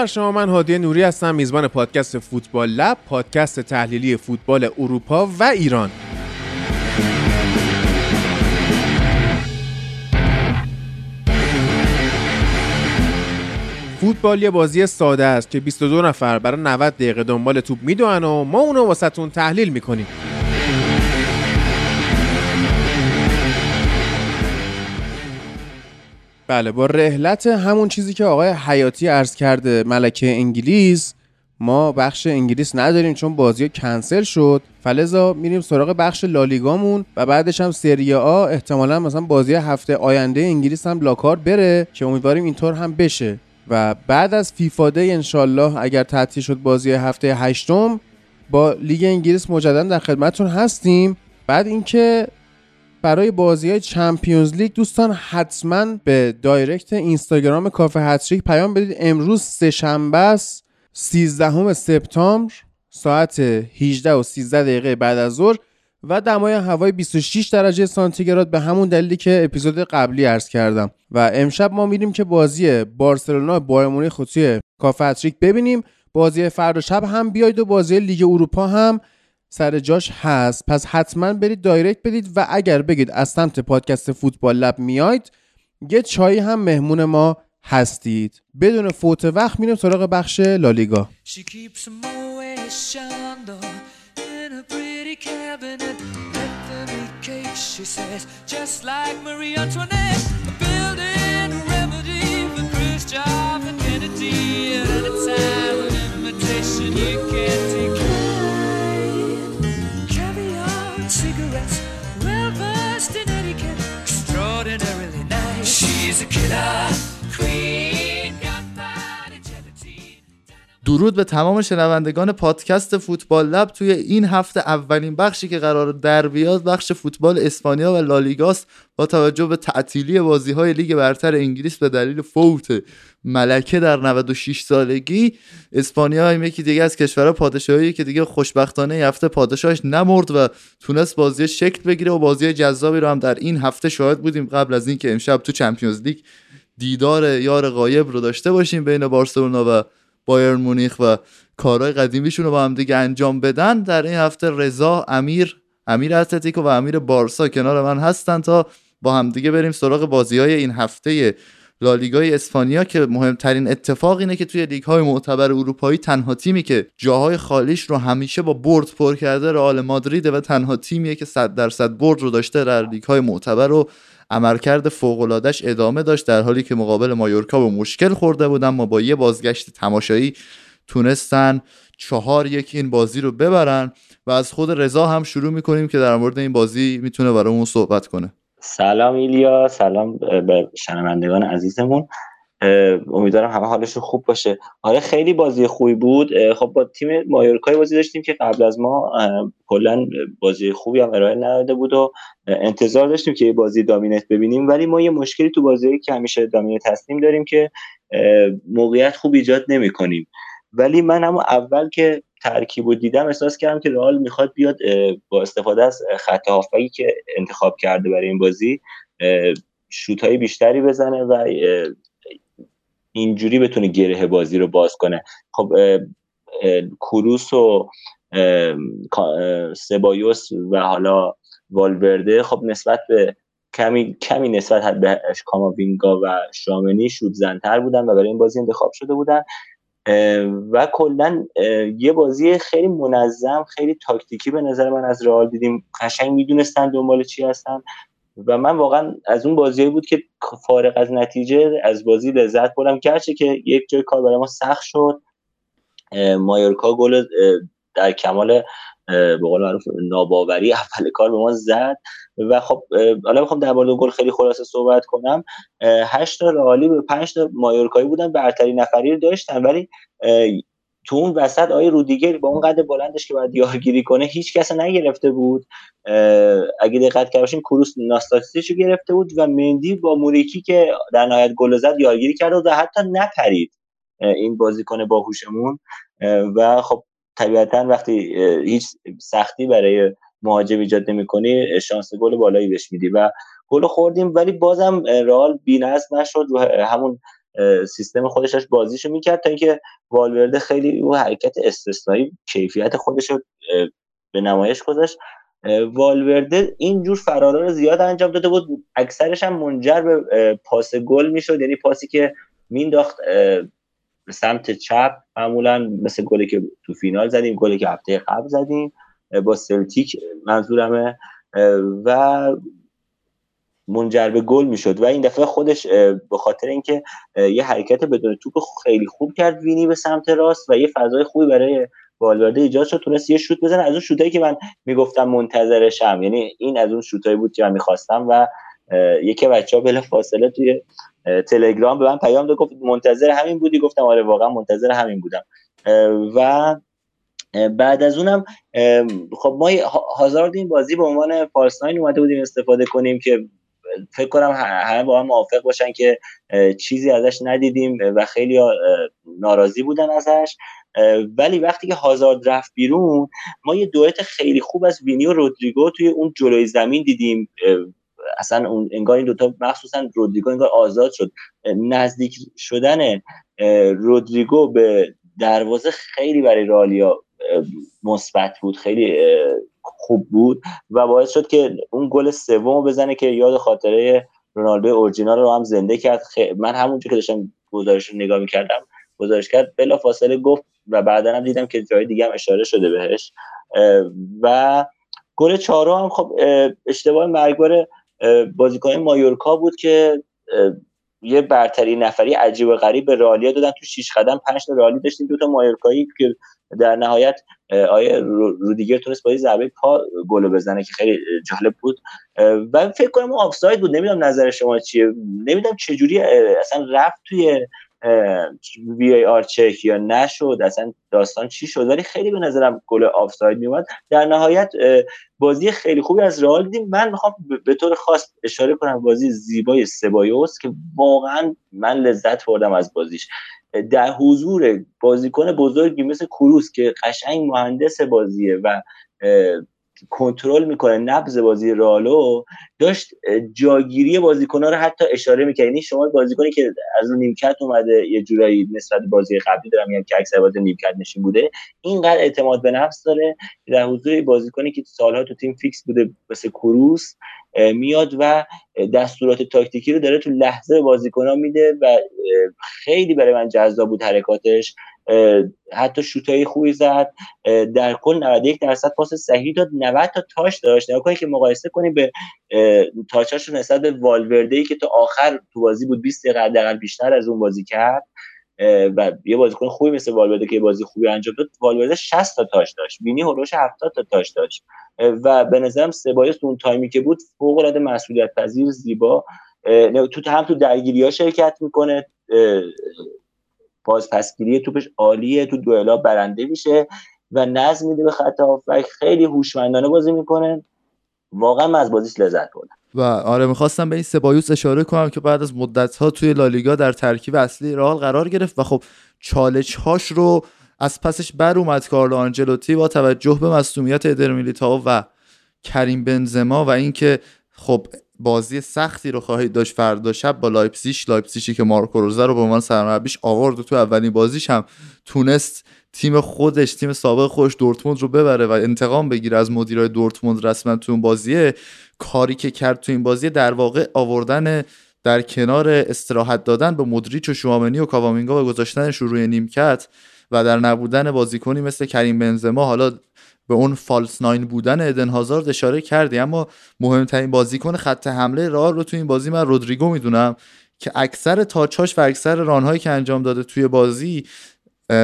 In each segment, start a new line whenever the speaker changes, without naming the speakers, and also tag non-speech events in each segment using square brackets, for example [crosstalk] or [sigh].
بر شما من هادی نوری هستم میزبان پادکست فوتبال لب پادکست تحلیلی فوتبال اروپا و ایران. فوتبال یه بازی ساده است که 22 نفر برای 90 دقیقه دنبال توپ می‌دونن و ما اونو واسهتون تحلیل می‌کنیم. بله با رحلت همون چیزی که آقای حیاتی عرض کرده ملکه انگلیس ما بخش انگلیس نداریم چون بازی کنسل شد. فلزا میریم سراغ بخش لالیگامون و بعدش هم سری آ احتمالا مثلا بازی هفته آینده انگلیس هم لاکار بره که امیدواریم اینطور هم بشه. و بعد از فیفا دی انشالله اگر تعطیل شد بازی هفته هشتم با لیگ انگلیس مجددا در خدمتتون هستیم. بعد اینکه برای بازی های چمپیونز لیگ دوستان حتما به direct اینستاگرام کافه هتریک پیام بدید. امروز سه شنبه است 13 سپتامبر ساعت 18 و 13 دقیقه بعد از ظهر. و دمای هوای 26 درجه سانتیگراد به همون دلیلی که اپیزود قبلی عرض کردم. و امشب ما میریم که بازی بارسلونا مونیخ توی کافه هتریک ببینیم. بازی فردا شب هم بیاید و بازی لیگ اروپا هم سر جاش هست. پس حتما برید دایرکت بدید و اگر بگید از سمت پادکست فوتبال لب میاید یه چایی هم مهمون ما هستید. بدون فوت وقت میریم سراغ بخش لالیگا. She's a killer queen.
درود به تمام شنوندگان پادکست فوتبال لب. توی این هفته اولین بخشی که قرار در بیاد بخش فوتبال اسپانیا و لالیگاست با توجه به تعطیلی بازی های لیگ برتر انگلیس به دلیل فوت ملکه در 96 سالگی اسپانیا هم یکی دیگه از کشورها پادشاهی که دیگه خوشبختانه این هفته پادشاهش نمرد و تونست بازی شکل بگیره و بازی جذابی رو هم در این هفته شاهد بودیم قبل از اینکه امشب تو چمپیونز لیگ دیدار یار غایب رو داشته باشیم بین بارسلونا و بایرن مونیخ و کارهای قدیمیشون رو با هم دیگه انجام بدن. در این هفته رضا امیر امیر اتلتیکو و امیر بارسا کنار من هستن تا با هم دیگه بریم سراغ بازی های این هفته لالیگای اسپانیا که مهمترین اتفاق اینه که توی لیگ های معتبر اروپایی تنها تیمی که جاهای خالیش رو همیشه با برد پر کرده رئال مادرید و تنها تیمیه که 100 درصد برد رو داشته در لیگ های معتبر و عملکرد فوق‌العاده‌اش ادامه داشت در حالی که مقابل مایورکا به مشکل خورده بود اما با یه بازگشت تماشایی تونستن چهار یک این بازی رو ببرن و از خود رضا هم شروع می‌کنیم که در مورد این بازی می‌تونه برامون صحبت کنه.
سلام ایلیا سلام به شنوندگان عزیزمون. امیدوارم همه حالشون خوب باشه. آره خیلی بازی خوبی بود. خب با تیم مایورکای بازی داشتیم که قبل از ما کلا بازی خوبی هم ارائه نداده بود و انتظار داشتیم که یه بازی دامینت ببینیم. ولی ما یه مشکلی تو بازی که همیشه دامینت هستیم داریم که موقعیت خوب ایجاد نمی کنیم ولی من هم اول که ترکیب و دیدم احساس کردم که رئال می‌خواد بیاد با استفاده از خط هافبکی که انتخاب کرده برای این بازی شوت بیشتری بزنه و اینجوری بتونه گره بازی رو باز کنه. خب کروس و سبایوس و حالا والورده خب نسبت به کمی کمی نسبت به کاماوینگا و شامنی شود زنتر بودن و برای این بازی انتخاب شده بودن. و کلا یه بازی خیلی منظم خیلی تاکتیکی به نظر من از رئال دیدیم. قشنگ می‌دونستن دنبال چی هستن. و من واقعا از اون بازی بود که فارغ از نتیجه از بازی لذت بردم. گرچه که یک جای کار برای ما سخت شد مایورکا گل در کمال به قول معروف ناباوری اول کار به ما زد. و خب حالا می‌خوام در مورد گل خیلی خلاصه صحبت کنم. هشت تا رئالی به 5 تا مایورکایی بودن برتری نفری رو داشتن. ولی تو اون وسط آیه رودیگر با اون قد بلندش که باید یارگیری کنه هیچ کس نگرفته بود. اگه دقت کرد باشین کروس ناستاتیسیش رو گرفته بود و مندی با موریکی که در نهایت گل زد یارگیری کرد و حتی نپرید این بازیکن باهوشمون. و خب طبیعتا وقتی هیچ سختی برای مهاجم ایجاد نمی‌کنی شانس گل بالایی بهش میدی. و گل خوردیم ولی بازم رئال بی‌نظم نشد. و همون سیستم خودش داشت بازیشو می‌کرد تا اینکه والورده خیلی او حرکت استثنایی کیفیت خودش رو به نمایش گذاشت. والورده اینجور فرارا رو زیاد انجام داده بود. اکثرش هم منجر به پاس گل می‌شد. یعنی پاسی که مینداخت به سمت چپ معمولا مثل گلی که تو فینال زدیم گلی که هفته قبل زدیم با سلتیک منظورمه. و منجر به گل می‌شد. و این دفعه خودش به خاطر اینکه یه حرکت بدون توپ خیلی خوب کرد وینی به سمت راست و یه فضای خوبی برای والورده ایجاد شد. تونست یه شوت بزنه. از اون شوتایی که من می‌گفتم منتظرشم. یعنی این از اون شوتایی بود که من می‌خواستم و یکی بچه ها بلا فاصله توی تلگرام به من پیام داد. گفت منتظر همین بودی؟ گفتم آره واقعا منتظر همین بودم. و بعد از اونم خب ما هازارد این بازی به عنوان فالس اومده بودیم استفاده کنیم که فکر کنم همه با هم موافق باشن که چیزی ازش ندیدیم و خیلی ناراضی بودن ازش. ولی وقتی که هازارد رفت بیرون ما یه دوئت خیلی خوب از وینی و رودریگو توی اون جلوی زمین دیدیم. اصلا اون انگار این دوتا مخصوصا رودریگو انگار آزاد شد. نزدیک شدن رودریگو به دروازه خیلی برای رالیا مثبت بود. خیلی خوب بود و باعث شد که اون گل سوم بزنه که یاد خاطره رونالدو اورجینال رو هم زنده کرد. من همونجا که داشتم گزارش رو نگاه می‌کردم گزارش کرد بلا فاصله گفت و بعدا هم دیدم که جای دیگه هم اشاره شده بهش. و گل چهارم هم خب اشتباه مرگبار بازیکن مایورکا بود که یه برتری نفری عجیب و غریب به رالیا دادن. تو شیش قدم پنج تا رالی داشتیم دو تا مایورکایی که در نهایت آیه رودیگر تونست با ضربه پا گل بزنه که خیلی جالب بود. و فکر کنم آفساید بود. نمی‌دونم نظر شما چیه. نمی‌دونم چجوری اصلا رفت توی وی ای آر چک یا نشد اصلا داستان چی شد؟ ولی خیلی به نظرم گل آفساید میومد در نهایت بازی خیلی خوبی از رئال دیدیم. من می‌خوام به طور خاص اشاره کنم بازی زیبای سبایوس که واقعا من لذت بردم از بازیش. در حضور بازیکن بزرگی مثل کروس که قشنگ مهندس بازیه و کنترل می‌کنه نبض بازی رالو داشت جاگیری بازیکن‌ها رو حتی اشاره می‌کنه یعنی شما بازیکنی که از رو نیمکت اومده یه جورایی نسبت بازی قبلی دارم میگم که اکثر بازی نیمکت نشین بوده اینقدر اعتماد به نفس داره در حضور بازیکنی که سالها تو تیم فیکس بوده مثل کروس میاد و دستورات تاکتیکی رو داره تو لحظه بازیکن‌ها میده و خیلی برای من جذاب بود حرکاتش. حتی شوتای خوبی زد. در کل 91 درصد پاس صحیح داد. 90 تا تاش داشت. نگاه که مقایسه کنیم به تاچاش رو نسبت به والورده ای که تا آخر تو بازی بود 20 دقیقه حداقل بیشتر از اون بازی کرد. و یه بازیکن خوبی مثل والورده که بازی خوبی انجام داد. والورده 60 تا تاش داشت. وینی هولوش 70 تا تاش داشت. و به نظرم سبایوس اون تایمی که بود فوق العاده مسئولیت پذیر زیبا تو هم تو درگیری ها شرکت می‌کنه. پسگیری توپش عالیه تو دوئلا برنده میشه و نظم میده به خط هافبک. خیلی هوشمندانه بازی می‌کنه. واقعا من از بازیش لذت بردم.
و آره می‌خواستم به این سبایوس اشاره کنم که بعد از مدت ها توی لالیگا در ترکیب اصلی رئال قرار گرفت و خب چالش هاش رو از پسش بر اومد کارلو آنجلوتی با توجه به مصدومیت ادر میلیتائو و کریم بنزما و اینکه خب بازی سختی رو خواهید داشت فردا شب با لایپسیش لایپسیشی که مارکو روزه رو به عنوان سرمربیش آورد و تو اولین بازیش هم تونست تیم خودش تیم سابق خودش دورتموند رو ببره و انتقام بگیره. از مدیرای دورتموند رسما تو اون بازیه کاری که کرد تو این بازی در واقع آوردن در کنار استراحت دادن به مدریچ و شوامنی و کاوامینگا و گذاشتنش روی نیمکت و در نبودن بازیکنی مثل کریم بنزما حالا به اون فالس ناین بودن ادن هازارد اشاره کردی. اما مهمترین بازیکن خط حمله رئال رو تو این بازی من رودریگو می‌دونم که اکثر touch اش و اکثر run هایی که انجام داده توی بازی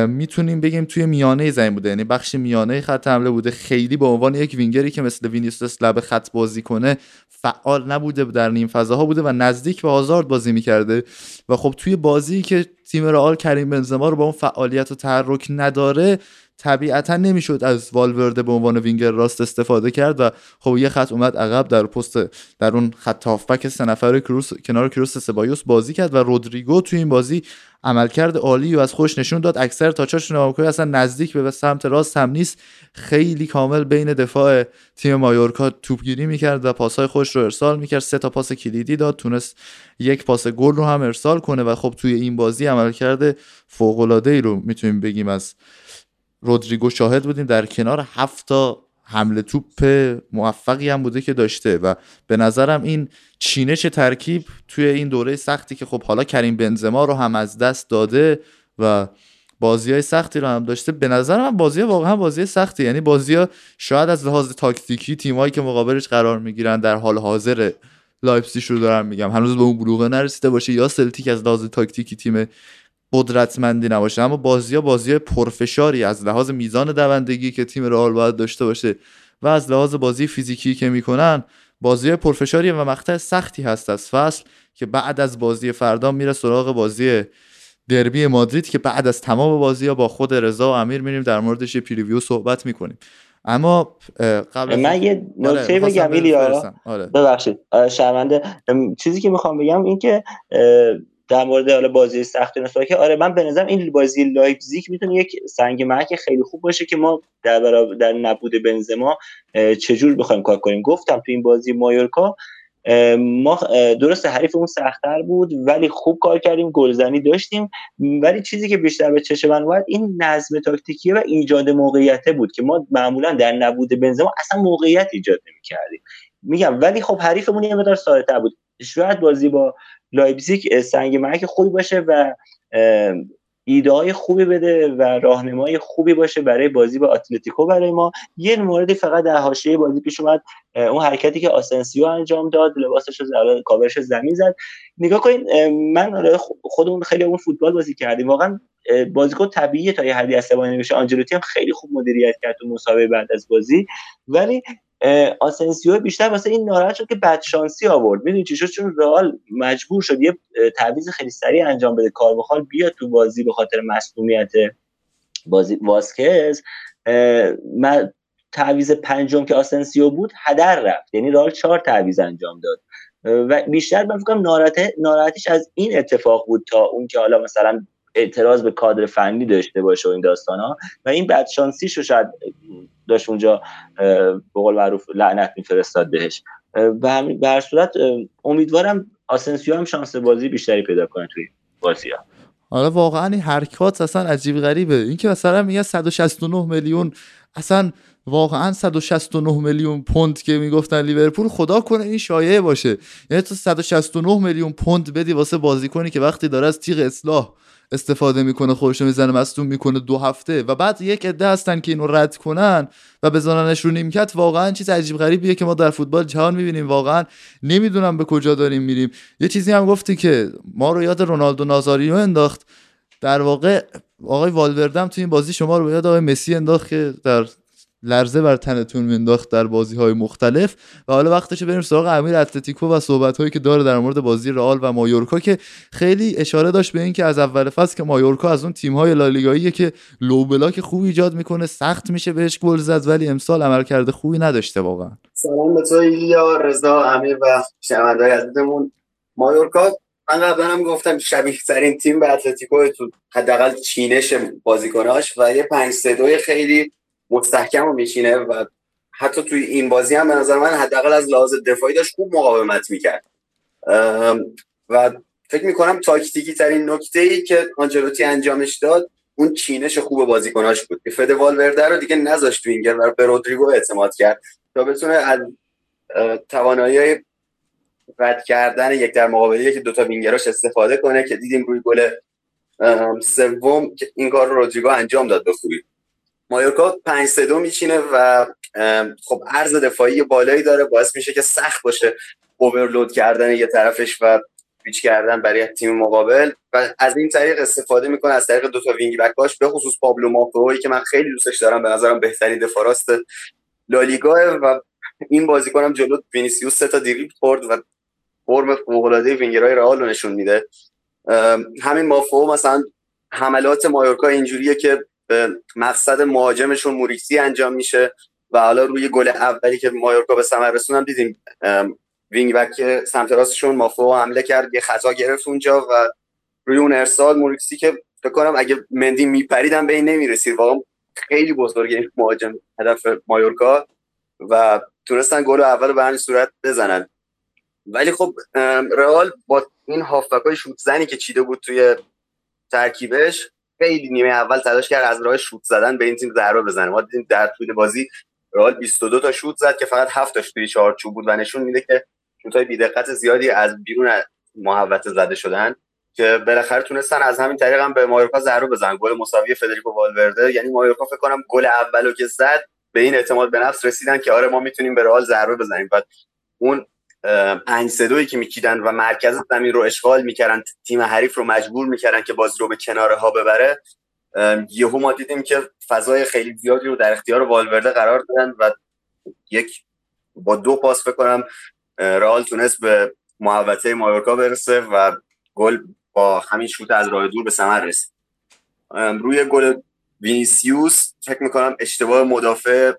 می‌تونیم بگیم توی میانه زمین بوده. یعنی بخش میانه خط حمله بوده. خیلی به عنوان یک وینگری که مثل وینیسیوس لب خط بازی کنه فعال نبوده در نیم فضاها بوده و نزدیک به آزارد بازی می‌کرده. و خب توی بازی که تیم رئال کریم بنزما رو با اون فعالیت و تحرک نداره طبیعتا نمی‌شد از والورده به عنوان وینگر راست استفاده کرد و خب یه خط اومد عقب در پست در اون خط هافبک سه نفر کروس کنار کروس سبایوس بازی کرد و رودریگو تو این بازی عملکرد عالی و از خوش نشون داد. اکثر تاچاشون نگاه اصلا نزدیک به سمت راست هم نیست. خیلی کامل بین دفاع تیم مایورکا توپگیری می‌کرد و پاسهای خوش رو ارسال می‌کرد. سه تا پاس کلیدی داد. تونست یک پاس گل رو هم ارسال کنه و خب توی این بازی عملکرد فوق العاده ای رو می‌تونیم بگیم از رودریگو شاهد بودیم. در کنار هفت تا حمله توپ موفقی هم بوده که داشته و به نظرم این چینش ترکیب توی این دوره سختی که خب حالا کریم بنزما رو هم از دست داده و بازی های سختی رو هم داشته. به نظر من بازی واقعا بازی سختی. یعنی بازی ها شاید از لحاظ تاکتیکی تیمایی که مقابلش قرار می‌گیرن در حال حاضر لایپزیگ رو دارم میگم. هنوز به اون بلوغه نرسیده باشه یا سلتیک از لحاظ تاکتیکی تیم قدرتمندی نباشه. اما بازی ها بازی پرفشاری از لحاظ میزان دوندگی که تیم رئال باید داشته باشه و از لحاظ بازی فیزیکی که می‌کنن بازی پرفشاری و مقطع سختی هست از فصل که بعد از بازی فردا میره سراغ بازی دربی مادرید که بعد از تمام بازی ها با خود رضا و امیر میریم در موردش یه preview صحبت می‌کنیم. اما
قبل من یه آره، نکته بگم ایلیا آره. ببخشید. شرمنده. چیزی که می‌خوام بگم این که در مورد حالا بازی سخت نسبت که آره من به نظرم این بازی لایپزیگ می‌تونه یک سنگ محک خیلی خوب باشه که ما در در نبود بنزما چجور بخوایم کار کنیم؟ گفتم تو این بازی مایورکا ما درست حریفمون سختتر بود ولی خوب کار کردیم گلزنی داشتیم ولی چیزی که بیشتر به چشم من اومد این نظم تاکتیکیه و ایجاد موقعیته بود که ما معمولا در نبود بنزما اصلا موقعیت ایجاد نمی‌کردیم. میگم ولی خب حریفمون یه مقدار ساده‌تر بود. شاید بازی با لایپزیگ سنگ محک خوبی باشه و ایده های خوبی بده و راهنمای خوبی باشه برای بازی با اتلتیکو. برای ما یه موردی فقط در حاشیه بازی پیش اومد. اون حرکتی که آسنسیو انجام داد لباسش رو کاورش زمین زد. نگاه کنید من خودمون خیلی اون فوتبال بازی کردیم. واقعا بازیکن طبیعیه تا یه حدی عصبانی بشه. آنجلوتی هم خیلی خوب مدیریت کرد تو مصاحبه بعد از بازی. ولی آسنسیو بیشتر واسه این ناراحت شد که بد شانسی آورد. می‌دونی چی شد؟ چون رئال مجبور شد یه تعویض خیلی سریع انجام بده. کارواخال بیاد تو بازی به خاطر مصدومیت بازی. واسکز تعویض پنجم که آسنسیو بود هدر رفت. یعنی رئال چهار تعویض انجام داد. و بیشتر من فکر ناراحتیش از این اتفاق بود تا اون که حالا مثلا اعتراض به کادر فنی داشته باشه و این داستان ها و این بدشانسی شو شاید داشت اونجا به قول معروف لعنت میفرستاد بهش. و به هر صورت امیدوارم آسنسیو هم شانس بازی بیشتری پیدا کنه توی بازی ها.
حالا واقعا این حرکات اصلا عجیب غریبه. این که مثلا میگه 169 میلیون اصلا واقعا 169 میلیون پوند که می‌گفتن لیورپول خدا کنه این شایعه باشه. یعنی تو 169 میلیون پوند بدی واسه بازیکنی که وقتی داره از تیغ اصلاح استفاده می‌کنه خودش می‌زنه مصدوم می‌کنه دو هفته. و بعد یک عده هستن که اینو رد کنن و بزننش رو نیمکت. واقعا چیز عجیب غریبیه که ما در فوتبال جهان می‌بینیم. واقعا نمی‌دونم به کجا داریم میریم. یه چیزی هم گفتی که ما رو یاد رونالدو نازاریو انداخت. در واقع آقای والوردم تو این بازی شما رو به یاد آقای مسی انداخت که در لرزه بر تنتون مینداخت در بازی های مختلف. و حالا وقتش بریم سراغ امیر اتلتیکو و صحبت هایی که داره در مورد بازی رئال و مایورکا که خیلی اشاره داشت به اینکه از اول فصل که مایورکا از اون تیم های لالیگایی که لو بلاک خوب ایجاد می‌کنه سخت میشه بهش گل زد ولی امسال عمل کرده خوبی نداشته واقعا.
سلام به تو یا رضا امیر و شنونده‌های عزیزمون. مایورکا من قبلا هم گفتم شبیه ترین تیم به اتلتیکو تو حداقل چینش بازیکناش و یه 5 3 خیلی مستحکم میشینه و حتی توی این بازی هم به نظر من حداقل از لحاظ دفاعی داشت خوب مقاومت می‌کرد. و فکر می‌کنم تاکتیکی ترین نکته ای که آنجلوتی انجامش داد اون چینش خوب بازیکناش بود. که فد والورده رو دیگه نذاشت وینگر و به رودریگو اعتماد کرد تا بتونه از توانایی رد کردن یک در مقابل یک دوتا وینگراش استفاده کنه که دیدیم روی گل سوم این کار رو رودریگو انجام داد به خوبی. مایورکا 5 3 2 میچینه و خب عرض دفاعی بالایی داره. باعث میشه که سخت باشه overload کردن یه طرفش و پیچ کردن برای تیم مقابل. و از این طریق استفاده می‌کنه از طریق دو تا وینگ بکاش به خصوص پابلو مافئوی که من خیلی دوستش دارم. به نظرم بهترین دفاع راست لالیگا. و این بازیکنم جلو وینیسیوس سه تا دریبل خورد و فرم فوق العاده وینگرای رئال نشون میده. همین مافئو مثلا حملات مایورکا اینجوریه که به مقصد مهاجمشون موریکی انجام میشه و حالا روی گل اولی که مایورکا به ثمر رسون دیدیم وینگ بک سمت راستشون مافئو حمله کرد یه خطا گرفت اونجا و روی اون ارسال موریکی که فکر کنم اگه مندی میپریدم به این نمی‌رسید. واقعا خیلی بزرگه مهاجم هدف مایورکا و تونستن گل اول به همین صورت بزنن. ولی خب رئال با این هافبک شوت زنی که چیده بود توی ترکیبش خیلی نیمه اول تلاش کرد از راه شوت زدن به این تیم ضربه بزنه. ما دیدیم در طول بازی رئال 22 تا شوت زد که فقط 7 تاش توی چارچوب بود و نشون میده که شوت‌های بی‌دقت زیادی از بیرون محوطه زده شدن که بالاخره تونستن از همین طریق هم به مایورکا ضربه بزنن. گل مساوی فدریکو والورده. یعنی مایورکا فکر کنم گل اولو که زد به این اعتماد به نفس رسیدن که آره ما می‌تونیم به رئال ضربه بزنیم. بعد اون پنج سدوی که میکیدن و مرکز زمین رو اشغال می‌کردن تیم حریف رو مجبور می‌کردن که بازی رو به کناره ها ببره. یهو ما دیدیم که فضای خیلی زیادی رو در اختیار والورده قرار دادن و یک با دو پاس فکر کنم رئال تونست به محوطه مایورکا برسه و گل با همین شوت از راه دور به ثمر رسید. روی گل وینیسیوس فکر می‌کنم اشتباه مدافع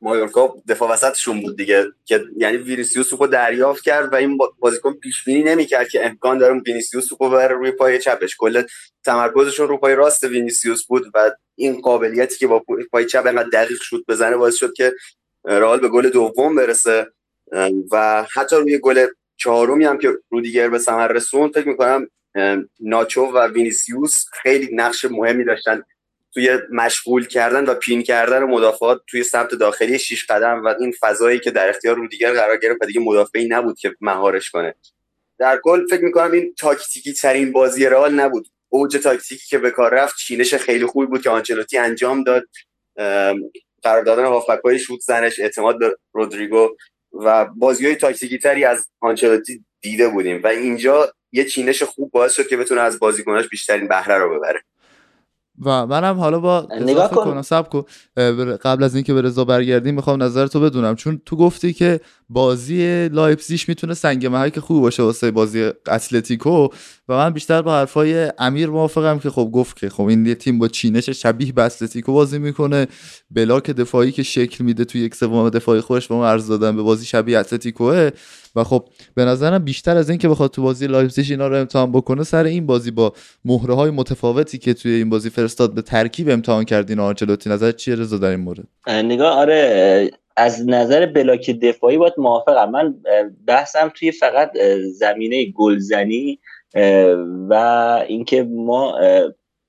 مایورکا دفاع وسطشون بود دیگه که یعنی وینیسیوس رو دریافت کرد و این بازیکن پیش بینی نمی‌کرد که امکان داره وینیسیوس رو ببره روی پای چپش. کل تمرکزشون رو پای راست وینیسیوس بود و این قابلیتی که با پای چپ انقدر دقیق شوت بزنه باعث شد که رئال به گل دوم برسه. و حتی روی گل چهارمی هم که رودیگر به ثمر رسون فکر می‌کنم ناچو و وینیسیوس خیلی نقش مهمی داشتن توی مشغول کردن و pin کردن مدافعات توی سمت داخلی شیش قدم و این فضایی که در اختیار رودیگر قرار گرفت و دیگه مدافعی نبود که مهارش کنه. در کل فکر می‌کنم این تاکتیکی ترین بازی رئال نبود. اوج تاکتیکی که به کار رفت چینش خیلی خوبی بود که آنچلوتی انجام داد. قرار دادن هافبک های شوت زنش اعتماد به رودریگو و بازی های تاکتیکی تری از آنچلوتی دیده بودیم و اینجا یه چینش خوب باعث شد که بتونه از بازیکناش بیشترین بهره رو ببره.
و منم حالا با نگاه کن. صبر کن. قبل از اینکه به رضا برگردیم می‌خوام نظر تو بدونم. چون تو گفتی که بازی لایپزیش می‌تونه سنگ محک خوب باشه واسه بازی اتلتیکو. و من بیشتر با حرفای امیر موافقم که خب گفت که خب این یه تیم با چینش شبیه به اتلتیکو بازی می‌کنه. block دفاعی که شکل میده تو یک سوم دفاعی خودش به ما عرض دادن یه بازی شبیه اتلتیکوه. و خب به نظرم بیشتر از این که بخواد تو بازی لایپزیگ اینا رو امتحان بکنه سر این بازی با مهره های متفاوتی که توی این بازی فرستاد یه ترکیب امتحان کردین آنچلوتی نظر چیه رضا در این مورد؟
نگاه آره از نظر block دفاعی باید موافقم. من بحثم توی فقط زمینه گلزنی و اینکه ما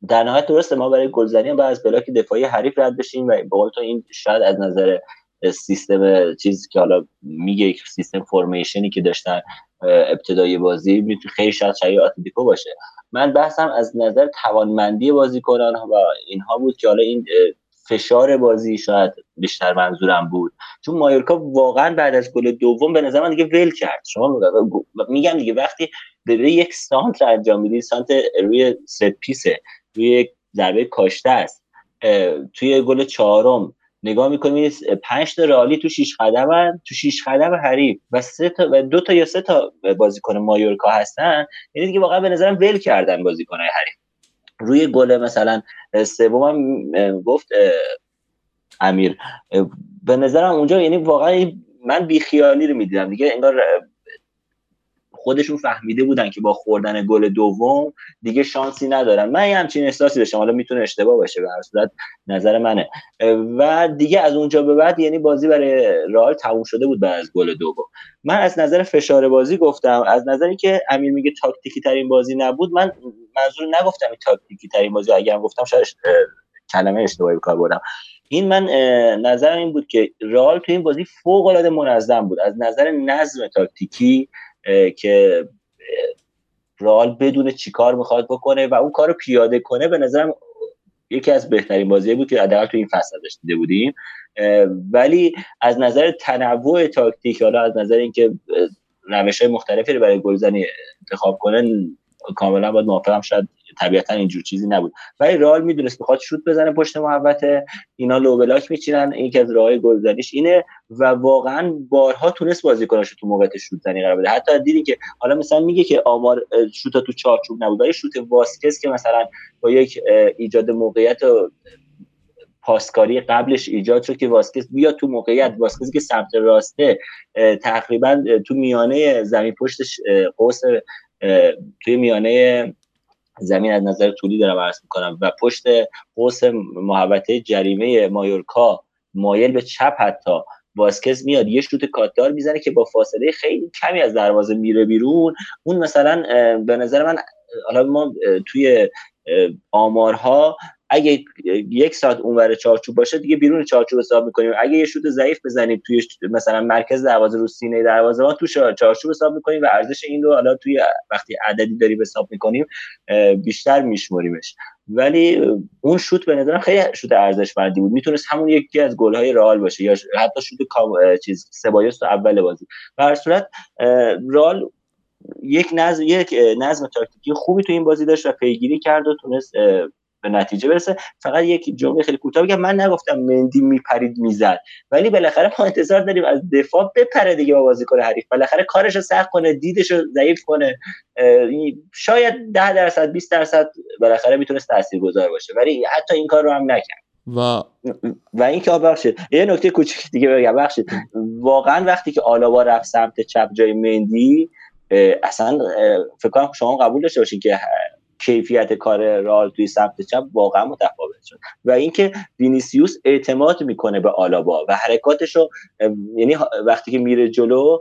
در نهایت درسته ما برای گلزنی هم از بلاک دفاعی حریف رد بشیم و تو این شاید از نظر سیستم چیزی که حالا میگه سیستم فرمیشنی که داشتن ابتدای بازی می‌تونه خیلی شاید شبیه اتلتیکو باشه. من بحثم از نظر توانمندی بازیکنان و اینها بود که حالا این فشار بازی شاید بیشتر منظورم بود. چون مایورکا واقعا بعد از گل دوم به نظر من دیگه ول کرد. شما میگم دیگه وقتی داره یک سانت انجام میدی سانت روی ست پیسه روی یک ضربه کاشته است. توی گل چهارم نگاه می‌کنید پنج تا رالی تو شیش قدم تو شیش قدم حریف و سه تا و دو تا یا سه تا بازیکن مایورکا هستن. یعنی دیگه واقعا به نظرم ول کردن بازیکنهای حریف. روی گل مثلا سوم گفت امیر. به نظرم اونجا یعنی واقعا من بیخیالی رو می‌دیدم. دیگه انگار خودشون فهمیده بودن که با خوردن گل دوم دیگه شانسی ندارن. من همچین احساسی داشتم. حالا می‌تونه اشتباه باشه به هر صورت نظر منه. و دیگه از اونجا به بعد یعنی بازی برای رئال تموم شده بود بعد از گل دوم. من از نظر فشار بازی گفتم. از نظری که امیر میگه تاکتیکی ترین بازی نبود من منظور نگفتم این تاکتیکی ترین بازی اگر گفتم شاید کلمه اشتباهی کار بردم. این من نظرم این بود که رئال تو این بازی فوق العاده منظم بود. از نظر نظم تاکتیکی که رئال بدون چیکار می‌خواد بکنه و اون کار پیاده کنه به نظرم یکی از بهترین بازی بود که حداقل تو این فصل ازش دیده بودیم. ولی از نظر تنوع تاکتیک حالا از نظر اینکه روش های مختلفی رو برای گلزنی انتخاب کنه کاملا باید موافقم شاید طبیعتا اینجور چیزی نبود. ولی رئال می‌دونست می‌خواد شوت بزنه پشت محوطه اینا لو بلاک میچینن یکی از راههای گلزنیش اینه و واقعا بارها تونست بازیکناشو تو موقعیت شوت زنی قرار بده. حتی دیدی که حالا مثلا میگه که آمار شوت تو چارچوب نبود ولی شوت واسکس که مثلا با یک ایجاد موقعیت پاسکاری قبلش ایجاد شد که واسکس بیا تو موقعیت. واسکسی که سمت راسته تقریبا تو میانه زمین پشتش قوس توی میانه زمین از نظر طولی دارم عرض می‌کنم و پشت قوس محوطه جریمه مایورکا مایل به چپ حتی واسکز میاد یه شوت کاتدار می‌زنه که با فاصله خیلی کمی از دروازه میره بیرون. اون مثلا به نظر من حالا ما توی آمارها اگه یک ساعت اونور چارچوب باشه دیگه بیرون چارچوب حساب می‌کنیم. اگه یه شوت ضعیف بزنیم توی مثلا مرکز دروازه رو سینه دروازه ما تو چارچوب حساب می‌کنیم و ارزش این رو حالا توی وقتی عددی داریم حساب می‌کنیم بیشتر میشمریمش. ولی اون شوت به نظرم خیلی شوت ارزشمندی بود. می‌تونست همون یکی از گل های رئال باشه یا حتی شوت چیز سبایوس تو اول بازی. به صورت رئال یک نظم یک نظم تاکتیکی خوبی تو این بازی داشت و پیگیری کرد و تونست به نتیجه برسه. فقط یک جمله خیلی کوتاه بگم. من نگفتم مندی میپرید می‌زد. ولی بالاخره ما انتظار داریم از دفاع بپره دیگه با بازیکن حریف. بالاخره کارش رو سخت کنه دیدش رو ضعیف کنه. شاید 10 درصد 20 درصد بالاخره می‌تونست تاثیرگذار باشه. ولی حتی این کار رو هم نکرد.
و
و اینکه بخشید یه نکته کوچیک دیگه بگم. بخشید واقعا وقتی که آلاوا رفت سمت چپ جای مندی اصلا فکر کنم شما قبول داشته باشین که کیفیت کار رال توی سمت چپ واقعا متفاوت شد. و اینکه وینیسیوس اعتماد می‌کنه به آلابا و حرکاتش رو یعنی وقتی که میره جلو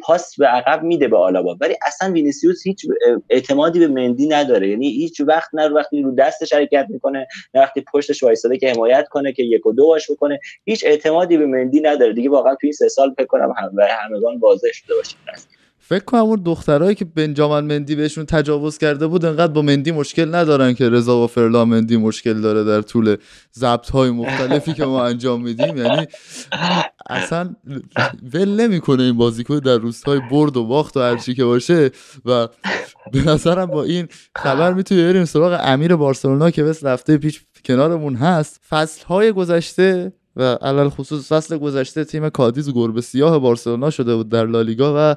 پاس به عقب میده به آلابا. ولی اصلا وینیسیوس هیچ اعتمادی به مندی نداره. یعنی هیچ وقت نه وقتی رو دستش حرکت می‌کنه نه وقتی پشتش وایساده که حمایت کنه که یک و دو باش بکنه. هیچ اعتمادی به مندی نداره. دیگه واقعا توی سه سال فکر کنم همگان واضح شده باشه.
فکر کنم اون دخترهایی که بنجامن مندی بهشون تجاوز کرده بود انقدر با مندی مشکل ندارن که رضا و فرلا مندی مشکل داره در طول ضبط های مختلفی که ما انجام میدیم. یعنی اصلا ول نمی‌کنه این بازیکن در روزهای برد و باخت و هرچی که باشه. و به نظرم با این خبر می‌تونی بریم سراغ امیر بارسلونا که بسط رفته پیش کنارمون هست. فصل های گذشته و علی‌الخصوص فصل گذشته تیم کادیز گربه سیاه بارسلونا شده بود در لالیگا و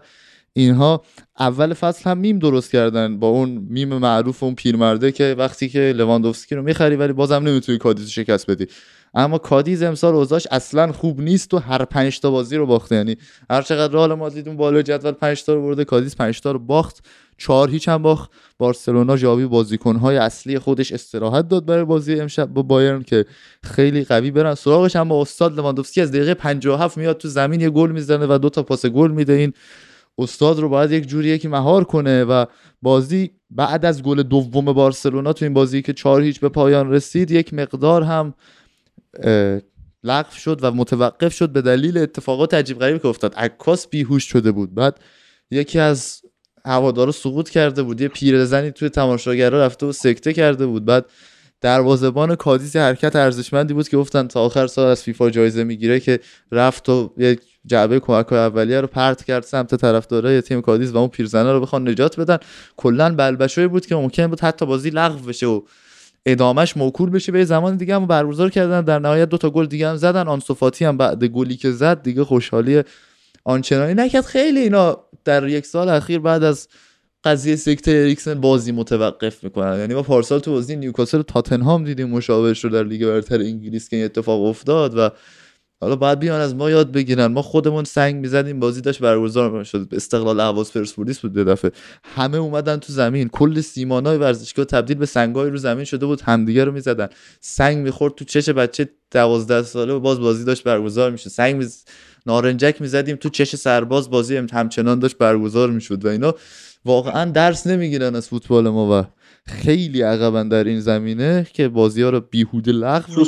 اینها اول فصل هم میم درست کردن با اون میم معروف اون پیرمرده که وقتی که لواندوفسکی رو می‌خری ولی بازم نمی‌تونی کادیز شکست بدی. اما کادیز امسال اوضاعش اصلا خوب نیست و هر پنج تا بازی رو باخته. یعنی هر چقدر رئال مادرید اون بالا جدول پنج تا رو برده کادیز پنج تا رو باخت چهار هیچ هم باخت. بارسلونا جاوی بازیکنهای اصلی خودش استراحت داد برای بازی امشب با بایرن که خیلی قوی برن سراغش. هم استاد لواندوفسکی از دقیقه 57 میاد تو زمین یه گل می‌زنه و دو تا پاس گل میده. این استاد رو باید یک جوری که مهار کنه و بازی بعد از گل دوم بارسلونا تو این بازی که چهار هیچ به پایان رسید یک مقدار هم لغو شد و متوقف شد به دلیل اتفاقات عجیب غریبی که افتاد. عکاس بیهوش شده بود. بعد یکی از هوادارا سقوط کرده بود. یه پیرزنی توی تماشاگرا رفته و سکته کرده بود. بعد دروازه‌بان کادیس حرکت ارزشمندی بود که گفتن تا آخر سال از فیفا جایزه می‌گیره که رفت و یک جعبه کمک اولیه رو پرت کرد سمت طرفدارای تیم کادیز و اون پیرزنه رو بخوان نجات بدن. کلا بلبشوی بود که ممکن بود حتی بازی لغو بشه و ادامش موکول بشه به زمان دیگه هم برگزار کردن. در نهایت دو تا گل دیگه هم زدن. آنسوفاتی هم بعد گلی که زد دیگه خوشحالی آنچنانی نکرد. خیلی اینا در یک سال اخیر بعد از قضیه سکته اریکسن بازی متوقف می‌کنن یعنی ما پارسال تو بازی نیوکاسل تاتنهام دیدیم مشابهش رو در لیگ برتر انگلیس که این اتفاق افتاد و حالا باید بیان از ما یاد بگیرن. ما خودمون سنگ می‌زدیم بازی داشت برگزار شد استقلال اهواز پرسپولیس بود دفعه. همه اومدن تو زمین. کل سیمانای ورزشگاه تبدیل به سنگای رو زمین شده بود. همدیگه رو می‌زدن. سنگ می‌خورد تو چش بچه دوازده ساله و باز بازی داشت برگزار میشه سنگ میز... نارنجک می‌زدیم تو چش سرباز. بازی همچنان داشت برگزار می‌شد و اینا. واقعا درس نمی‌گیرن از فوتبال ما و خیلی عقبن در این زمینه که بازی ها رو بیهوده لغو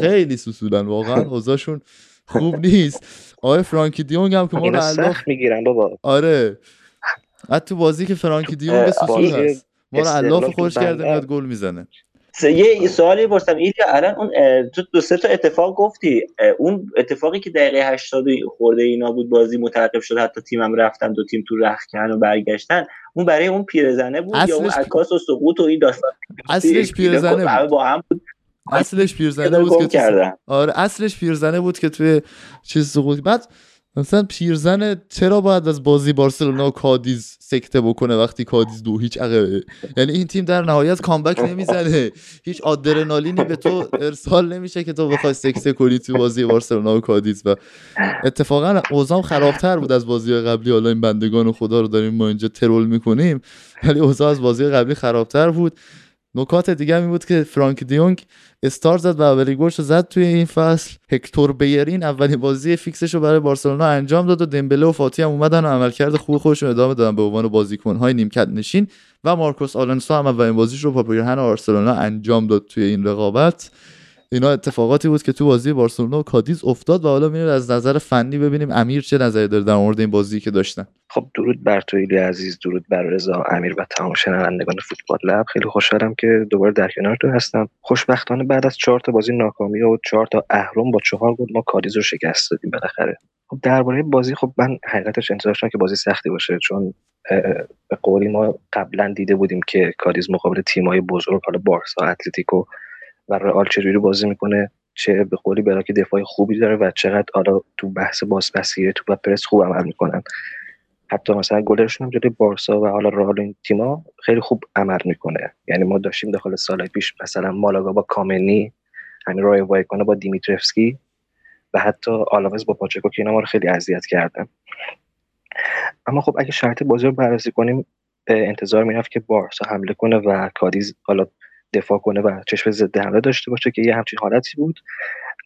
خیلی سوسولن واقعا اوضاعشون خوب نیست. آقای فرانکی دیونگ هم که ما رو
الاف می‌گیرن بابا.
آره. حتی تو بازی که فرانکی دیونگ سوسول هست. ما رو الاف خوش کرده میاد گل می‌زنه.
یه سوالی پرسم ایلیا الان اون تو دو سه تا اتفاق گفتی اون اتفاقی که دقیقه 80 خورده اینا بود بازی متوقف شد حتی تیمم رفتن دو تیم تو رخکن و برگشتن. اون برای اون پیرزنه بود یا اون عکاس و سقوط و این داستان؟
اصلش پیرزنه بود.
با هم بود.
اصلش پیرزنه بود که
کردن
آره اصلش پیرزنه بود که توی چیز سقوط بعد مثلا پیرزن چرا باید از بازی بارسلونا و کادیز سکته بکنه وقتی کادیز دو هیچ عقبه؟ یعنی این تیم در نهایت comeback نمی‌زنه. هیچ آدرنالینی به تو ارسال نمیشه که تو بخوای سکته کنی تو بازی بارسلونا و کادیز و اتفاقا اوضاعم خرابتر بود از بازی قبلی. حالا این بندگان خدا رو داریم ما اینجا troll می‌کنیم ولی اوضاع از بازی قبلی خرابتر بود. نکات دیگه این بود که فرانک دیونگ استارت زد و اولین گلش رو زد توی این فصل. هکتور بیرین اولین بازی fixش رو برای بارسلونا انجام داد و دمبله و فاتی هم اومدن و عملکرد خوب خودشون ادامه دادن. به عنوان بازیکن‌های نیمکت نشین و مارکوس آلونسو هم اولین بازیش رو با پیرهن بارسلونا انجام داد توی این رقابت. اینا اتفاقاتی بود که تو بازی بارسلونا و کادیز افتاد و حالا میریم از نظر فنی ببینیم امیر چه نظری داره در مورد این بازی که داشتن.
خب درود بر تو عزیز درود بر رضا امیر و تمام شنوندگان فوتبال لب. خیلی خوشحالم که دوباره در کنار تو هستم. خوشبختانه بعد از چهار تا بازی ناکامی و چهار تا اهرم با چهار گل ما کادیز رو شکست دادیم بالاخره. خب درباره بازی خب من حقیقتش انتظار که بازی سختی باشه چون به قولی ما قبلا دیده بودیم که کادیز مقابل تیمای بزرگ حالا بارسا اتلتیکو و رئال چجوری بازی می‌کنه چه به قولی که دفاع خوبی داره و چقدر حالا تو بحث بازپسگیری تو و پرس خوب عمل می‌کنن. حتی مثلا گلرشون هم جلوی بارسا و حالا رئال این تیما خیلی خوب عمل می‌کنه. یعنی ما داشتیم داخل سال پیش مثلا مالاگا با کامنی همین رای وایکانا با دیمیترفسکی و حتی آلاوز با پاچکو که اینا ما رو خیلی اذیت کردن. اما خب اگه شرط بازی رو بررسی کنیم انتظار می‌رفت که بارسا حمله کنه و کادیز حالا دفاع کنه و چشم ضد حمله داشته باشه که یه همچین حالتی بود.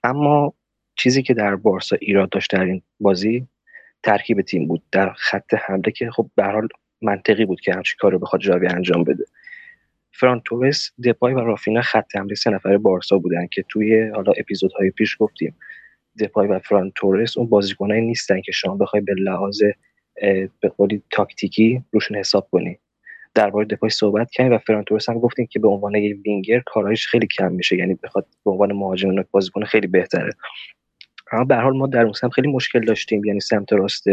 اما چیزی که در بارسا ایراد داشت در این بازی ترکیب تیم بود. در خط حمله که خب به حال منطقی بود که همچین کار رو بخواد جاوی انجام بده. فران تورس دپای و رافینا خط حمله سه نفره بارسا بودن که توی حالا اپیزودهای پیش گفتیم. دپای و فران تورس اون بازیکنایی نیستن که شما بخوای به لحاظ به قولی تاکتیکی روشون حساب کنی. درباره دپای صحبت کردیم و فرانتورس هم گفتیم که به عنوان یک وینگر کارایش خیلی کم میشه یعنی بخواد به عنوان مهاجم بازیکن خیلی بهتره. اما به حال ما در اون سمت خیلی مشکل داشتیم یعنی سمت راست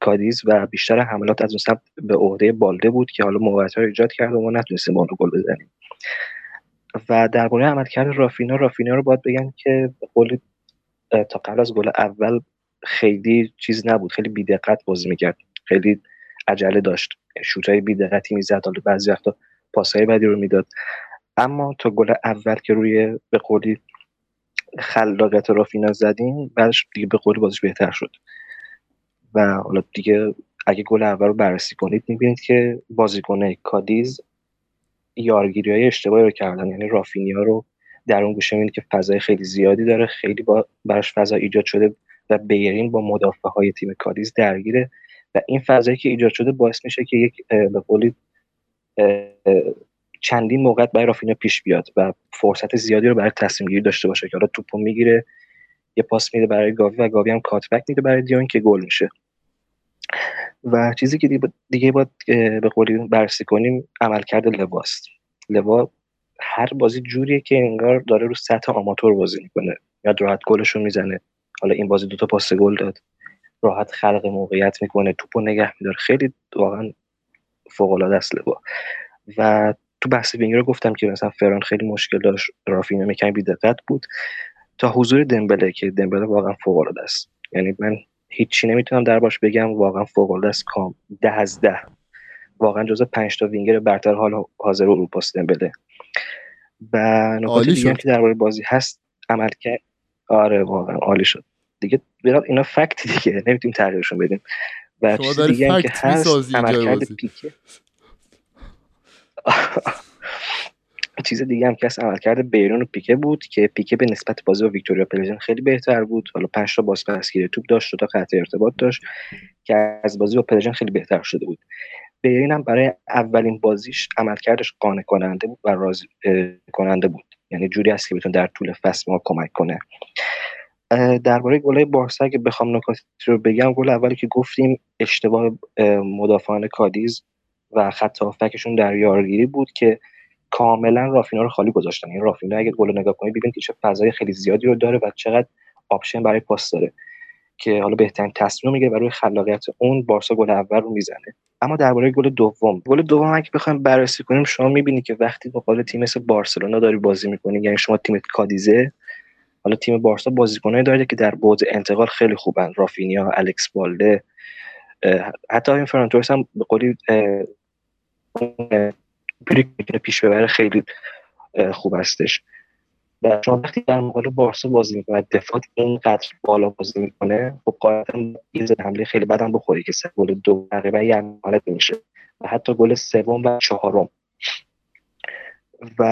کادیز و بیشتر حملات از اون سمت به عهده بالده بود که حالا موقعیت رو ایجاد کرد و ما نتونستیم اون رو گل بزنیم. و درباره عملکرد رافینا رافینا رو باید بگم که قول تا قبل از گل اول خیلی چیز نبود خیلی بیدقت بازی می‌کرد. خیلی عجله داشت. شوتای بیدقتی می‌زد حالا بعضی وقتا پاسهای بدی رو می‌داد. اما تا گل اول که روی به قولی خلاقیت رافینا زدیم بعدش دیگه به قولی بازیش بهتر شد. و حالا دیگه اگه گل اول رو بررسی کنید می‌بینید که بازیکن کادیز یارگیری های اشتباهی رو کردن. یعنی رافینیا رو در اون گوشه می‌بینید که فضای خیلی زیادی داره. خیلی با براش فضا ایجاد شده و بیرین با مدافع های تیم کادیز درگیره. و این فضایی که ایجاد شده باعث میشه که یک به قولی چندین موقع برای رافینیا پیش بیاد و فرصت زیادی رو برای تصمیم گیری داشته باشه که حالا توپو می‌گیره یه پاس میده برای گاوی و گاوی هم کاتبک میده برای دیون که گل میشه. و چیزی که دیگه باید به قولی بررسی کنیم عملکرد لواست لوا هر بازی جوریه که انگار داره رو سطح آماتور بازی می‌کنه. یا راحت گلشو می‌زنه. حالا این بازی دوتا پاس گل داد. راحت خلق موقعیت می‌کنه توپو نگه میداره. خیلی واقعا فوق العاده است لوا. و تو بحث وینگر گفتم که مثلا فران خیلی مشکل داشت رافینیا بی دقت بود. تا حضور دمبله که دمبله واقعا فوق العاده است. یعنی من هیچی نمی‌تونم درباش بگم واقعا فوق العاده است کامل ده از ده. واقعا جزو پنج تا وینگر برتر حال حاضر اروپا دمبله. و نکات دیگه که درباره بازی هست عملکرد آره واقعا عالی شد. دیگه اینا fact دیگه. نمی‌تونیم تغییرشون بدیم. و چیز دیگه هم که هست عملکرد پیکه. [laughs] چیز دیگه هم که هست عملکرد بیرون و پیکه بود که پیکه به نسبت بازی با ویکتوریا پلژن خیلی بهتر بود. حالا 5 تا بازپسگیری توپ داشت تا خط ارتباط داشت که از بازی با پلژن خیلی بهتر شده بود. بیرین هم برای اولین بازیش عملکردش قانع کننده بود و راضی کننده بود. یعنی جوری است که بتون در طول فصل ما کمک کنه. درباره گلای بارسا که بخوام نکاتی رو بگم گل اولی که گفتیم اشتباه مدافعان کادیز و خط هافکشون در یارگیری بود که کاملا رافینا رو خالی گذاشتن. این رافینا اگه گل نگاه کنید ببینید که چه فضای خیلی زیادی رو داره و چقدر option برای پاس داره که حالا بهترین تصمیم میگیره و روی خلاقیت اون بارسا گل اول رو می‌زنه. اما درباره گل دوم. گل دوم اگه بخوایم بررسی کنیم شما می‌بینی که وقتی غول تیم مثل بارسلونا داری بازی می‌کنی یعنی شما تیمت کادیزه حالا تیم بارسا بازیکنایی داره که در بعد انتقال خیلی خوبن. رافینیا الکس بالده حتی این فرانتورس هم به قولی پیش ببره خیلی خوب هستش. و شما وقتی در مقابل بارسا بازی می‌کنه دفاع اینقدر بالا بازی می‌کنه خب قاعدتا یه حمله خیلی بدم بخوری که سه گل دو تقریبا یه حالت میشه و حتی گل سوم و چهارم. و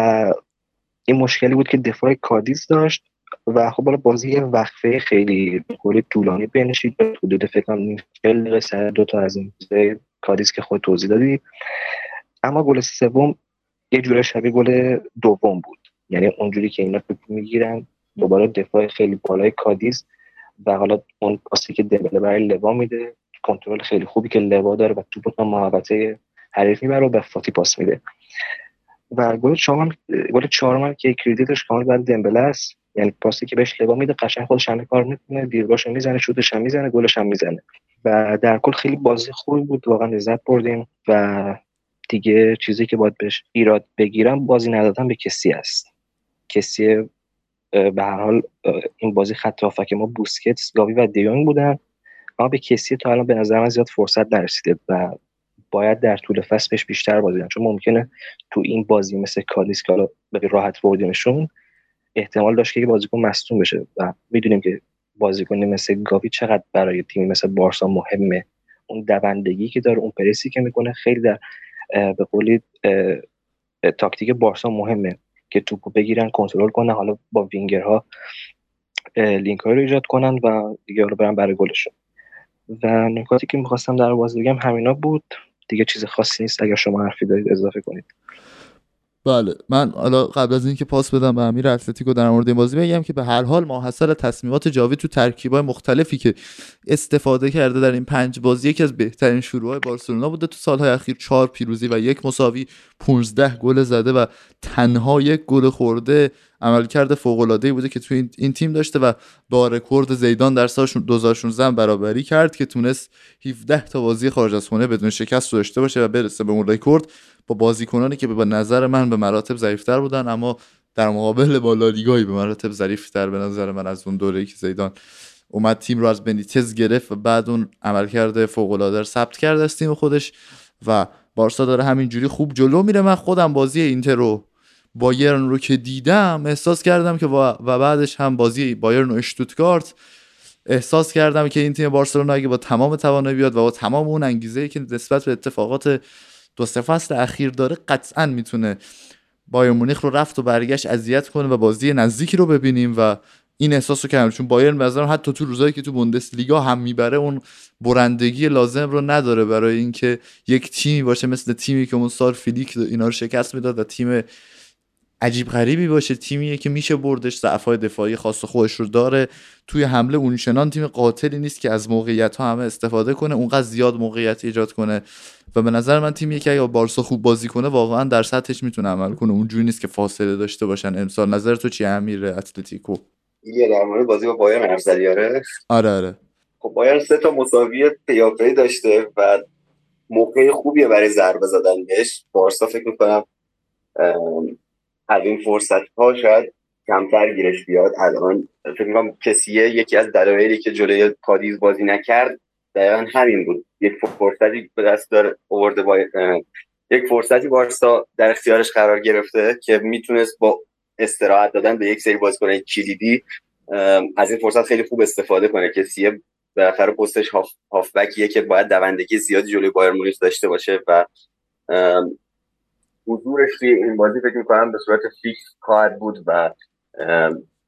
این مشکلی بود که دفاع کادیز داشت. و خب بالا بازی وقفه خیلی گل طولانی بینشید حدود فکر کنم دقیقه سر دو تا از این کادیز که خود توضیح دادی. اما گل سوم یه جوره شبیه گل دوم بود. یعنی اونجوری که اینا توپ می‌گیرن دوباره دفاع خیلی بالای کادیز و حالا اون پاسی که دبله برای لوا میده کنترل خیلی خوبی که لوا داره و توپ تا محوطه حریف می‌بره و به فاتی پاس میده. و گل چهارم گل چهارم که کردیتش کامل بعد دمبله است. یعنی پاسی که بهش لوا میده قشنگ خودش همه کار می‌کنه دیرگاهش می‌زنه شوتش هم می‌زنه گلش هم می‌زنه. و در کل خیلی بازی خوبی بود واقعا لذت بردیم و دیگه چیزی که باید بهش ایراد بگیرم بازی ندادن به کسی است. کسی به هر حال این بازی خط که ما بوسکتس گاوی و دیونگ بودن. اما به کسی تا الان به نظر من زیاد فرصت نرسیده و باید در طول فصل بهش بیشتر بازی چون ممکنه تو این بازی مثل کالیس که راحت بردیمشون. احتمال داشت که بازیکن مصدوم بشه و می‌دونیم که بازیکنی مثل گاوی چقدر برای تیمی مثل بارسا مهمه. اون دوندگی که داره اون پرسی که می‌کنه خیلی در به قولی تاکتیک بارسا مهمه که توپو بگیرن کنترل کنن حالا با وینگرها لینک رو ایجاد کنن و دیگه رو برن برای گلشون. و نکاتی که می‌خواستم در بازی بگم همینا بود. دیگه چیز خاصی نیست. اگر شما حرفی دارید اضافه کنید.
بله من حالا قبل از اینکه پاس بدم به امیر اتلتیکو در مورد این بازی بگم که به هر حال ماحصل تصمیمات جاوی تو ترکیبای مختلفی که استفاده کرده در این پنج بازی یکی از بهترین شروعهای بارسلونا بوده تو سالهای اخیر. چهار پیروزی و یک مساوی 15 گل زده و تنها یک گل خورده عملکرد فوق العاده بوده که تو این تیم داشته و با رکورد زیدان در سال 2016 برابری کرد که تونست 17 تا بازی خارج از خونه بدون شکست داشته باشه و برسه به اون رکورد با بازیکنانی که به نظر من به مراتب ضعیفتر بودن اما در مقابل با لالیگایی به مراتب ضعیفتر به نظر من از اون دوره‌ای که زیدان اومد تیم رو از بنیتز گرفت و بعد اون عملکرد فوق العاده ثبت کرد از تیم خودش و بارسا داره همینجوری خوب جلو میره. من خودم بازی اینتر رو بایرن رو که دیدم احساس کردم که و بعدش هم بازی بایرن و اشتوتگارت احساس کردم که این تیم بارسلونا اگه با تمام توانایی بیاد و با تمام اون انگیزه که نسبت به اتفاقات دو سه فصل اخیر داره قطعا می‌تونه بایر مونیخ رو رفت و برگشت اذیت کنه و بازی نزدیکی رو ببینیم و این احساس رو کردم چون بایرن به حتی تو روزایی که تو بوندسلیگا هم می‌بره اون برندگی لازم رو نداره برای اینکه یک تیمی باشه مثل تیمی که اون سال فیلیک اینا رو شکست می‌داد و تیم عجیب غریبی باشه. تیمیه که میشه بردش ضعفای دفاعی خاص خودش رو داره. توی حمله اونچنان تیم قاتلی نیست که از موقعیت ها همه استفاده کنه اونقدر زیاد موقعیت ایجاد کنه. و به نظر من تیمیه که اگه بارسا خوب بازی کنه واقعا در سطحش می‌تونه عمل کنه. اونجوری نیست که فاصله داشته باشن. امسال نظر تو چی امیر اتلتیکو؟
یه در مورد بازی با بایرن حرف زدی آره؟
آره آره.
خب بایرن سه تا مساوی پیاپی داشته و موقع خوبیه برای ضربه زدن بهش. بارسا فکر می‌کنم از این فرصت ها شاید کمتر گیرش بیاد. الان فکر می‌کنم کسیه یکی از دلایلی که جلوی کادیز بازی نکرد دقیقا همین بود. یک فرصتی به دست داره اوورده با یک فرصتی بارسا در اختیارش قرار گرفته که می‌تونست با استراحت دادن به یک سری بازیکن کلیدی از این فرصت خیلی خوب استفاده کنه. کسیه بالاخره پستش هاف، هافبکیه که باید دوندگی زیادی جلوی بایرن مونیخ داشته باشه و حضورش توی این بازی فکر می‌کنم به صورت fix خواهد بود و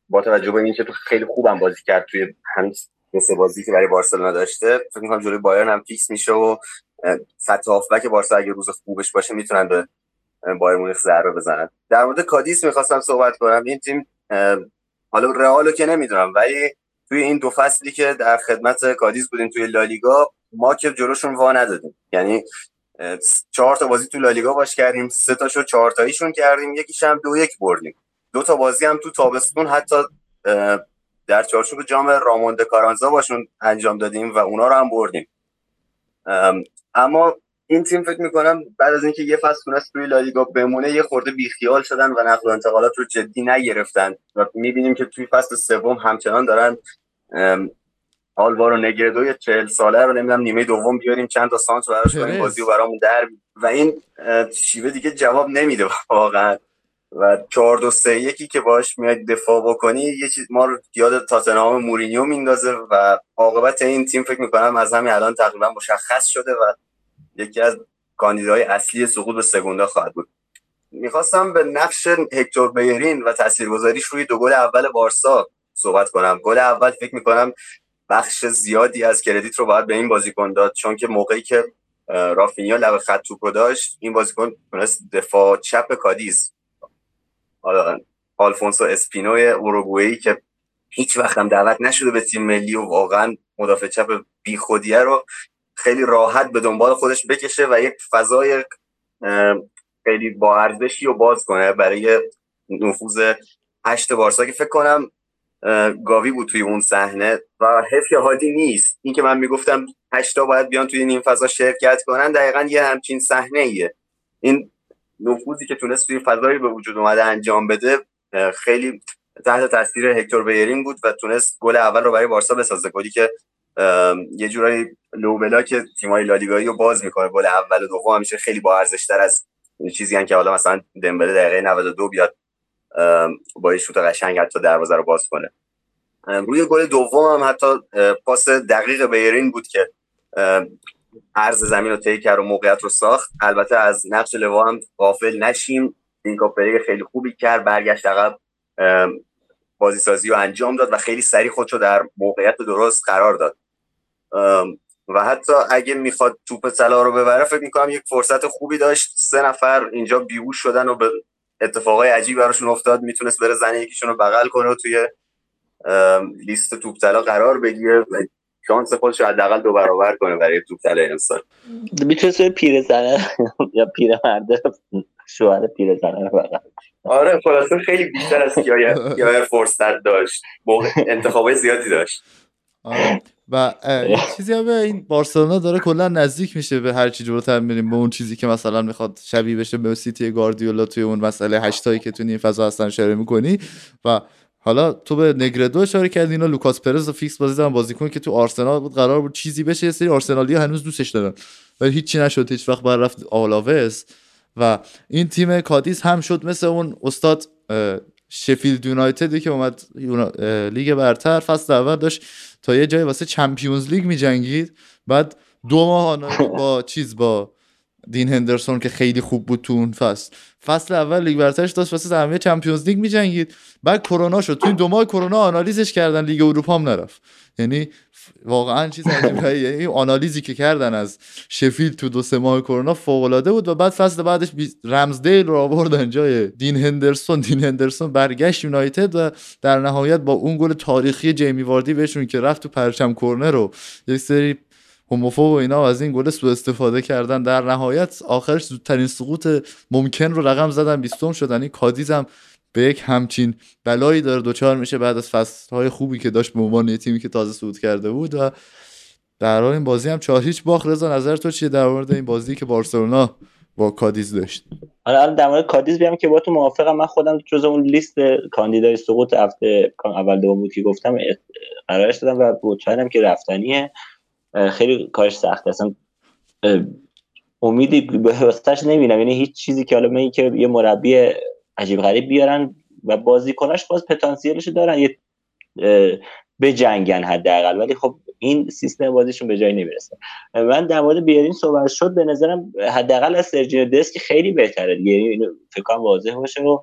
با توجه به اینکه تو خیلی خوبم بازی کرد توی هم مثل بازی که برای بارسلونا داشته فکر می‌کنم جلوی بایرن هم fix میشه و خط هافبک بارسا اگه روز خوبش باشه می‌تونن به بایرن مونیخ ضربه بزنن. در مورد کادیز می‌خواستم صحبت کنم. این تیم حالا رئالو که نمی‌دونم ولی توی این دو فصلی که در خدمت کادیز بودیم توی لالیگا ما که جلوشون وا ندادیم. یعنی چهار تا بازی تو لالیگا باش کردیم. سه تاشو چهار تاییشون کردیم. یکیش هم دو یک بردیم. دو تا بازی هم تو تابستون حتی در چارچوب جام رامون د کارانزا باشون انجام دادیم و اونا رو هم بردیم. اما این تیم فکر می‌کنم بعد از اینکه یه فصل تونست توی لالیگا بمونه یه خورده بیخیال شدن و نقل و انتقالات رو جدی نگرفتن. و می‌بینیم که توی فصل سوم همچنان دارن آلوارو نگردو چهل ساله رو نمی‌دونم نیمه دوم بیاریم چند تا سانت براش کنیم بازی و برامون در و این شیوه دیگه جواب نمیده واقعا. و 4 2 3 یکی که باش میاد دفاع بکنی یه چیز ما رو یاد تاتنهام مورینیو میندازه و عاقبت این تیم فکر می‌کنم از همین الان تقریبا مشخص شده و یکی از کاندیدای اصلی سقوط به Segunda خواهد بود. می‌خواستم به نقش هکتور بیرین و تاثیرگذاریش روی دو گل اول بارسا صحبت کنم. گل اول فکر می‌کنم بخش زیادی از credit رو باید به این بازیکن داد چون که موقعی که رافینیا لب خط توپو داشت این بازیکن تونست دفاع چپ کادیز. آلفونسو اسپینوی اوروگوئی که هیچ وقت هم دعوت نشده به تیم ملی و واقعا مدافع چپ بیخودیه رو خیلی راحت به دنبال خودش بکشه و یک فضای خیلی با ارزشی رو باز کنه برای نفوذ هشت بارسا که فکر کنم گاوی بود توی اون صحنه و حفی هادی نیست. این که من می‌گفتم هشتا باید بیان توی نیم فضا شرکت کنن دقیقا یه همچین صحنه ایه این نفوذی که تونست توی فضایی به وجود اومده انجام بده خیلی تحت تاثیر هکتور بیرین بود و تونست گل اول رو برای بارسا بسازه گلی که یه جورایی لوبلا که تیمای لالیگایی رو باز می‌کنه گل اول و دوم همیشه خیلی با ارزش از چیزی هم که حالا مثلا دمبله دقیقه 92 بیاد با یه شوت قشنگ حتی دروازه رو باز کنه. روی گل دوم هم حتی پاس دقیق بیرین بود که عرض زمین رو طی کرد و موقعیت رو ساخت. البته از نقش لوا هم غافل نشیم. این خیلی خوبی کرد برگشت عقب بازی سازی رو انجام داد و خیلی سریع خودشو در موقعیت درست قرار داد. و حتی اگه می‌خواد توپ طلا رو ببره فکر می‌کنم یک فرصت خوبی داشت. سه نفر اینجا بیهوش شدن و به اتفاقای عجیب براشون افتاد. می‌تونست بره زنه یکیشون رو بغل کنه و توی لیست توپ طلا قرار بگیره و شانس خودش رو حداقل دو برابر کنه برای توپ طلا امسال
می‌تونست پیر زنه یا پیر مرده شوهر پیر زنه بغل
آره خلاصه خیلی بیشتر از یا فرصت داشت. انتخابای زیادی داشت.
و [laughs] چیزی هم این بارسلونا داره کلا نزدیک میشه به هر چی جلوتر میریم به اون چیزی که مثلا می‌خواد شبیه بشه به سیتی گاردیولا توی اون مسئله هشتایی که تو این فضا هستن اشاره می‌کنی. و حالا تو به نگردو اشاره کردی اینا لوکاس پرز و فیکس بازی دارن بازیکن که تو آرسنال بود قرار بود چیزی بشه یه سری آرسنالی هنوز دوستش دارن. ولی هیچی نشد هیچ وقت بعد رفت آلاوز و این تیم کادیس هم شد مثل اون استارت شفیلد یونایتدی که اومد لیگ برتر فصل اول داشت تا یه جای واسه Champions League میجنگید. بعد دو ماه با [laughs] چیز با دین هندرسون که خیلی خوب بود تو اون فصل. فصل اول لیگ برترش داشت واسه تمامی Champions League میجنگید. بعد کرونا شد. تو این دو ماه کرونا آنالیزش کردن لیگ اروپا هم نرفت. یعنی واقعا چیز عجیبه [laughs] یعنی آنالیزی که کردن از شفیل تو دو سه ماه کرونا فوق العاده بود و بعد فصل بعدش رمزدیل رو آوردن جای دین هندرسون. دین هندرسون برگشت یونایتد و در نهایت با اون گل تاریخی جیمی واردی بهشون که رفت تو پرچم کرنر رو یک سری هوموفوب و اینا از این گل سوء استفاده کردن. در نهایت آخرش زودترین سقوط ممکن رو رقم زدن بیستم شدن. این کادیز هم به یک همچین بلایی داره دوچار میشه بعد از فصلهای خوبی که داشت به عنوان یه تیمی که تازه صعود کرده بود و در حال این بازی هم چهار هیچ. باخت رضا نظر تو چیه در مورد این بازی که بارسلونا با کادیز داشت؟
آره در مورد کادیز بیام که با تو موافقم. من خودم جز اون لیست کاندیدای سقوط هفته اول دوم بود که گفتم قرارش دادم و مطمئنم که رفتنیه. خیلی کارش سخت اصلا امیدی به واسطش نمی‌بینم. یعنی هیچ چیزی که حالا من که یه مربی عجیب غریب بیارن و بازیکناش باز پتانسیلش دارن. یه به جنگن حداقل. ولی خب این سیستم بازیشون به جایی نمی‌رسه. من در مورد بیارین صحبت شد به نظرم حداقل از سرجینو دسک خیلی بهتره دیگه. اینو فکر کنم واضح باشه و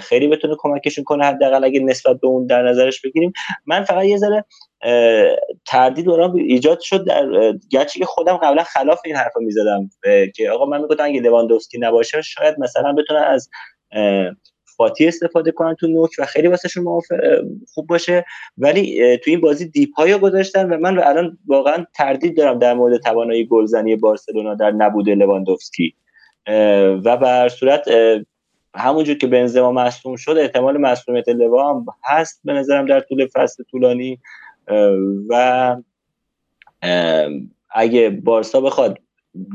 خیلی بتونه کمکشون کنه حداقل اگه نسبت به اون در نظرش بگیریم. من فقط یه ذره تردید دوران ایجاد شد در گرچه که خودم قبلا خلاف این حرفا می‌زدم که آقا من می‌گفتم اگه لواندوفسکی نباشه شاید مثلا بتونه از فاتی استفاده کنن تو نوک و خیلی واسهشون خوب باشه. ولی تو این بازی دیپای گذاشتن و من الان واقعا تردید دارم در مورد توانایی گلزنی بارسلونا در نبود لواندوفسکی. و به هر صورت همونجور که بنزما مصدوم شد احتمال مصدومیت لوا هم هست به نظرم در طول فصل طولانی. و اگه بارسا بخواد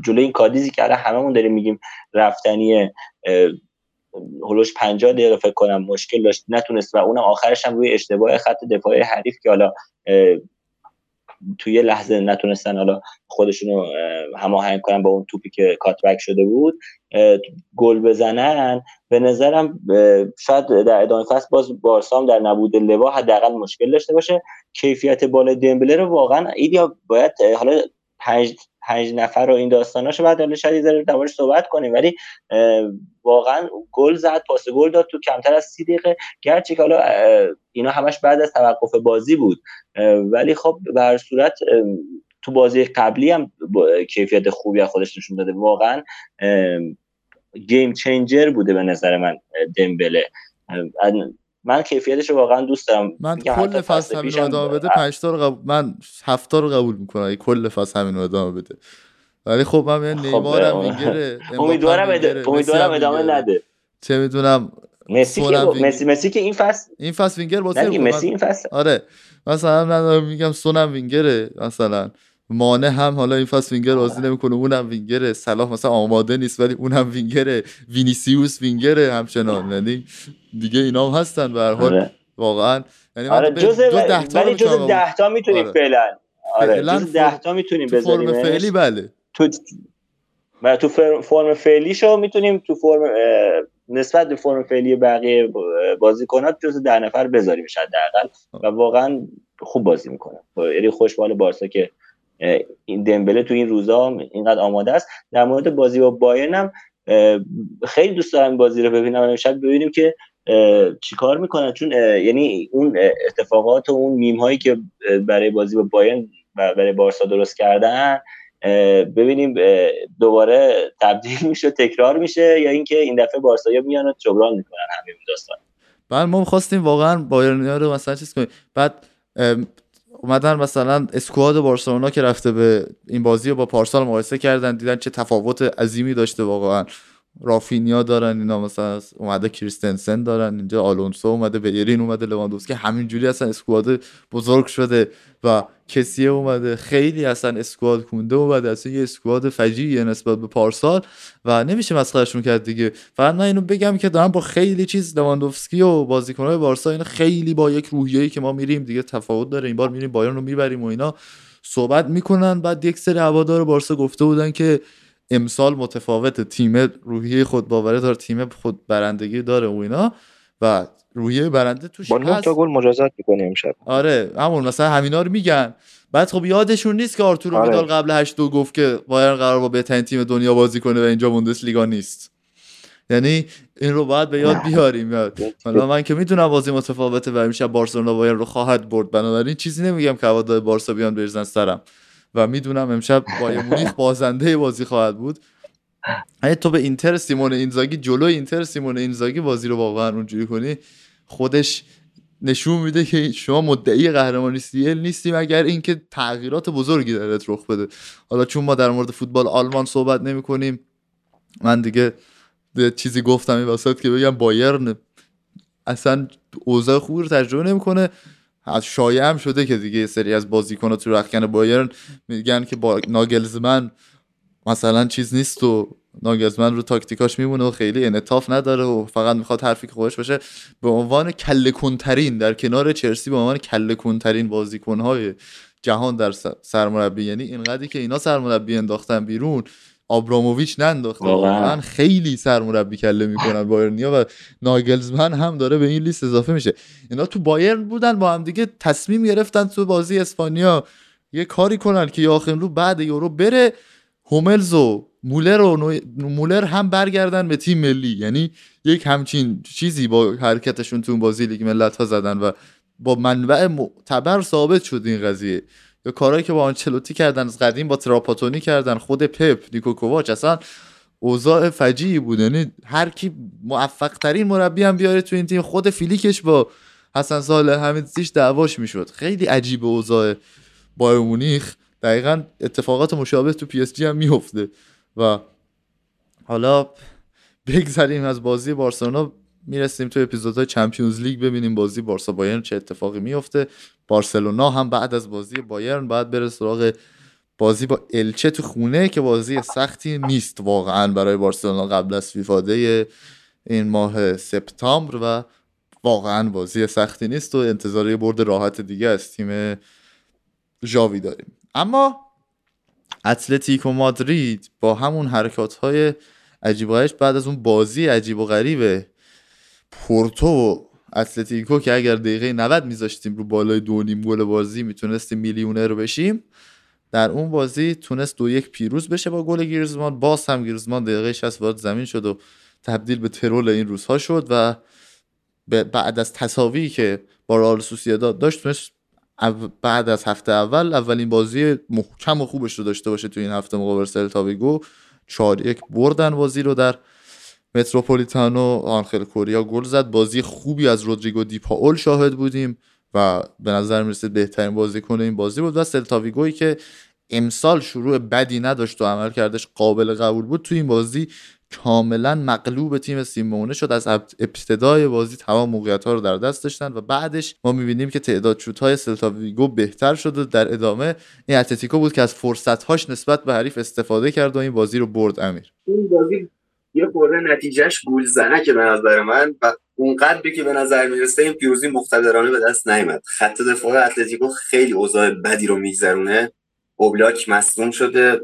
جلوی این کادیزی که الان هممون داریم میگیم رفتنی هلوش 50 دقیقه فکر کنم مشکل داشت نتونست و اونم آخرش هم روی اشتباه خط دفاعی حریف که حالا توی لحظه نتونستن حالا خودشونو هماهنگ کنن با اون توپی که کاتبک شده بود گل بزنن. به نظرم شاید در ادامه فصل باز بارسام در نبود لوا حداقل مشکل داشته باشه. کیفیت بال دمبله رو واقعا ایدیا باید حالا پنج پنج نفر رو این داستاناشو بعد حالا شاید یه ذره صحبت کنیم ولی واقعا گل زد پاس گل داد تو کمتر از سی دقیقه. گرچه که حالا اینا همش بعد از توقف بازی بود ولی خب به صورت تو بازی قبلی هم کیفیت خوبی از خودش نشون داده. واقعا گیم چنجر بوده به نظر من دمبله. من کیفیتش رو واقعا دوست دارم.
من کل فصل همین رو ادامه بده 5 تا رو قبول من 7 تا رو قبول می‌کنم. کل فصل همین رو ادامه بده. ولی خب من خب، نیمارم وینگره [laughs]
امیدوارم امیدوارم ادامه نده.
چه می‌دونم
مسی که مسی مسی که این فصل
این فصل وینگر
بازی مسی این فصل.
آره مثلا من میگم سونم وینگره مثلا. مانه هم حالا این فصل وینگر بازی نمی‌کنه. اونم وینگره. صلاح مثلا آماده نیست ولی اونم وینگره. وینیسیوس وینگره همچنان. یعنی دیگه اینا هم هستن به هر حال. آره. واقعا.
یعنی آره جز ولی جز 10 تا می‌تونیم آره. فعلا. آره جز 10 تا می‌تونیم بذاریم
فرم فعلی بله.
تو تو فرم فعلی شو می‌تونیم تو فرم نسبت به فرم فعلی بقیه بازیکنات جز ده نفر بذاریم شاید حداقل و واقعا خوب بازی می‌کنه. یعنی خوشبال بارسا که این دمبله تو این روزا اینقدر آماده است. در مورد بازی با بایرن هم خیلی دوست دارم بازی رو ببینم امشب ببینیم که چیکار می‌کنن چون یعنی اون اتفاقات و اون میم هایی که برای بازی با بایرن و برای بارسا درست کردن ببینیم دوباره تبدیل [laughs] میشه تکرار میشه یا اینکه این دفعه بارسا میان و جبران می‌کنن همین داستان.
بعد ما خواستیم واقعا بایرن رو مثلا چیز کنیم. بعد اومدن مثلا اسکواد بارسلونا که رفته به این بازی رو با پارسال مقایسه کردن دیدن چه تفاوت عظیمی داشته واقعا. رافینیا دارن اینا مثلا اومده کریستنسن دارن اینجا آلونسو اومده بیرین اومده لواندوفسکی همینجوری اصلا اسکواد بزرگ شده و کسی اومده خیلی اصلا اسکواد کونده اومده اصلا یه اسکواد فجیعیه نسبت به پارسال و نمیشه مسخرهشون کرد دیگه. فقط من اینو بگم که دارم با خیلی چیز لواندوفسکی و بازیکنهای بارسا اینا خیلی با یک روحیه‌ای که ما میریم دیگه تفاوت داره. این بار میریم بایرن رو می‌بریم و اینا صحبت می‌کنن. بعد یک سری هوادار بارسا گفته بودن که امسال متفاوت تیم روحیه خود باوره داره تیم خود برندگی داره و اینا. و روحیه برنده توش
با هست. تا گل مجازات می‌کنه امشب.
آره همون مثلا همینا رو میگن. بعد خب یادشون نیست که آرتورو آره. قبل 8 دو گفت که بایرن قرار با بهترین تیم دنیا بازی کنه و اینجا لیگا نیست. یعنی این رو باید به یاد بیاریم. یاد. حالا من که می‌دونم بازی متفاوته و میشه بارسلونا بایرن رو خواهد برد. بنابراین چیزی نمیگم که هوادار بارسا بیان بریزن سرم. و می‌دونم امشب بایر مونیخ بازنده بازی خواهد بود. اگه تو به اینتر سیمون اینزاگی جلو اینتر سیمون اینزاگی بازی رو واقعا اونجوری کنی خودش نشون میده که شما مدعی قهرمانی سیل نیستیم اگر اینکه تغییرات بزرگی درت رخ بده. حالا چون ما در مورد فوتبال آلمان صحبت نمی کنیم من دیگه چیزی گفتم این وسط که بگم بایرن اصلا اوضاع خوبی رو تجربه نمی‌کنه. از شایع هم شده که دیگه سری از بازیکن‌ها تو رخکن بایرن میگن که با ناگلزمن مثلا چیز نیست و ناگلزمن رو تاکتیکاش میمونه و خیلی انطاف نداره و فقط می‌خواد حرفی که خودش باشه. به عنوان کله کنترین در کنار چلسی به عنوان کله کنترین بازیکن‌های جهان در سرمربی یعنی اینقدری که اینا سرمربی انداختن بیرون آبراموویچ ننداخته. واقعا. خیلی سرمربی کله می‌کنن [laughs] بایرنیا و ناگلزمن هم داره به این لیست اضافه میشه. اینا تو بایرن بودن با هم دیگه تصمیم گرفتن تو بازی اسپانیا یه کاری کنن که یاخیم رو بعد یورو بره هوملز و مولر و مولر هم برگردن به تیم ملی. یعنی یک همچین چیزی با حرکتشون تو بازی لیگ ملت ها زدن و با منبع معتبر ثابت شد این قضیه. یا کارهایی که با آنچلوتی کردن از قدیم با تراپاتونی کردن خود پپ نیکو کوواچ اصلا اوضاع فجیعی بود. یعنی هر کی موفق ترین مربی هم بیاره تو این تیم خود فلیکش با حسن صالح حمیدزیچ دعواش می‌شد. خیلی عجیب اوضاع بایر مونیخ. دقیقا اتفاقات مشابه تو پی اس جی هم میفته و حالا بگذریم از بازی بارسلونا. می‌رسیم تو اپیزودهای Champions League ببینیم بازی بارسا بایرن چه اتفاقی میفته بارسلونا هم بعد از بازی بایرن باید بره سراغ بازی با الچه تو خونه که بازی سختی نیست واقعا برای بارسلونا قبل از فیفاده این ماه سپتامبر و واقعا بازی سختی نیست و انتظاری برد راحت دیگه از تیم ژاوی داریم. اما اتلتیکو مادرید با همون حرکات های عجیبایش بعد از اون بازی عجیب و غریب پورتو و اتلتیکو که اگر دقیقه 90 میذاشتیم رو بالای دو نیم گل بازی می‌تونستیم میلیونر بشیم. در اون بازی تونست دو یک پیروز بشه با گل گیرزمان باز هم گیرزمان دقیقه 60 وارد زمین شد و تبدیل به ترول این روزها شد و بعد از تصاوی که با رئال سوسییداد داشت تونست بعد از هفته اول اولین بازی محکم و خوبش رو داشته باشه تو این هفته مقابل سلتا ویگو. 4 یک بردن بازی رو در متروپولیتانو آنخل کوریا گل زد. بازی خوبی از رودریگو دی پاول شاهد بودیم و به نظر می‌رسید بهترین بازیکن این بازی بود و سلتاویگوی که امسال شروع بدی نداشت و عمل کردش قابل قبول بود تو این بازی کاملا مغلوب تیم سیمونه شد. از ابتدای بازی تمام موقعیت ها رو در دست داشتن و بعدش ما می‌بینیم که تعداد شوت های سلتاویگو بهتر شده در ادامه این اتلتیکو بود که از فرصت هاش نسبت به حریف استفاده کرد و این بازی رو برد امیر.
این بازی یه خورده نتیجهش گول زنه که به نظر من و اونقدر که به نظر می‌رسه این پیروزی مقتدرانه به دست نیامد خط دفاع اتلتیکو خیلی اوضاع بدی رو میگذرونه. اوبلاک مصدوم شده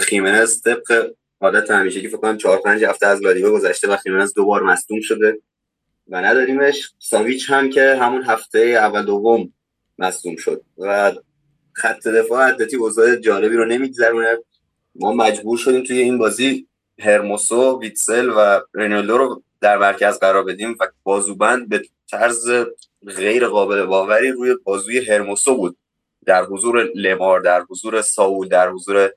خیمنز طبق عادت همیشه که فکر کنم 4 5 هفته از لالیگا گذشته و خیمنز دوبار مصدوم شده و نداریمش. ساویچ هم که همون هفته اول دوم مصدوم شد و خط دفاع اتلتیک اوضاع جالبی رو نمیگذرونه. ما مجبور شدیم توی این بازی هرموسو ویتسل و رنالدو رو در مرکز قرار بدیم و بازوبند به طرز غیر قابل باوری روی بازوی هرموسو بود. در حضور لمار در حضور ساول در حضور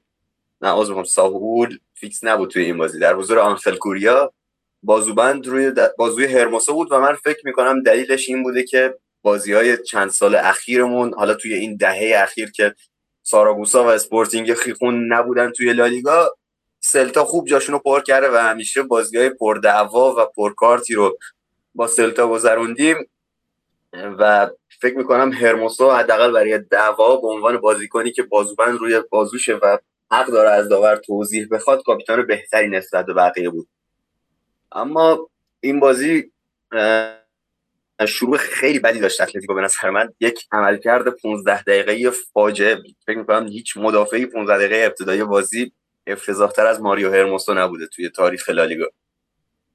نه ساول فیکس نبود توی این بازی. در حضور آنخل کوریا بازوبند روی بازوی هرموسو بود و من فکر می‌کنم دلیلش این بوده که بازی های چند سال اخیرمون حالا توی این دهه اخیر که ساراگوسا و اسپورتینگ خیخون نبودن توی لالیگا سلتا خوب جاشون رو پر کرده و همیشه بازی های پردعوا و پرکارتی رو با سلتا گذروندیم. و فکر می‌کنم هرموسا حداقل برای دعوا به عنوان بازیکنی که بازوبند روی بازوشه و حق داره از داور توضیح بخواد کاپیتان بهتری نسبت به بقیه بود. اما این بازی شروع خیلی بدی داشت اتلتیکو به نظر من. یک عملکرد 15 دقیقه فاجعه فکر می‌کنم هیچ مدافعی 15 دقیقه ابتدایی بازی افتضاحتر از ماریو هرموسو نبوده توی تاریخ لالیگا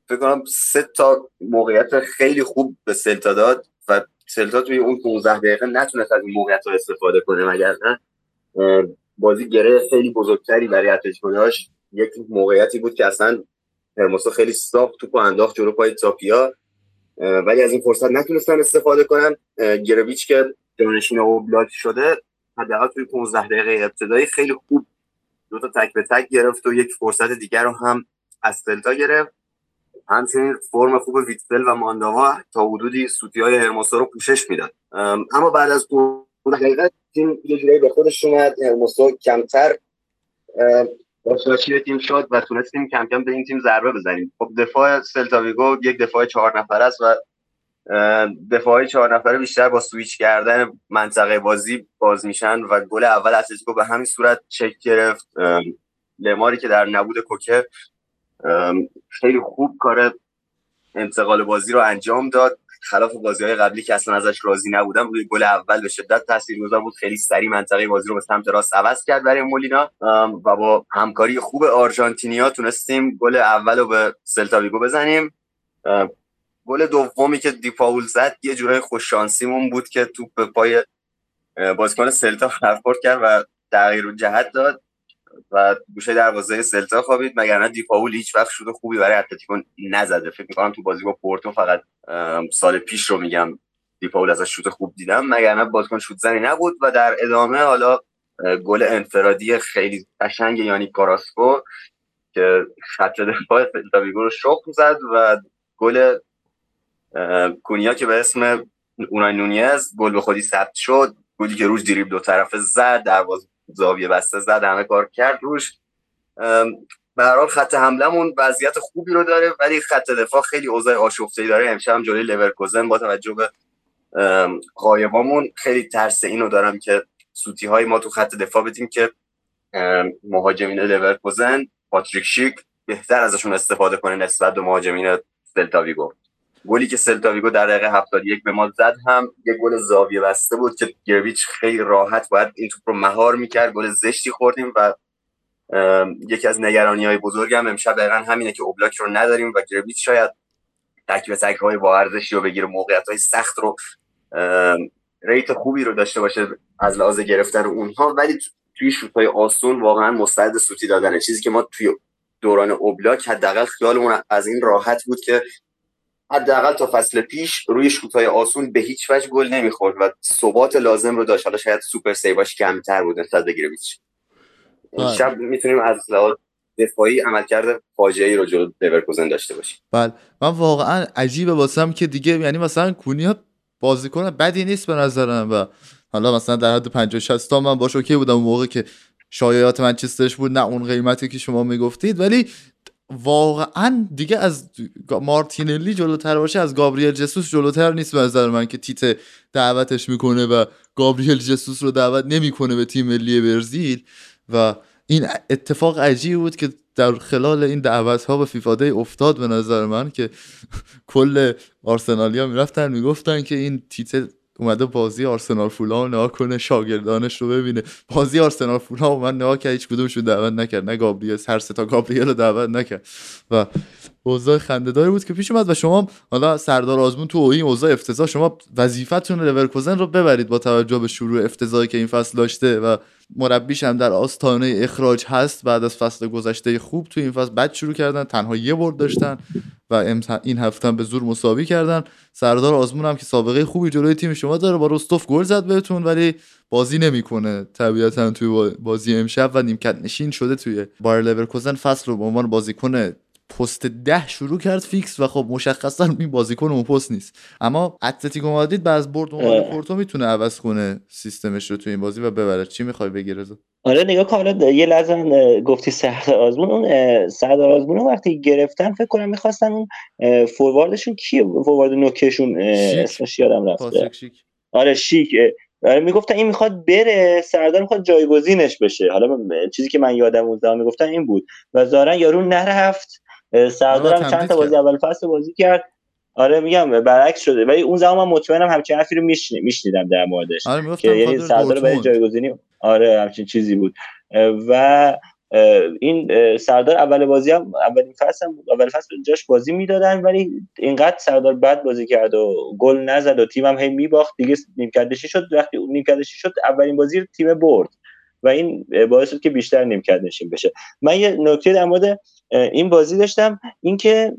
فکر کنم سه تا موقعیت خیلی خوب به سلتا داد و سلتا توی اون 15 دقیقه نتونست از این موقعیت استفاده کنه مگر نه؟ بازی گره خیلی بزرگتری برای اتلتیکو داشت. یک موقعیتی بود که اصلا هرموسو خیلی صاف توپو انداخت جلو پای تاپیا. ولی از این فرصت نتونستن استفاده کنن. گرویچ که جانشین و بلاک شده حداقل توی 15 دقیقه ابتدایی خیلی خوب دو تا تک به تک گرفت و یک فرصت دیگر رو هم از سلتا گرفت. همچنین فرم خوب ویتسل و مانداوا تا حدودی سوتی های هرموسا رو پوشش می‌داد. اما بعد از اون دقیقه تیم یه جورایی به خودش اومد. هرموسا کمتر باشناشی تیم شد و تونستیم کم کم به این تیم ضربه بزنیم. خب دفاع سلتاویگو یک دفاع چهار نفر است و دفاعی چهار نفره بیشتر با سویچ کردن منطقه بازی باز میشن و گل اول اتلتیکو به همین صورت شکل گرفت. لماری که در نبود کوکه خیلی خوب کار انتقال بازی رو انجام داد. خلاف بازی های قبلی که اصلا ازش راضی نبودم روی گل اول به شدت تاثیرگذار بود. خیلی سریع منطقه بازی رو به سمت راست عوض کرد برای مولینا. و با همکاری خوب آرژانتینیا تونستیم گل اول رو به سلتاویگو بزنیم. گل دومی که دیپاول زد یه جورای خوششانسیمون بود که توپ به پای بازیکن سلتا برخورد کرد و تغییر جهت داد و گوشه دروازه سلتا خوابید. مگر نه دیپاول هیچ وقت شده خوبی برای اتلتیکو نزده. فکر می‌کنم تو بازی با پورتو فقط سال پیش رو میگم دیپاول ازش شوت خوب دیدم. مگر نه بازیکن شوت زنی نبود و در ادامه حالا گل انفرادی خیلی قشنگ یعنی کاراسکو که خط دفاع سلتا رو شخم زد و گل کونیا که به اسم اونای نونیز گل به خودی ثبت شد گلی که روش دریبل دو طرفه زد دروازه زاویه بسته زد همه کار کرد روش. به هر حال خط حملمون وضعیت خوبی رو داره ولی خط دفاع خیلی اوضاع آشفته داره. امشب هم جلوی لورکوزن با توجه به غایبامون خیلی ترس اینو دارم که سوتی های ما تو خط دفاع بدیم که مهاجمین لورکوزن پاتریک شیک بهتر ازشون استفاده کنه نسبت به مهاجمین سلتاویگو گلی که سلتاویگو در دقیقه 71 به ما زد هم یه گل زاویه بسته بود که گرویچ خیلی راحت باید این توپ رو مهار می‌کرد. گل زشتی خوردیم و یکی از نگرانی های بزرگم امشب دقیقا همینه که اوبلاک رو نداریم و گرویچ شاید تک به تک های با ارزشی رو بگیره موقعیت های سخت رو rate خوبی رو داشته باشه از لحاظ گرفتن اونها. ولی توی شوت های آسون واقعا مستعد سوتی دادنه. چیزی که ما توی دوران اوبلاک حداقل خیالمون از این راحت بود که حداقل تا فصل پیش روی های آسون به هیچ وجه گل نمی‌خورد و ثبات لازم رو داشت. حالا شاید super save اش کمتر بود نسبت به گریویچ بله. امشب می‌تونیم از لحاظ دفاعی عملکرد فاجعه رو جلو لورکوزن داشته باشیم.
بله. من واقعا عجیبه واسم که دیگه یعنی مثلا کونیا بازیکن بدی نیست به نظرم و حالا مثلا در حد 50 60 تا من باش OK بودم اون موقع که شایعات منچسترش بود نه اون قیمتی که شما می‌گفتید ولی واقعا دیگه از مارتینلی جلوتر باشه از گابریل جسوس جلوتر نیست به نظر من که تیت دعوتش می‌کنه و گابریل جسوس رو دعوت نمی‌کنه به تیم ملی برزیل. و این اتفاق عجیب بود که در خلال این دعوت ها به فیفا افتاد به نظر من که [laughs] کل آرسنالیا می‌رفتن می‌گفتن که این تیت اومده بازی آرسنال فولام نگاه کنه شاگردانش رو ببینه. بازی آرسنال فولام من نگاه کرد هیچ کدومش رو دعوت نکرد. نه گابریل هر سه تا گابریل رو دعوت نکرد. و اوضاع خندهداری بود که پیش اومد و شما حالا سردار آزمون تو این اوضاع افتضاح شما وظیفتون لورکوزن رو ببرید با توجه به شروع افتضاحی که این فصل داشته و مربیش هم در آستانه اخراج هست بعد از فصل گذشته خوب تو این فصل بد شروع کردن تنها یه برد داشتن و این هفته هم به زور مساوی کردن. سردار آزمون هم که سابقه خوبی جلوی تیم شما داره با رستوف گل زد بهتون ولی بازی نمی‌کنه طبیعتا توی بازی امشب و نیمکت نشین شده توی بایر لورکوزن. فصل رو به عنوان بازیکن پست ده شروع کرد فیکس و خب مشخصا این بازیکن اون پست نیست. اما اتلتیکو مادرید بعد از برد اون پورتو می‌تونه عوض کنه سیستمش رو تو این بازی و ببره. چی می‌خوای بگی رضا؟
آره نگاه کن حالا یه لحظه گفتی سردار آزمون. اون سردار آزمون وقتی گرفتن فکر کنم می‌خواستن اون فورواردشون کیه؟ فوروارد نوکشون اسمش یادم رفته. آره شیک. آره می‌گفتن این می‌خواد بره سردار می‌خواد جایگزینش بشه. حالا چیزی که من یادم اون زمان می‌گفتن این بود. و ظاهرا یارو نرفت. سردارم چند تا بازی اول فصل بازی کرد. آره میگم برعکس شده. ولی اون زمان من مطمئنم همچین حرفی رو میشنیدم در موردش.
آره
که یعنی سردار برای جایگزینی آره همچین چیزی بود. و این سردار اول بازی هم اولین فصل هم اول فصل جاش بازی می‌دادن ولی اینقدر سردار بد بازی کرد و گل نزد و تیمم هی میباخت. دیگه نیمکدشی شد. وقتی نیمکدشی شد اولین بازی تیم برد. و این باعث شد که بیشتر نیمکت نشین بشه. من یه نکته در مورد این بازی داشتم. اینکه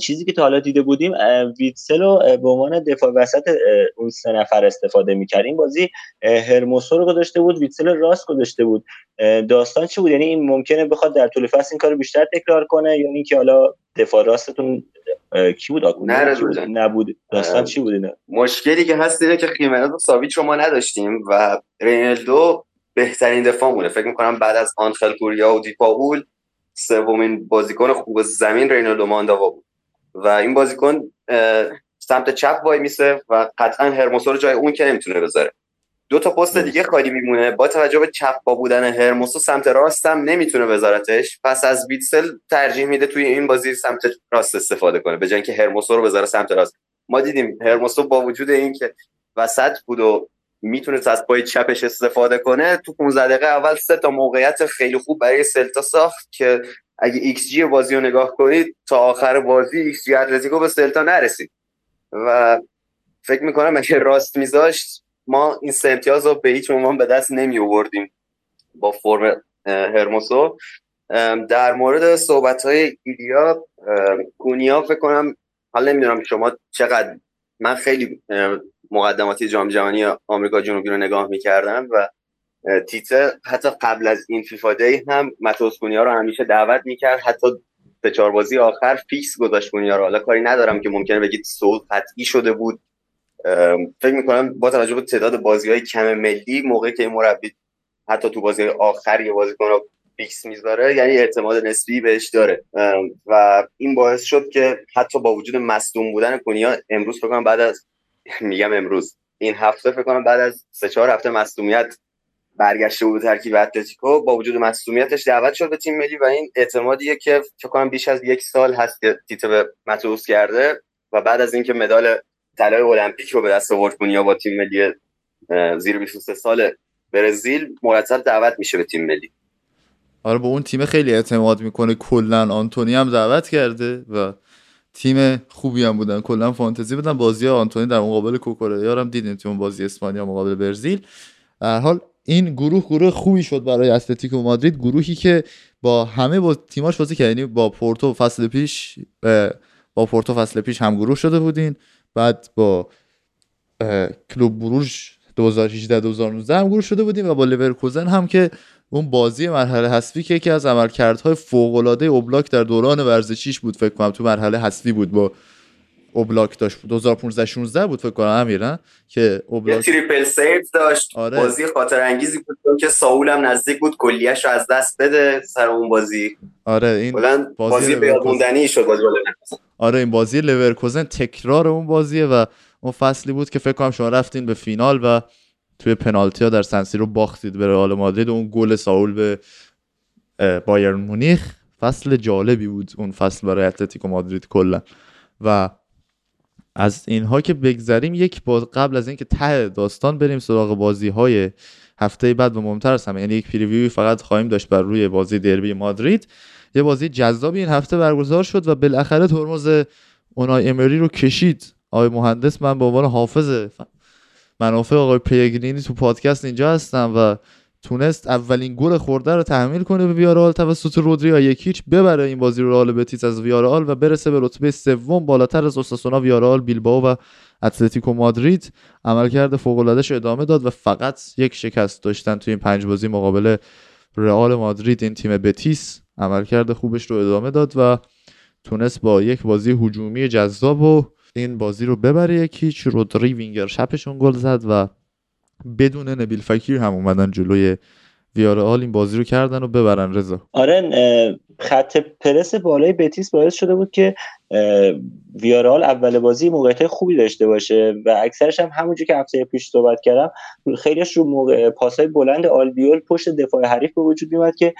چیزی که تا حالا دیده بودیم ویتسل رو به عنوان دفاع وسط اون سه نفر استفاده می‌کرد این بازی هرموسو رو گذاشته بود ویتسل راست گذاشته بود. داستان چی بود؟ یعنی این ممکنه بخواد در طول فصل این کارو بیشتر تکرار کنه؟ یا اینکه حالا دفاع راستتون کی بود؟ نبود. داستان چی بود اینا؟
مشکلی که هست اینه که خیمنز و ساویچ شما نداشتیم و رینالدو بهترین دفاع مونه. فکر می‌کنم بعد از آنخل کوریا و دیپاول سومین بازیکن خوب زمین رینالدو مانداوا بود. و این بازیکن سمت چپ وایمیسه و قطعا هرموسو رو جای اون که نمی‌تونه بذاره. دو تا پست دیگه خالی میمونه. با توجه به چپ پا بودن هرموسو سمت راست هم نمی‌تونه بذارتش. پس از ویتسل ترجیح میده توی این بازی سمت راست استفاده کنه به جای اینکه هرموسو رو بذاره سمت راست. ما دیدیم هرموسو با وجود اینکه وسط بود و می‌تونه از پای چپش استفاده کنه. تو 15 دقیقه اول سه تا موقعیت خیلی خوب برای سلتا ساخت که اگه ایکس جی بازی رو نگاه کنید تا آخر بازی ایکس جی اتلتیکو به سلتا نرسید. و فکر می‌کنم اگه راست میذاشت ما این سه امتیاز رو به هیچ عنوان به دست نمی آوردیم با فرم هرموسو در مورد صحبت های ایلیا کونیا فکر کنم حالا نمی‌دونم شما چقدر من خیلی مقدماتی جام جهانی آمریکا جنوبی رو نگاه می‌کردم و تیته حتی قبل از این فیفا دی هم متوس ها رو همیشه دعوت می‌کرد. حتی به چهار بازی آخر فیکس گذاشت ها رو. حالا کاری ندارم که ممکنه بگید صعود قطعی شده بود. فکر می‌کنم با توجه به تعداد بازی های کم ملی موقعی که مربی حتی تو بازی آخر یه بازیکن رو فیکس می‌ذاره یعنی اعتماد نسبی بهش داره. و این باعث شد که حتی با وجود مصدوم بودن کونیا امروز فکر بعد از [laughs] میگم امروز. این هفته فکر کنم بعد از سه چهار هفته مصدومیت برگشته بود ترکیب اتلتیکو با وجود مصدومیتش دعوت شد به تیم ملی و این اعتمادیه که فکر کنم بیش از یک سال هست که تیته به متئوس کرده و بعد از اینکه مدال طلای المپیک رو به دست آورد کنیا با تیم ملی زیر 23 سال برزیل مرتب دعوت میشه به تیم ملی.
آره با اون تیم خیلی اعتماد می‌کنه. کلا آنتونی هم دعوت کرده و تیم خوبی هم بودن. کلا فانتزی بودن. بازی آنتونی در مقابل کوکوریا هم دیدیم. تو بازی اسپانیا مقابل برزیل. در حال این گروه گروه خوبی شد برای اتلتیکو مادرید. گروهی که با همه با تیماش بازی کرد یعنی با پورتو فصل پیش با پورتو فصل پیش هم گروه شده بودین. بعد با کلوب بروژ 2018 2019 هم گروه شده بودیم و با لورکوزن هم که اون بازی مرحله حذفی که یکی از عملکردهای فوق العاده اوبلاک در دوران ورزشیش بود فکر کنم تو مرحله حذفی بود با اوبلاک داشت. 2015 16 بود فکر کنم امیر که
اوبلاک triple save داشت. آره. بازی خاطر انگیزی بود که ساول هم نزدیک بود کلیهش رو از دست بده سر اون بازی.
آره این
بازی, بازی بیادموندنی شد بازی
آره این بازی لورکوزن تکرار اون بازیه و اون فصلی بود که فکر کنم شما رفتین به فینال و توی پنالتی ها در سنسی رو باختید به رئال مادرید. اون گل ساول به بایرن مونیخ فصل جالبی بود اون فصل برای اتلتیکو مادرید کلا. و از اینها که بگذریم یک باز قبل از اینکه ته داستان بریم سراغ بازی های هفته بعد و مهمتر از همه. یعنی یک پریویوی فقط خواهیم داشت بر روی بازی دربی مادرید. یه بازی جذابی این هفته برگزار شد و بالاخره ترمز اونای امری رو کشید. آقای مهندس من به عنوان حافظ منافع آقای پیگرینی تو پادکست اینجا هستم و تونست اولین گل خورده رو تحمیل کنه به ویارال توسط رودری یکیچ ببره این بازی رو رئال بتیس از ویارال و برسه به رتبه سوم بالاتر از اوساسونا ویارال بیلبائو و اتلتیکو مادرید. عملکرد فوق العاده ادامه داد و فقط یک شکست داشتن توی این پنج بازی مقابل رئال مادرید. این تیم بتیس عملکرد خوبش رو ادامه داد و تونست با یک بازی هجومی جذاب و این بازی رو ببره یکیچ. رودری وینگر شپشون گل زد و بدون نبیل فکیر هم اومدن جلوی ویارال این بازی رو کردن و ببرن رضا.
آره خط پرس بالای بتیس باعث شده بود که ویارال اول بازی موقعیت خوبی داشته باشه و اکثرش هم همونجور که هفته پیش صحبت کردم خیلیش رو موقع پاسای بلند آلبیول پشت دفاع حریف به وجود میومد که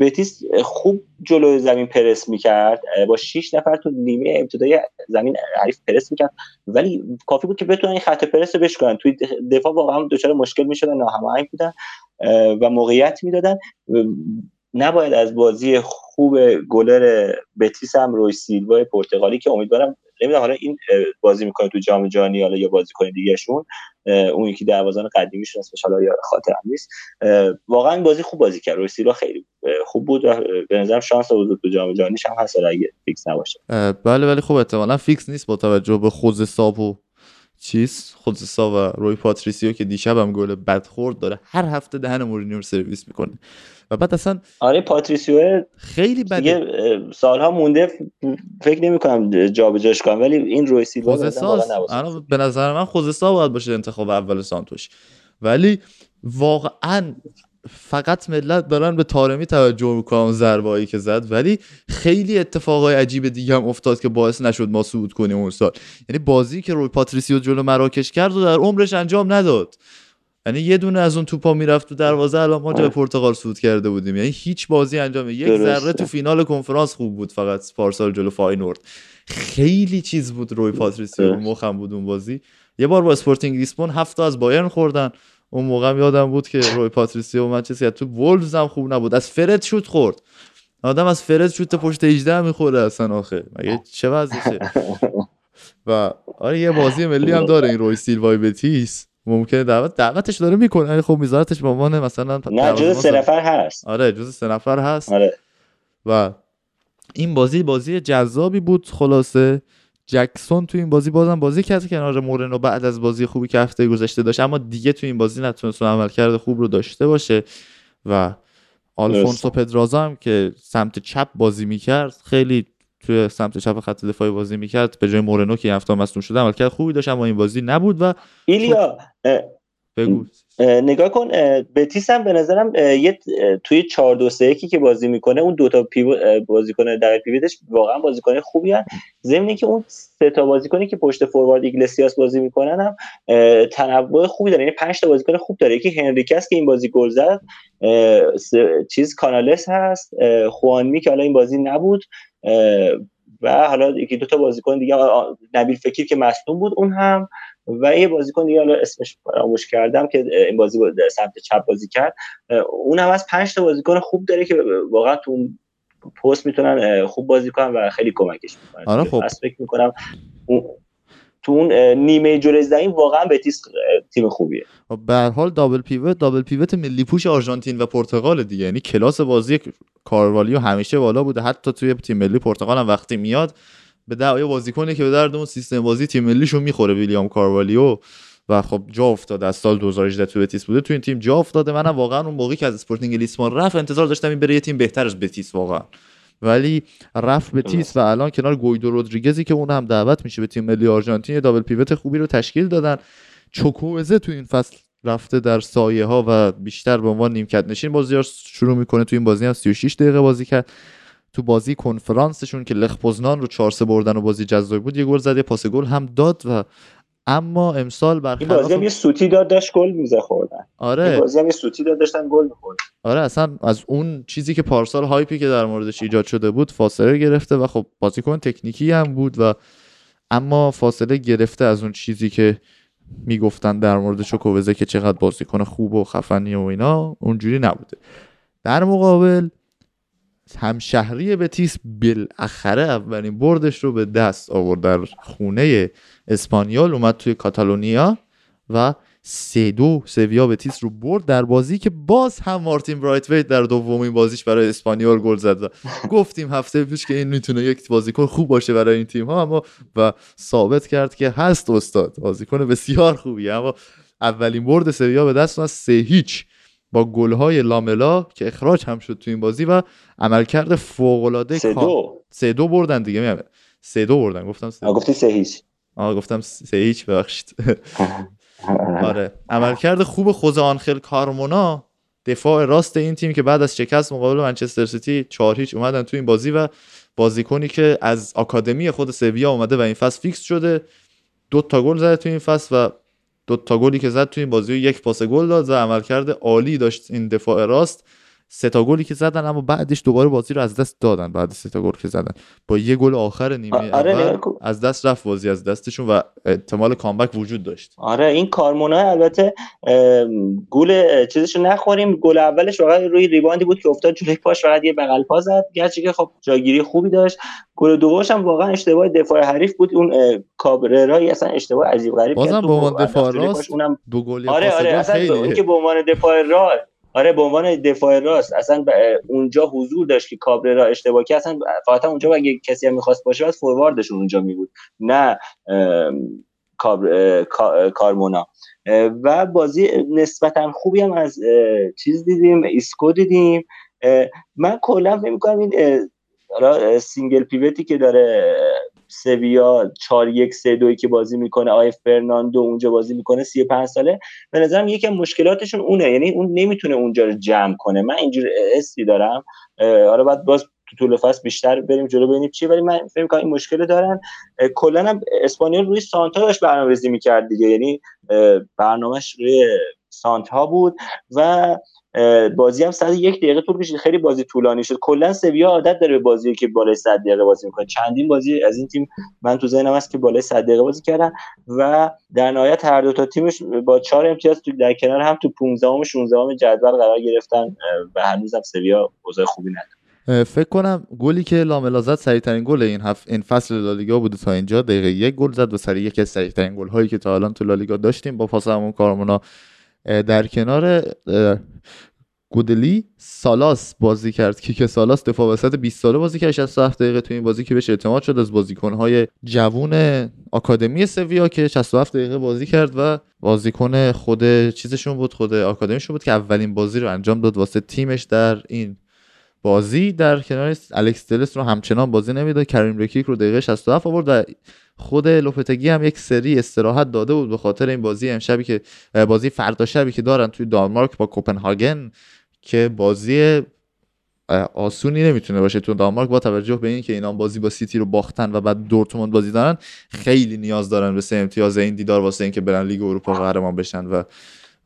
بتیس خوب جلو زمین پرس می‌کرد با 6 نفر تو نیمه ابتدای زمین حریف پرس می‌کرد. ولی کافی بود که بتونن این خط پرس رو بشکنن. توی دفاع واقعا دچار مشکل می‌شدن ناهماهنگ بودن. و موقعیت می‌دادن. نباید از بازی خوب گلر بتیس هم روی سیلوا پرتغالی که امیدوارم نمی‌دونم حالا این بازی می‌کنه تو جام جهانی حالا یا بازیکن دیگهشون اون یکی دروازه‌بان قدیمیشون اسمش حالا یا خاطرم نیست. واقعا بازی خوب بازی کرد. روی سیلوا خیلی خوب بود. و به نظرم شانس بود تو جام جهانیش هم هست اگه فیکس نباشه.
بله ولی خب احتمالاً فیکس نیست با توجه به خوزه سا و چیز خوزه سا و روی پاتریسیو که دیشب هم گل بد خورد داره هر هفته دهن مورینیو رو سرویس می‌کنه. و بعد اصلا
آره پاتریسیو
خیلی بده.
سالها مونده فکر نمی کنم جابجاش کنم ولی این روی سیلوا
به نظر من خوزه سا باید باشه انتخاب اول سانتوش. ولی واقعا فقط ملت دارن به تارمی توجه می‌کنن ضربایی که زد. ولی خیلی اتفاقای عجیب دیگه هم افتاد که باعث نشد ما صعود کنیم اون سال. یعنی بازی که روی پاتریسیو جلو مراکش کرد و در عمرش انجام نداد. یعنی یه دونه از اون توپا می‌رفت تو دروازه الان ما به پرتغال صعود کرده بودیم. یعنی هیچ بازی انجام یک ذره تو فینال کنفرانس خوب بود. فقط پارسال جلو فاینورد خیلی چیز بود روی پاتریسیو. مخم بود اون بازی. یه بار با اسپورتینگ لیسبون هفت از بایرن خوردن. اون موقع یادم بود که روی پاتریسیو و منچستر تو وولفز هم خوب نبود. از فرد شوت خورد. آدم از فرد شوت پشت 18 می‌خوره اصلا آخه. مگه چه وضعشه؟ و آره یه بازی ملی هم داره این روی سیلوای بتیس. ممکنه دعوت دعوتش داره می‌کنه خب میذارتش به عنوان مثلا
نه جز سه نفر هست.
آره جز سه نفر هست.
آره.
و این بازی بازی جذابی بود خلاصه. جکسون تو این بازی بازم بازی کرد کنار مورنو بعد از بازی خوبی که هفته گذشته داشت. اما دیگه تو این بازی نتونست عمل کرده خوب رو داشته باشه و آلفونسو پدرازا هم که سمت چپ بازی می‌کرد خیلی توی سمت چپ خط دفاعی بازی می‌کرد. به جای مورنو که این هفته مصدوم شده عملکرد خوبی داشت اما این بازی نبود و
ایلیا
بگو.
نگاه کن بتیس هم به نظرم یه توی 4 2 3 که بازی می‌کنه اون دوتا pivot بازیکن در pivot ش واقعا بازیکن خوبی هن ضمن که اون سه تا بازیکنی که پشت فوروارد ایگلسیاس بازی می‌کنن هم تنوع خوبی داره. یعنی 5 تا بازیکن خوب داره. یکی هنریکس که این بازی گل زد چیز کانالس هست خوانمی که حالا این بازی نبود و حالا یکی دو تا بازیکن دیگه نبیل فکیر که مصدوم بود اون هم. و یه بازیکن دیگه حالا اسمش فراموش کردم که این بازی سمت چپ بازی کرد. اون هم از 5 تا بازیکن خوب داره که واقعا تو پست می‌تونن خوب بازی کنن و خیلی کمکش می‌کنن.
آره خب.
فکر می‌کنم تو اون نیمه جلوی واقعا بتیس تیم خوبیه.
خب، به هر حال double pivot double pivot ملی پوش آرژانتین و پرتغال دیگه. یعنی کلاس بازی کاروالیو همیشه بالا بوده. حتی توی تیم ملی پرتغال هم وقتی میاد یه دونه بازیکنی که به درد اون سیستم بازی تیم ملیشو می‌خوره ویلیام کاروالیو. و خب جا افتاده از سال 2018 تو بتیس بوده. تو این تیم جا افتاده. منم واقعا اون موقعی که از اسپورتینگ لیسبون رفت انتظار داشتم این بره یه تیم بهتر از بتیس واقعا. ولی رفت بتیس و الان کنار گویدو رودریگزی که اون هم دعوت میشه به تیم ملی آرژانتین یه double pivot خوبی رو تشکیل دادن. چوکوزه تو این فصل رفته در سایه ها و بیشتر به عنوان نیمکت نشین بازی شروع می‌کنه. تو این بازی هم 36 دقیقه بازی کرد. تو بازی کنفرانسشون که لخ پوزنان رو 4 3 بردن و بازی جذابی بود یه گل زد یه پاس گل هم داد و اما امسال برخلاف
این بازی هم یه سوتی داد داشت گل میزه خوردن.
آره.
این بازی هم یه سوتی داد داشتن گل میخوردن.
آره اصلا از اون چیزی که پارسال هایپی که در موردش ایجاد شده بود فاصله گرفته و خب بازیکن تکنیکی هم بود و اما فاصله گرفته از اون چیزی که می‌گفتن در مورد چوکووزه که چقدر بازیکن خوب و خفنی و اینا اونجوری نبوده. در مقابل همشهری بتیس بالاخره اولین بردش رو به دست آورد. در خونه اسپانیال اومد توی کاتالونیا و سه دو سویا بتیس رو برد در بازی که باز هم مارتین برایت ویت در دومین بازیش برای اسپانیال گل زد. گفتیم هفته پیش که این می‌تونه یک بازیکن خوب باشه برای این تیم ها اما و ثابت کرد که هست استاد. بازیکن بسیار خوبی اما اولین برد سویا به دست سه هیچ. با گلهای لاملا که اخراج هم شد تو این بازی و عملکرد فوق العاده
سه دو.
سه دو بردن دیگه میام سه دو بردن گفتم سه
گفتی سه هیچ.
آه گفتم سه هیچ ببخشید. [laughs] آره. عملکرد خوب خوزه آنخل کارمونا دفاع راست این تیم که بعد از شکست مقابل منچستر سیتی 4 هیچ اومدن تو این بازی و بازیکنی که از آکادمی خود سویا اومده و این فصل فیکس شده. دو تا گل زده تو این فصل و دو تا گلی که زد تو این بازی یک پاس گل داد و عملکرد عالی داشت این دفاع راست. سه تا گلی که زدن اما بعدش دوباره بازی رو از دست دادن بعد سه تا گل که زدن. با یه گل آخر نیمه
آره
اول از دست رفت بازی از دستشون و احتمال comeback وجود داشت.
آره این کارمونا البته گل چیزشو نخوریم. گل اولش واقعا روی ریباندی بود که افتاد جلوی پاش فقط یه بغل پا زد. گرچه که خب جاگیری خوبی داشت. گل دومش هم واقعا اشتباه دفاع حریف بود. اون کابررای اصلا اشتباه عجیب غریب
بازم به عنوان دفاع راست
اونم
دو گل
آره آره اصلا اون که به عنوان دفاع راست. آره به عنوان دفاع راست اصلا اونجا حضور داشت که کابررا اشتباه کرد اصلا فقط اونجا اگه کسی هم می‌خواست باشه باید فورواردشون اونجا می بود نه کارمونا. و بازی نسبتا خوبی هم از چیز دیدیم ایسکو دیدیم. من کلا فکر می‌کنم این single pivot ی که داره سویا 4 1 3 2 که بازی می‌کنه آی فرناندو اونجا بازی می‌کنه 35 ساله. به نظرم یکی مشکلاتشون اونه یعنی اون نمی‌تونه اونجا رو جمع کنه. من اینجور حسی دارم. حالا بعد باز تو طول فصل بیشتر بریم جلو ببینیم چی ولی من فکر می‌کنم این مشکل دارن. کلا هم اسپانیول روی سانتا داشت برنامه‌ریزی می‌کرد دیگه. یعنی برنامهش روی سانتا بود و بازی هم 101 دقیقه طول کشید. خیلی بازی طولانی شد. کلا سویا عادت داره به بازی که بالای 100 دقیقه بازی می‌کنه. چندین بازی از این تیم من تو ذهنم هست که بالای 100 دقیقه بازی کردن و در نهایت هر دو تا تیمش با 4 امتیاز تو در کنار هم تو 15 و 16 جدول قرار گرفتن. و هنوزم سویا اوضاع خوبی نداره.
فکر کنم گلی که لاملا زد سریع ترین گل این هفت این فصل لالیگا بوده تا اینجا. دقیقه یک گل زد و سریع یکی از سریع ترین گل هایی که تا الان تو لالیگا داشتیم. با پاس همون کارمونا در کنار گودلی سالاس بازی کرد. که سالاس دفاع وسط 20 ساله بازی کرد 67 دقیقه تو این بازی که بهش اعتماد شد از بازیکن‌های جوون آکادمی سویا که 67 دقیقه بازی کرد و بازیکن خود چیزشون بود خود آکادمیشون بود که اولین بازی رو انجام داد. واسه تیمش در این بازی در کنار الکس تلس رو همچنان بازی نمی‌داد. کریم رکیک رو دقیقه 67 آورد و خود لوپتگی هم یک سری استراحت داده بود به خاطر این بازی امشبی که بازی فردا شبی که دارن توی دانمارک با کوپنهاگن که بازی آسونی نمی‌تونه باشه تو دانمارک با توجه به اینکه اینا بازی با سیتی رو باختن و بعد دورتموند بازی دارن خیلی نیاز دارن به سه امتیاز این دیدار واسه اینکه برن لیگ اروپا قهرمان بشن و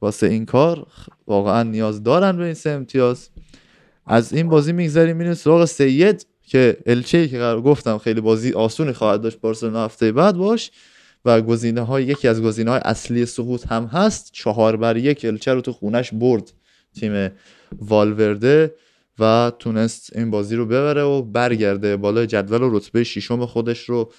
واسه این کار واقعا نیاز دارن به این سه امتیاز. از این بازی میگذریم میریم سراغ سید. که الچه که گفتم خیلی بازی آسونی خواهد داشت بارسلونا هفته بعد باش و گزینه های یکی از گزینه های اصلی سقوط هم هست. چهار بر یک الچه رو تو خونش برد تیم والورده و تونست این بازی رو ببره و برگرده بالای جدول و رتبه ششم خودش رو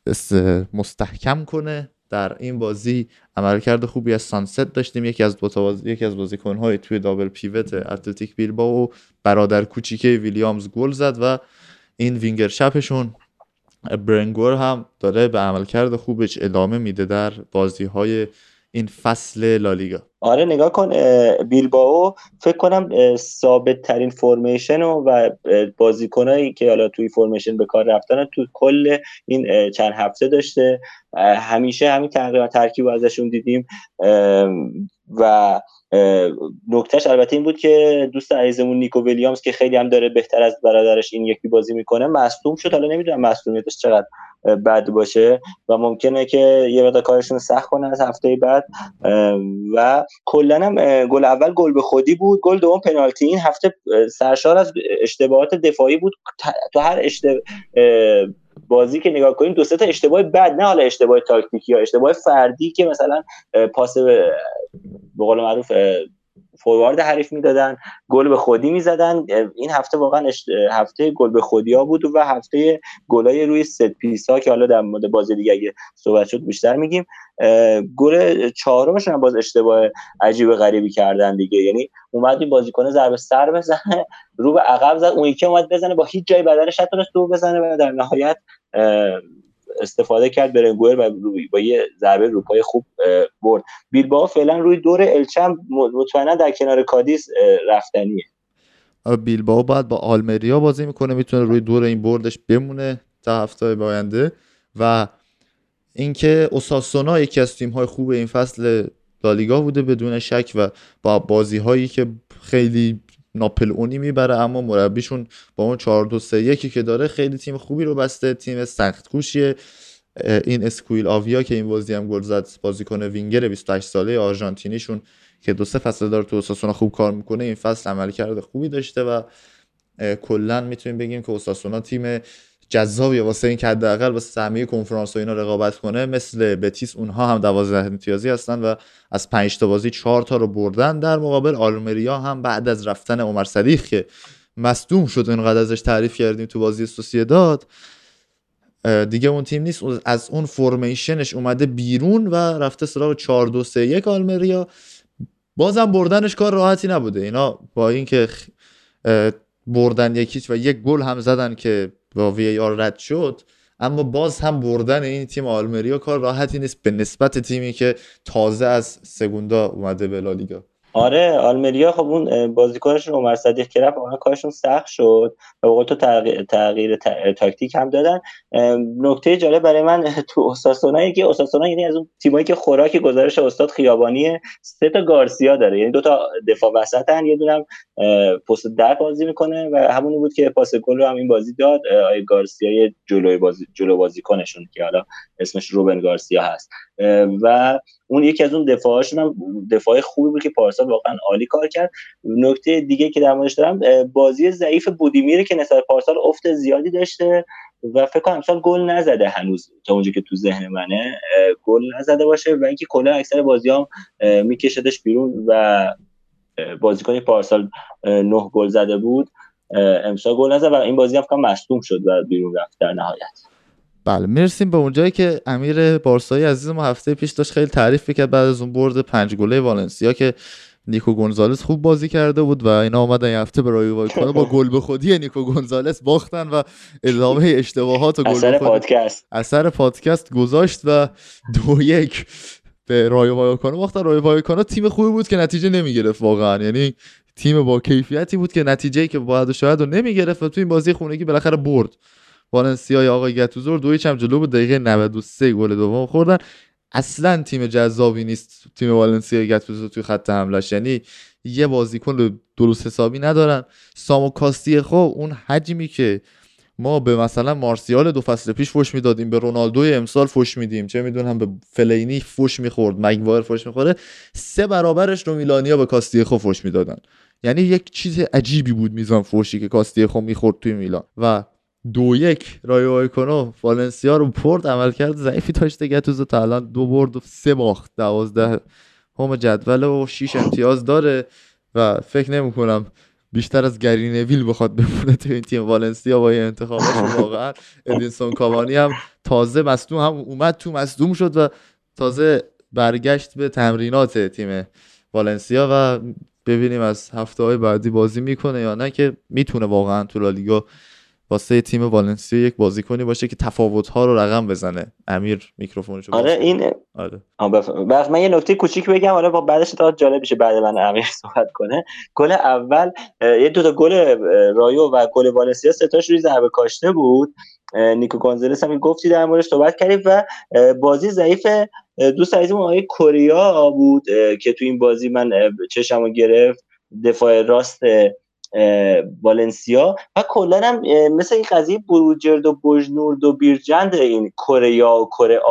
مستحکم کنه. در این بازی عملکرد خوبی از سانست داشتیم. یکی از دو یکی از بازیکن‌های توی دابل پیوت اتلتیک بیلبائو برادر کوچیکه ویلیامز گل زد و این وینگر چپشون برنگور هم داره به عملکرد خوبش ادامه میده در بازی های این فصل لالیگا.
آره نگاه کن بیلباو فکر کنم ثابت ترین فرمیشن و بازیکنایی که حالا توی فرمیشن به کار رفتن تو کل این چند هفته داشته. همیشه همین تقریبا ترکیب ازشون دیدیم. و نکتهش البته این بود که دوست عزیزمون نیکو ویلیامز که خیلی هم داره بهتر از برادرش این یکی بازی می‌کنه مصدوم شد. حالا نمی‌دونم مصدومیتش چقدر بد باشه و ممکنه که یه وقت کارشون سخت کنه از هفته بعد. و کلا هم گل اول گل به خودی بود گل دوم پنالتی. این هفته سرشار از اشتباهات دفاعی بود. تو هر اشتباه بازی که نگاه کنیم دو تا اشتباه بد نه حالا اشتباه تاکتیکی یا اشتباه فردی که مثلا پاس به قول معروف فوروارد حریف می‌دادن گل به خودی می‌زدن. این هفته واقعا هفته گل به خودی ها بود و هفته گلای روی set piece ها که حالا در مورد بازی دیگه اگه صحبت شد بیشتر میگیم. گل چهارمشون باز اشتباه عجیب غریبی کردن دیگه. یعنی اومد این بازیکن ضربه سر بزنه رو به عقب زد اون یکی اومد بزنه با هیچ جای بدنش نتونست دو بزنه و در نهایت استفاده کرد برنگوئر و با یه ضربه روپای خوب برد. بیلبائو فعلا روی دور الچم مطمئنا در کنار کادیس رفتنیه.
بیلبائو بعد با آلمریا بازی می‌کنه می‌تونه روی دور این بردش بمونه تا هفته آینده و اینکه اوساسونا یکی از تیم های خوب این فصل لالیگا بوده بدون شک و با بازی هایی که خیلی ناپل اونی می‌بره اما مربیشون با اون 4 2 3 1 که داره خیلی تیم خوبی رو بسته تیم سخت کوشیه این اسکویل آویا که این بازی هم گل زد بازیکن وینگر 28 ساله آرژانتینیشون که دو سه فصل داره تو اوساسونا خوب کار می‌کنه این فصل عمل کرده خوبی داشته و کلا می‌تونیم بگیم که اوساسونا تیم جذابی واسه این که حداقل واسه سهمیه کنفرانس و اینا رقابت کنه مثل بتیس اونها هم 12 امتیازی هستن و از 5 تا بازی 4 تا رو بردن. در مقابل آلمریا هم بعد از رفتن عمر صدیق که مصدوم شد اینقدر ازش تعریف کردیم تو بازی داد دیگه اون تیم نیست. از اون فرمیشنش اومده بیرون و رفته سراغ 4 2 3 1 آلمریا. بازم بردنش کار راحتی نبوده. اینا با اینکه بردن یکیچ و یک گل هم زدن که با وی آر رد شد اما باز هم بردن این تیم آلمریا کار راحتی نیست به نسبت تیمی که تازه از سگوندا اومده به لالیگا.
آره آلمریا خب اون بازیکنشون عمر صدیق که رفت واقعا کارشون سخت شد و بقول تو تغییر, تغییر تاکتیک هم دادن. نکته جالب برای من [laughs] تو اوساسونا که اوساسونا یعنی از اون تیمایی که خوراک گزارش استاد خیابانی سه تا گارسیا داره. یعنی دو تا دفاع وسطن یه دونم پست ده بازی می‌کنه و همونی بود که پاس گل رو هم این بازی داد آی گارسیا جلوی بازی جلو بازیکنشون که حالا اسمش روبن گارسیا هست. و اون یکی از اون دفاعشون هم دفاع خوبی بود که پارسال واقعا عالی کار کرد. نکته دیگه که در موردش دارم بازی ضعیف بودیمیره که نسبت پارسال افت زیادی داشته و فکر کنم امسال گل نزده هنوز تا اونجا که تو ذهن منه. گل نزده باشه و اینکه کلا اکثر بازی هم میکشدش بیرون و بازیکن پارسال نه گل زده بود. امسال گل نزد و این بازی هم مصدوم شد و بیرون رفت در نهایت.
بله می‌رسیم به اونجایی که امیر بارسایی عزیز ما هفته پیش داشت خیلی تعریف کرد بعد از اون برد پنج گله والنسیا که نیکو گونزالس خوب بازی کرده بود و اینا اومدن یه هفته به رای کنه با گل به خودی نیکو گونزالس باختن و ادامه اشتباهات و گل
اثر پادکست.
اثر پادکست گذاشت و دو یک به رای وایکانو باختن. رای وایکانو تیم خوبی بود که نتیجه نمی‌گرفت واقعا. یعنی تیم با کیفیتی بود که نتیجه که باید و شاید رو نمی‌گرفت و تو این بازی خونگی بالاخره برد. والنسیا یا آقای گتوزور دو هم جلو بود دقیقه 93 گل دوم خوردن. اصلا تیم جذابی نیست تیم والنسیا گتوزو توی خط حملش یعنی یه بازیکن درست حسابی ندارن. سامو کاستی خب اون حجمی که ما به مثلا مارسیال دو فصل پیش فوش می‌دادیم به رونالدو امسال فوش میدیم. چه می‌دونم به فلینی فوش می‌خورد مگوایر فوش می‌خوره. سه برابرش رو میلانیا به کاستی خو فوش می‌دادن. یعنی یک چیز عجیبی بود میزان فوشی که کاستی خو می‌خورد توی میلان. و دو یک رایو وایکانو والنسیا رو برد عمل کرد ضعیفی داشته گتوسو تا الان دو برد و سه باخت. دوازده هم جدول و شیش امتیاز داره و فکر نمی کنم بیشتر از گری ویل بخواد بمونه تو این تیم. والنسیا با این انتخابش [laughs] واقعا ادینسون کاوانی هم تازه مصدوم هم اومد تو مصدوم شد و تازه برگشت به تمرینات تیم والنسیا و ببینیم از هفته های بعدی بازی می‌کنه یا نه که می‌تونه واقعا تو لالیگا واسه تیم والنسیا یک بازیکنی باشه که تفاوت ها رو رقم بزنه. امیر میکروفونشو
آره این آره. بف... من یه نکته کوچیک بگم. آره با بعدش تا جالب میشه بعد من امیر [laughs] صحبت کنه. گل اول یه دو تا گل رایو و گل والنسیا ستاش روی ضربه کاشته بود. نیکو گونزالس هم گفتی در موردش صحبت کردیم و بازی ضعیف دوست عزیزمون آقای کوریا بود که تو این بازی من چشمو گرفت. دفاع راست والنسیا و کلا هم مثل این قضیه بروجرد و بجنورد و بیرجند این کره و کره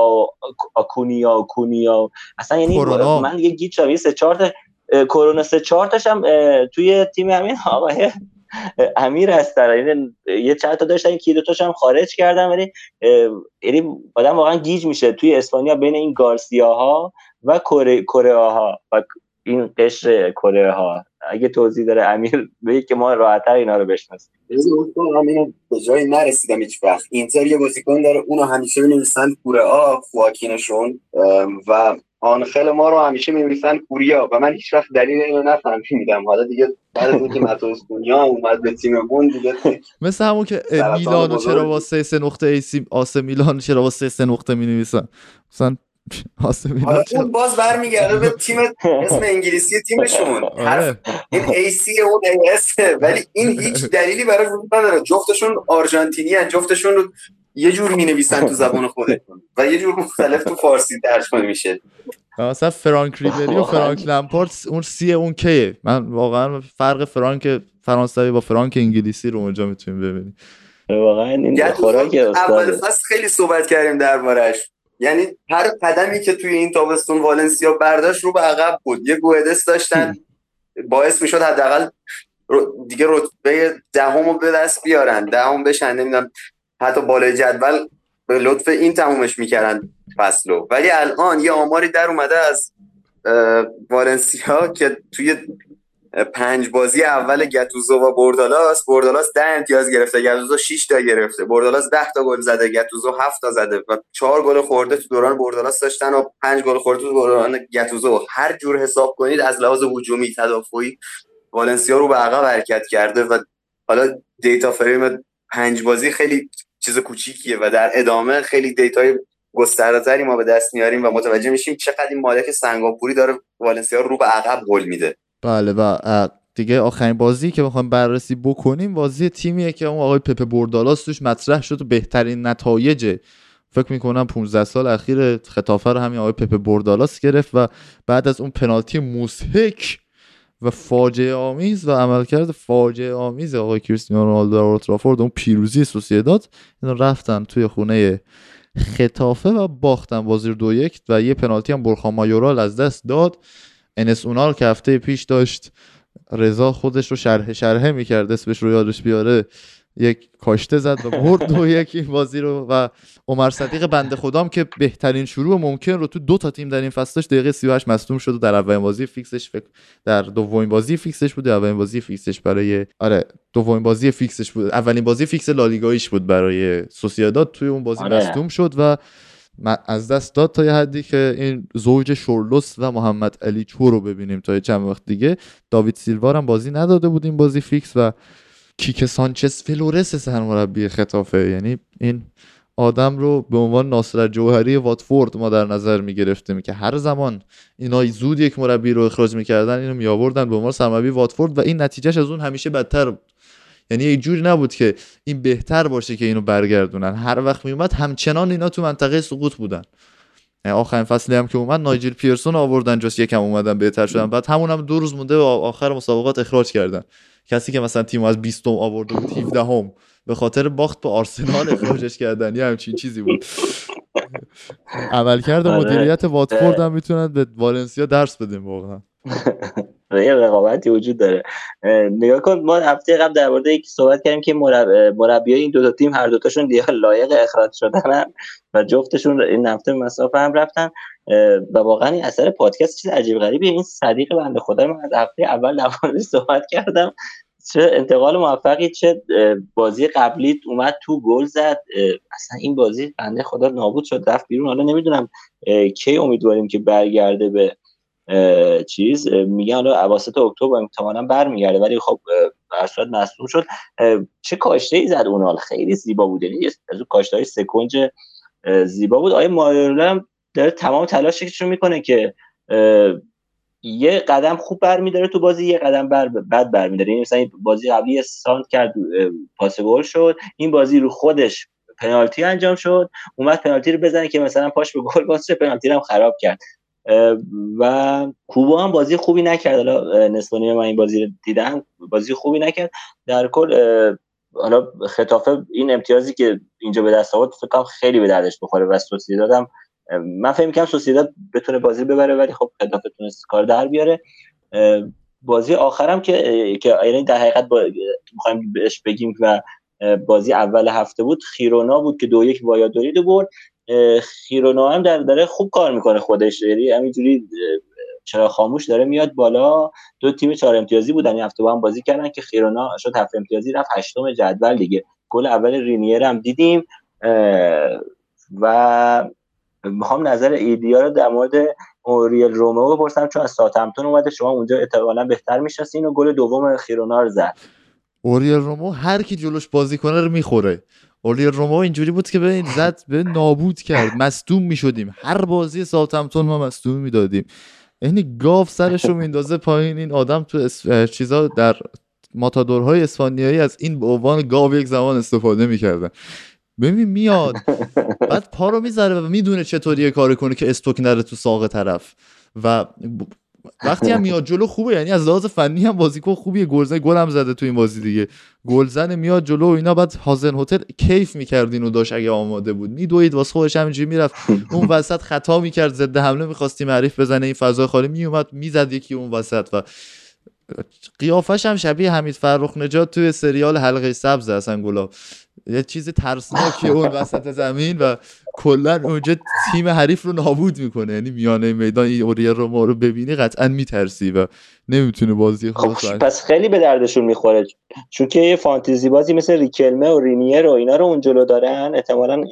آکونیا کونیا اصلا یعنی من یه گیت شدم یه سه چهار کرونا سه چهار تاشم توی تیم همین آقای [laughs] امیر هستن یعنی یه چند تا داشتن کی دو تاشم خارج کردن ولی یعنی آدم واقعا گیج میشه توی اسپانیا بین این گارسیا ها و کره کره ها و این قشر کره ها اگه توضیح داره امیر به که ما راحتتر اینا رو بشناسیم.
همین به جایی نرسیدم هیچ وقت. اینتر یه بازیکن داره اونو همیشه بنویسن کوره آ خواکینشون و آنخل ما رو همیشه می‌نویسن کوریا و من هیچ وقت دلیل اینو نفهمیدم. حالا دیگه بعد از اینکه ماتوس کونیا اومد به تیممون دیگه
مثل همون که میلانو چرا با ث سه نقطه AC آث میلان چرا با ث سه نقطه می‌نویسن؟ مثلا [laughs]
اون باز برمیگرده به تیم اسم انگلیسی تیمشون. آره. این AC اون AS ولی این هیچ دلیلی برای وجود نداره. جفتشون آرژانتینی هن. جفتشون رو یه جور می نویسن تو زبان خودشون. و یه جور مختلف تو فارسی ترجمه میشه.
مثلا فرانک ریبری و فرانک لمپارت اون سی اون کیه من واقعا فرق فرانک فرانسوی با فرانک انگلیسی رو اونجا می‌تونیم ببینیم.
واقعا این خوراک
اول فصل خیلی صحبت کردیم دربارش یعنی هر قدمی که توی این تابستون والنسیا برداشت رو به عقب بود. یه گوهدس داشتن. باعث می‌شد حداقل دیگه رتبه دهم رو به دست بیارن. دهم بشن نمی‌دونم حتی بالای جدول به لطف این تمومش می‌کردن فصلو ولی الان یه آماری در اومده از والنسیا که توی پنج بازی اول گتوزو و بردالاس بردالاس ده امتیاز گرفته گتوزو 6 تا گرفته. بردالاس 10 تا گل زده گتوزو 7 تا زده و 4 گل خورده تو دوران بردالاس داشتن و 5 گل خورده تو دوران گتوزو. هر جور حساب کنید از لحاظ هجومی تدافعی والنسیا رو به عقب حرکت کرده و حالا data frame پنج بازی خیلی چیز کوچیکیه و در ادامه خیلی data ی گسترده‌تری ما به دست میاریم و متوجه میشیم چقدر این مالک سنگاپوری داره والنسیا رو به عقب هل میده.
بله و دیگه آخرین بازی که می‌خوایم بررسی بکنیم بازی تیمیه که اون آقای پپ بوردالاس توش مطرح شد و بهترین نتایج. فکر می‌کنم 15 سال اخیر ختافه رو همین آقای پپ بوردالاس گرفت و بعد از اون پنالتی موسیک و فاجعه آمیز و عملکرد فاجعه آمیز آقای کریستیانو رونالدو در اولترافورد اون پیروزی سوسیداد اینا رفتن توی خونه خطافه و باختن بازی رو دو یک و یه پنالتی هم برخان مایورال از دست داد. انس اونال که هفته پیش داشت رضا خودش رو شرح شرحه می‌کرد اسمش رو یادش بیاره. یک کاشته زد و برد دو یک این بازی رو و عمر صدیق بنده خدام که بهترین شروع ممکن رو تو دو تا تیم در این فصل داشت. دقیقه 38 مصدوم شد و در اولین بازی فیکسش فکر در دومین بازی فیکسش بود. اولین بازی فیکسش برای آره دومین بازی فیکسش بود. اولین بازی فیکس لالیگاییش بود برای سوسیداد توی اون بازی آره. مصدوم شد و از دست داد تا یه حدی که این زوج سورلوث و محمد علی چو رو ببینیم تا چند وقت دیگه. داوید سیلوا هم بازی نداده بود این بازی فیکس و کیکه سانچز فلورس سرمربی ختافه. یعنی این آدم رو به عنوان ناصر جوهری واتفورد ما در نظر می گرفتیم که هر زمان اینا زود یک مربی رو اخراج می‌کردن اینو می آوردن به عنوان سرمربی واتفورد و این نتیجهش از اون همیشه بدتر بود. یعنی یه جوری نبود که این بهتر باشه که اینو برگردونن. هر وقت میومد همچنان اینا تو منطقه سقوط بودن. یعنی آخرین فصلی هم که اومد نایجل پیرسون آوردن just یکم اومدن بهتر شدن. بعد همون هم دو روز مونده و آخر مسابقات اخراج کردن. کسی که مثلا تیم از 20 آورده بود 17 هم به خاطر باخت به آرسنال اخراجش کردن. یه همچین چیزی بود. عملکرد
آره.
مدیریت واتفورد هم می‌تونن به والنسیا درس بدیم واقعا. [laughs]
یه رقابتی وجود داره. اه، نگاه کن ما هفته قبل در مورد یکی صحبت کردیم که مرب... مربیای این دو تا تیم هر دوتاشون دیگه لایق اخراج شدن و جفتشون این هفته مسافه هم رفتن. و واقعا این اثر پادکست چیز عجیب غریبی این صدیق بنده خدا من از هفته اول در صحبت کردم. چه انتقال موفقی چه بازی قبلی اومد تو گل زد. اصلا این بازی بنده خدا نابود شد رفت بیرون. حالا نمی‌دونم کی امیدواریم که برگرده به چیز میگن حالا اواسط اکتبر احتمالاً برمیگرده ولی خب هر صورت مصدوم شد. چه کاشته ای زد اونال خیلی زیبا بود. یعنی از اون کاشته های سکنج زیبا بود. آیا مایورلا هم داره تمام تلاشش رو می‌کنه که یه قدم خوب برمیداره تو بازی یه قدم بر بد برمیداره؟ یعنی مثلا بازی قبلی یه سانت کرد پاس گل شد. این بازی رو خودش پنالتی انجام شد. اومد پنالتی رو بزنه که مثلا پاش به گل باز پنالتی رو هم خراب کرد. و کوبا هم بازی خوبی نکرد. حالا نیمه من این بازی رو دیدم بازی خوبی نکرد. در کل حالا خطافه این امتیازی که اینجا به دست آورد فکر کنم خیلی به دردش بخوره و سوسیداد هم من فکر می‌کنم سوسیداد بتونه بازی ببره ولی خب خطافه تونست کار در بیاره. بازی آخرم که که یعنی در حقیقت با می‌خوایم بهش بگیم و بازی اول هفته بود خیرونا بود که دو یک وایادولید برد. اه، خیرونا هم در داره خوب کار می‌کنه خودش. یعنی همینجوری چرا خاموش داره میاد بالا. دو تیم چهار امتیازی بودن. این هفته با هم بازی کردن که خیرونا شد هفت امتیازی رفت هشتم جدول دیگه. گل اول رینیر هم دیدیم. و می‌خوام نظر ایدیا رو در مورد اوریول رومو بپرسم چون از ساوثهمپتون اومده. شما اونجا احتمالاً بهتر می‌شناسین و گل دوم ژیرونا رو زد.
اوریول رومو هر کی جلوش بازی کنه رو می‌خوره. اوریول رومو اینجوری بود که به زد به نابود کرد. مصدوم می‌شدیم. هر بازی ساوثهمپتون ما مصدوم می‌دادیم. یعنی گاو سرش رو میندازه پایین. این آدم تو اس... چیزا در ماتادورهای اسپانیایی از این به عنوان گاو یک زمان استفاده می‌کردن. ببین میاد بعد پا رو می‌ذاره و می‌دونه چطوری کار کنه که استوک نره تو ساق طرف. و وقتی هم میاد جلو خوبه یعنی از لحاظ فنی هم بازیکن خوبیه. گلزن گل هم زده تو این بازی دیگه. گلزن میاد جلو و اینا بعد هازن هتل کیف می‌کرد اینو داشت اگه آماده بود. میدوید واسه خودش همینجوری می‌رفت. اون وسط خطا می‌کرد ضد حمله می‌خواستی معریف بزنه این فضای خالی. میومد می‌زد یکی اون وسط و قیافش هم شبیه حمید فرخ نجات توی سریال حلقه سبز اصلا گلاب. یه چیز ترسناکی اون وسط زمین و کلا اونجا تیم حریف رو نابود می‌کنه. یعنی میانه میدان این اوریه رو ما رو ببینی قطعا میترسی و نمی‌تونه بازی
خب
خاص
پس خیلی به دردشون می‌خوره. چون که یه فانتزی بازی مثل ریکلمه و رینیر و اینا رو اون جلو دارن احتمالا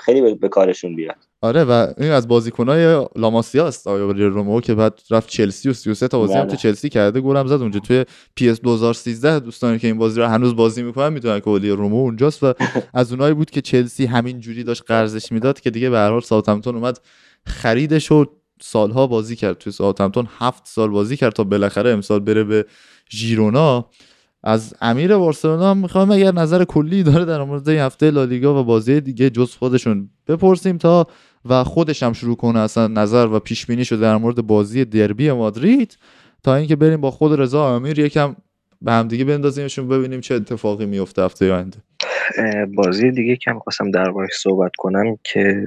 خیلی به- کارشون بیاد
آره و این از بازیکنای لاماسیا است آیا رومو که بعد رفت چلسی و 33 تا بازی هم
بله.
تو چلسی کرده گلم زد. اونجا توی PES 2013 دوستانی که این بازی رو هنوز بازی می‌کنن می‌دونن که اوریول رومو اونجاست و [laughs] از اونایی بود که چلسی همین جوری داشت قرضش می‌داد که دیگه به هر حال ساوثهمپتون اومد خریدش و سالها بازی کرد. توی ساوثهمپتون هفت سال بازی کرد تا بالاخره امسال بره به ژیرونا. از امیر بارسلونا هم می‌خوام اگر نظر کلی داره در مورد این هفته لالیگا و بازی دیگه جز خودشون بپرسیم تا و خودش هم شروع کنه اصلا نظر و پیش بینی شده در مورد بازی دربی مادرید تا اینکه بریم با خود رضا امیر یکم به هم دیگه بندازیمشون ببینیم چه اتفاقی میفته هفته آینده.
بازی دیگه که می‌خواستم دربارش صحبت کنم که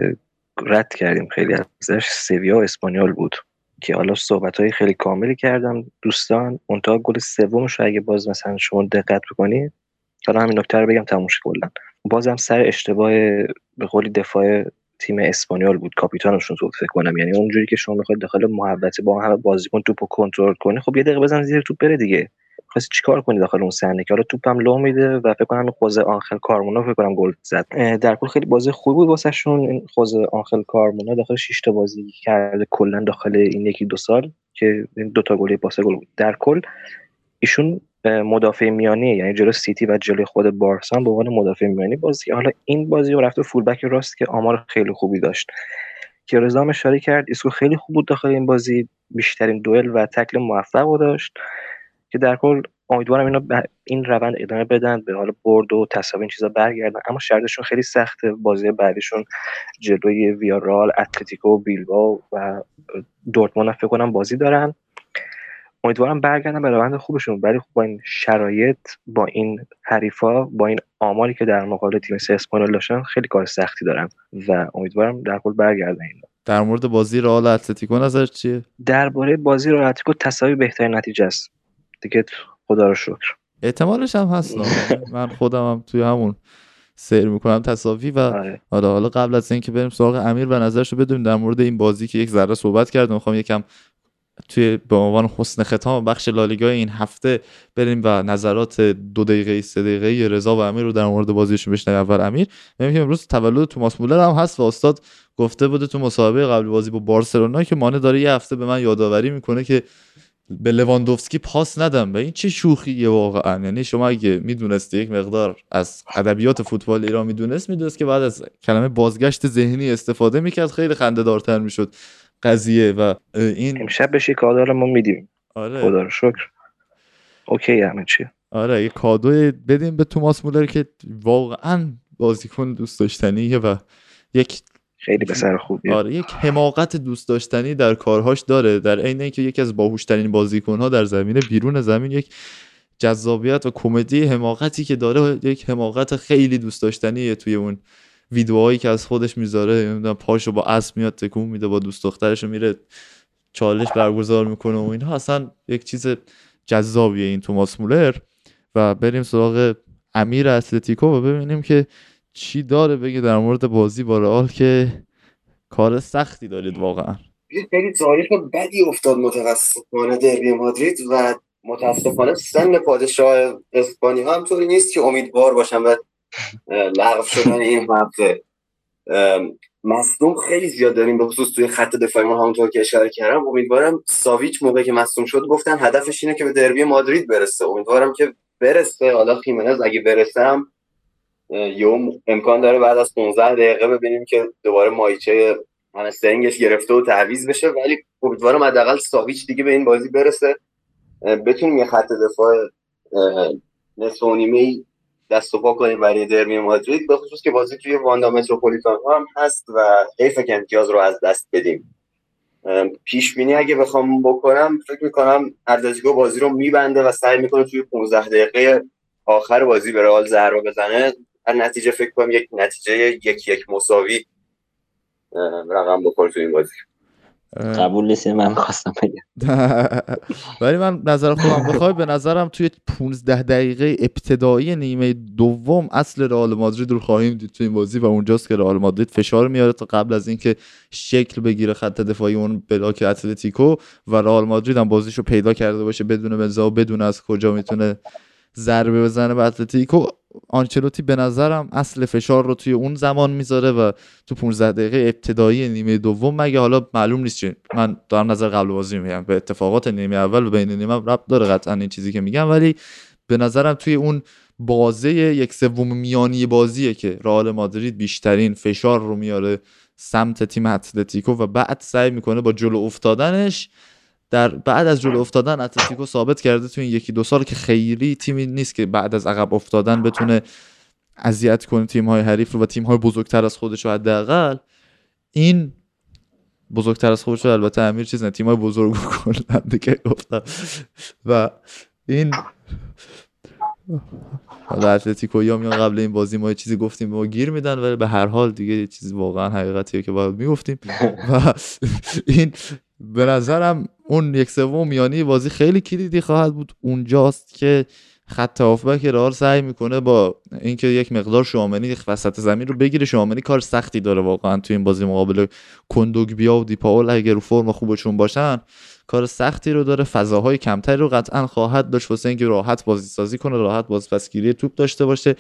رد کردیم. خیلی ازش سویا و اسپانیال بود. که حالا صحبت های خیلی کاملی کردم. دوستان منتها گل سومش رو اگه باز مثلا شما دقت بکنید. حالا همین نکته رو بگم شه کلا. بازم سر اشتباه به قولی دفاع تیم اسپانیال بود. کاپیتانشون تو فکر کنم. یعنی اونجوری که شما می‌خواید داخل محوطه با همه بازیکن توپو کنترل کنی خب یه دقیقه بزن زیر توپ بره دیگه. خواستی چیکار کنی داخل اون صحنه که حالا توپم لو میده و فکر کنم خوزه آنخل کارمونا فکر کنم گل زد. در کل خیلی بازی خوبی بود این خوزه آنخل کارمونا داخل 6 تا بازی کرده کلا داخل این یکی دو سال که این دو تا گل پاس گل بود. در کل ایشون مدافع میانی یعنی جلو سیتی و جلوی خود بارسا به عنوان مدافع میانی بازی. حالا این بازی رو رفته فولبک راست که آمار خیلی خوبی داشت. که رضا اشاره کرد. ایسکو خیلی خوب بود داخل این بازی. بیشترین دوئل و تکل موفق داشت. که در کل امیدوارم اینا این روند ادامه بدن به حال برد و تصاوی این چیزا برگردن. اما شرطشون خیلی سخته. بازی بعدیشون جلوی ویارال اتلتیکو بیلباو و دورتموند فکر کنم بازی دارن. امیدوارم برگردن به روند خوبشون. ولی خب با این شرایط با این حریفا با این آماری که در مقابل تیم سه اسپانیول داشتن خیلی کار سختی دارن و امیدوارم در کل برگردن اینا.
در مورد بازی رئال اتلتیکو نظر چیه؟
درباره بازی رئال اتلتیکو تساوی بهترین نتیجه است. دیگه خدا رو شکر.
احتمالش هم هست [laughs] من خودم هم توی همون سیر می‌کنم تصافی و
آره.
حالا حالا قبل از اینکه بریم سراغ امیر و نظرشو بدونیم در مورد این بازی که یک ذره صحبت کردم می‌خوام یکم توی به عنوان حسن ختام بخش لالیگا این هفته بریم و نظرات دو دقیقه سه دقیقه رضا و امیر رو در مورد بازیشون بشنویم. اول امیر میگم که امروز تولد توماس مولر هم هست و استاد گفته بوده تو مسابقه قبل بازی با بارسلونا که مانه داره یه هفته به من یادآوری می‌کنه که به لواندوفسکی پاس ندم. و این چه شوخیه واقعا. یعنی شما اگه می‌دونستی یک مقدار از ادبیات فوتبال ایران می‌دونست می‌دونست که بعد از کلمه بازگشت ذهنی استفاده می‌کرد. خیلی خنده دارتر می‌شد قضیه و این
امشب بشه کادر ما میدیم.
آره.
خدا رو شکر. اوکی همه چی.
آره یه کادو بدیم به توماس مولر که واقعا بازیکن دوست داشتنیه و یک
خیلی پسر خوبیه.
آره یک حماقت دوست داشتنی در کارهاش داره در عین اینکه یکی از باهوشترین بازیکنها در زمین بیرون زمین یک جذابیت و کمدی حماقتی که داره یک حماقت خیلی دوست داشتنیه توی اون ویدیوهایی که از خودش می‌ذاره. نمی‌دونم پاشو با اسب میاد تکون میده با دوست دخترش میره چالش برگزار می‌کنه و اینها. اصلا یک چیز جذابیه این توماس مولر. و بریم سراغ امیر اتلتیکو و ببینیم که چی داره بگه در مورد بازی با رئال که کار سختی دارید واقعا؟
خیلی تاریخ بدی افتاد متاسفانه دربی مادرید و متاسفانه سن پادشاه اسپانیا هم طوری نیست که امیدوار باشم و لغو شدن این هفته مصدوم خیلی زیاد داریم به خصوص توی خط دفاعی ما همونطور که اشاره کردم. امیدوارم ساویچ موقعی که مصدوم شد گفتن هدفش اینه که به دربی مادرید برسه. امیدوارم که برسه. حالا خیمنز اگه برسه هم یوم امکان داره بعد از 15 دقیقه ببینیم که دوباره مایچه همسترینگش گرفته و تعویض بشه. ولی امیدوارم حداقل ساویچ دیگه به این بازی برسه. بتونیم یه خط دفاع نصف نیمه دست و پا کنیم برای دربی مادرید به خصوص که بازی توی واندا متروپولیتان هم هست و حیف که امتیاز رو از دست بدیم. پیش بینی اگه بخوام بکنم فکر می‌کنم اتلتیکو بازی رو میبنده و سعی می‌کنه توی 15 دقیقه آخر بازی به رئال ضربه بزنه. هر نتیجه فکر کنم یک نتیجه یک یک مساوی رقم بخوره توی این بازی.
قبول نیست من خواستم بگم. [laughs]
ولی من نظر خودم بخوای به نظرم توی 15 دقیقه ابتدایی نیمه دوم اصل رئال مادرید رو خواهیم دید توی این بازی و اونجاست که رئال مادرید فشار میاره تا قبل از اینکه شکل بگیره خط دفاعی اون بلاک اتلتیکو و رئال مادرید هم بازیشو پیدا کرده باشه بدون بنزا و بدون از کجا می‌تونه ضربه بزنه به اتلتیکو. آنچلوتی به نظرم اصل فشار رو توی اون زمان می‌ذاره و تو 15 دقیقه ابتدایی نیمه دوم مگه حالا معلوم نیست چی من دارم نظر قبل بازی میگم. به اتفاقات نیمه اول و بین نیمه ربط داره قطعا این چیزی که میگم ولی به نظرم توی اون بازه یک سوم میانی بازیه که رئال مادرید بیشترین فشار رو میاره سمت تیم اتلتیکو و بعد سعی می‌کنه با جلو افتادنش در بعد از جلو افتادن اتلتیکو ثابت کرده تو این یکی دو سال که خیلی تیمی نیست که بعد از عقب افتادن بتونه اذیت کنه تیم های حریف رو و تیم های بزرگتر از خودش رو حداقل. این بزرگتر از خودش البته امیر چیز نه تیم های بزرگ دیگه گفتم. و این حالا اتلتیکو یا میان قبل این بازی ما یه چیزی گفتیم ما گیر میدن ولی به هر حال دیگه یه چیزی واقعا حقیقتیه که باید می‌گفتیم. و این به نظرم اون یک سوم میانی بازی خیلی کلیدی خواهد بود. اونجاست که خط هافبک رئال سعی می‌کنه با اینکه یک مقدار شوامنی وسط زمین رو بگیره. شوامنی کار سختی داره واقعا تو این بازی مقابل کندوگبیا و دیپاول. اگر رو فرم خوبشون باشن کار سختی رو داره. فضاهای کمتری رو قطعا خواهد داشت واسه اینکه راحت بازی سازی کنه راحت باز پسگیری توپ داشته باشه.